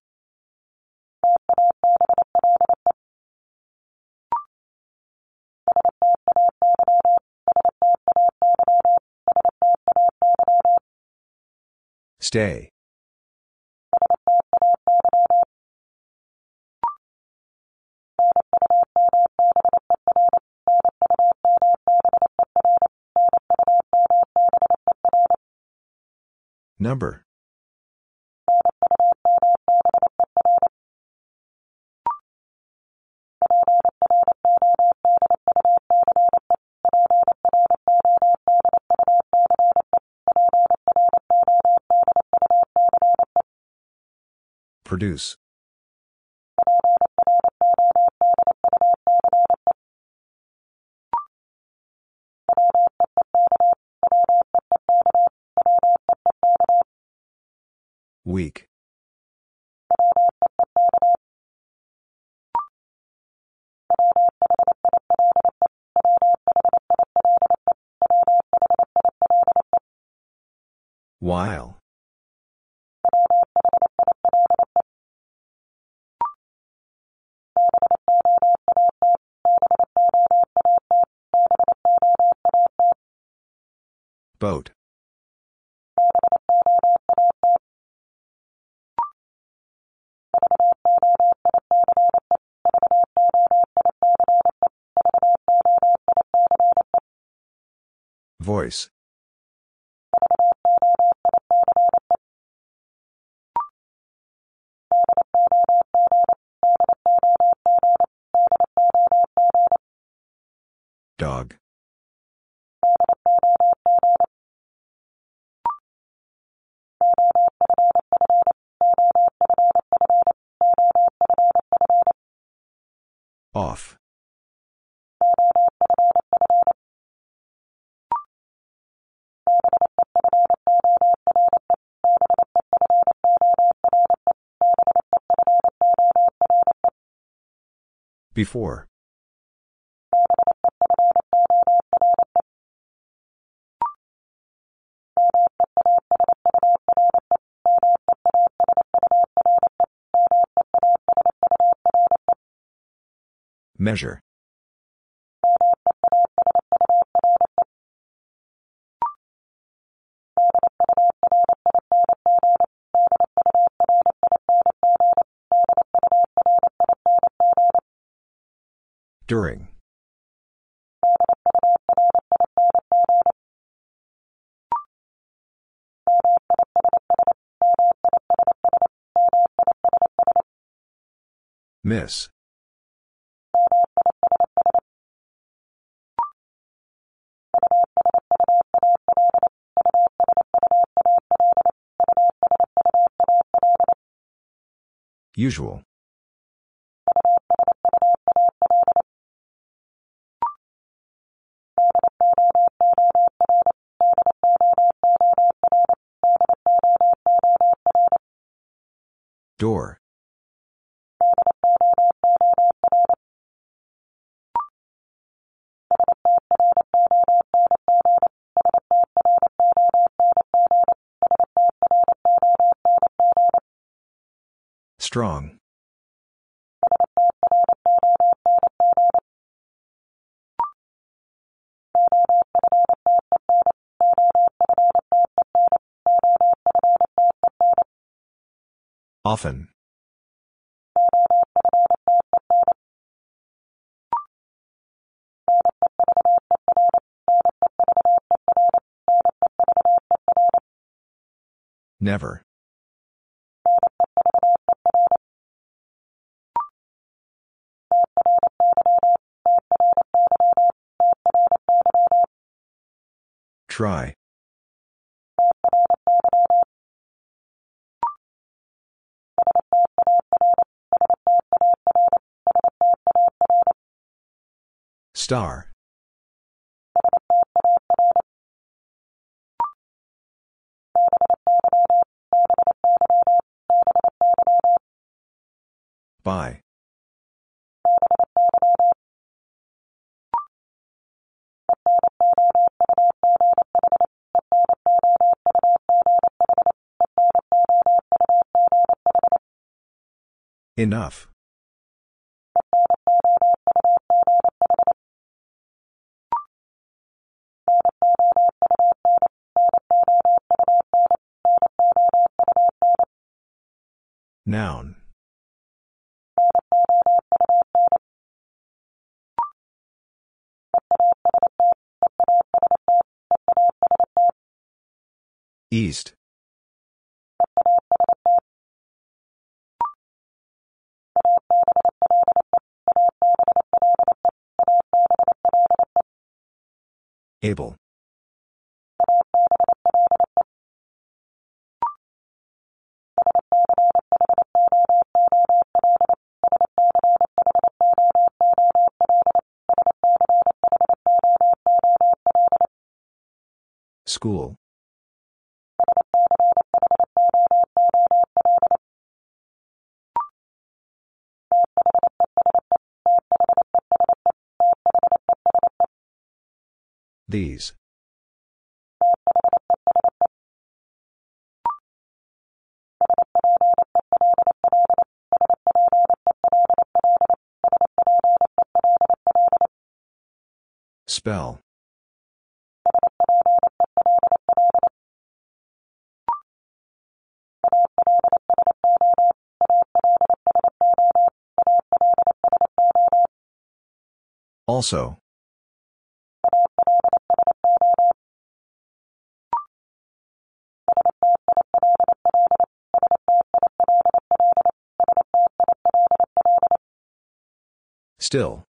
Stay. Number. Produce. Weak. While. Boat. Voice. Dog. Before. Measure. During. Miss. Usual. Door. Strong. Often. Never. Try. Star. By. Enough. Noun. East. Able. School. These. Spell. Also. Still.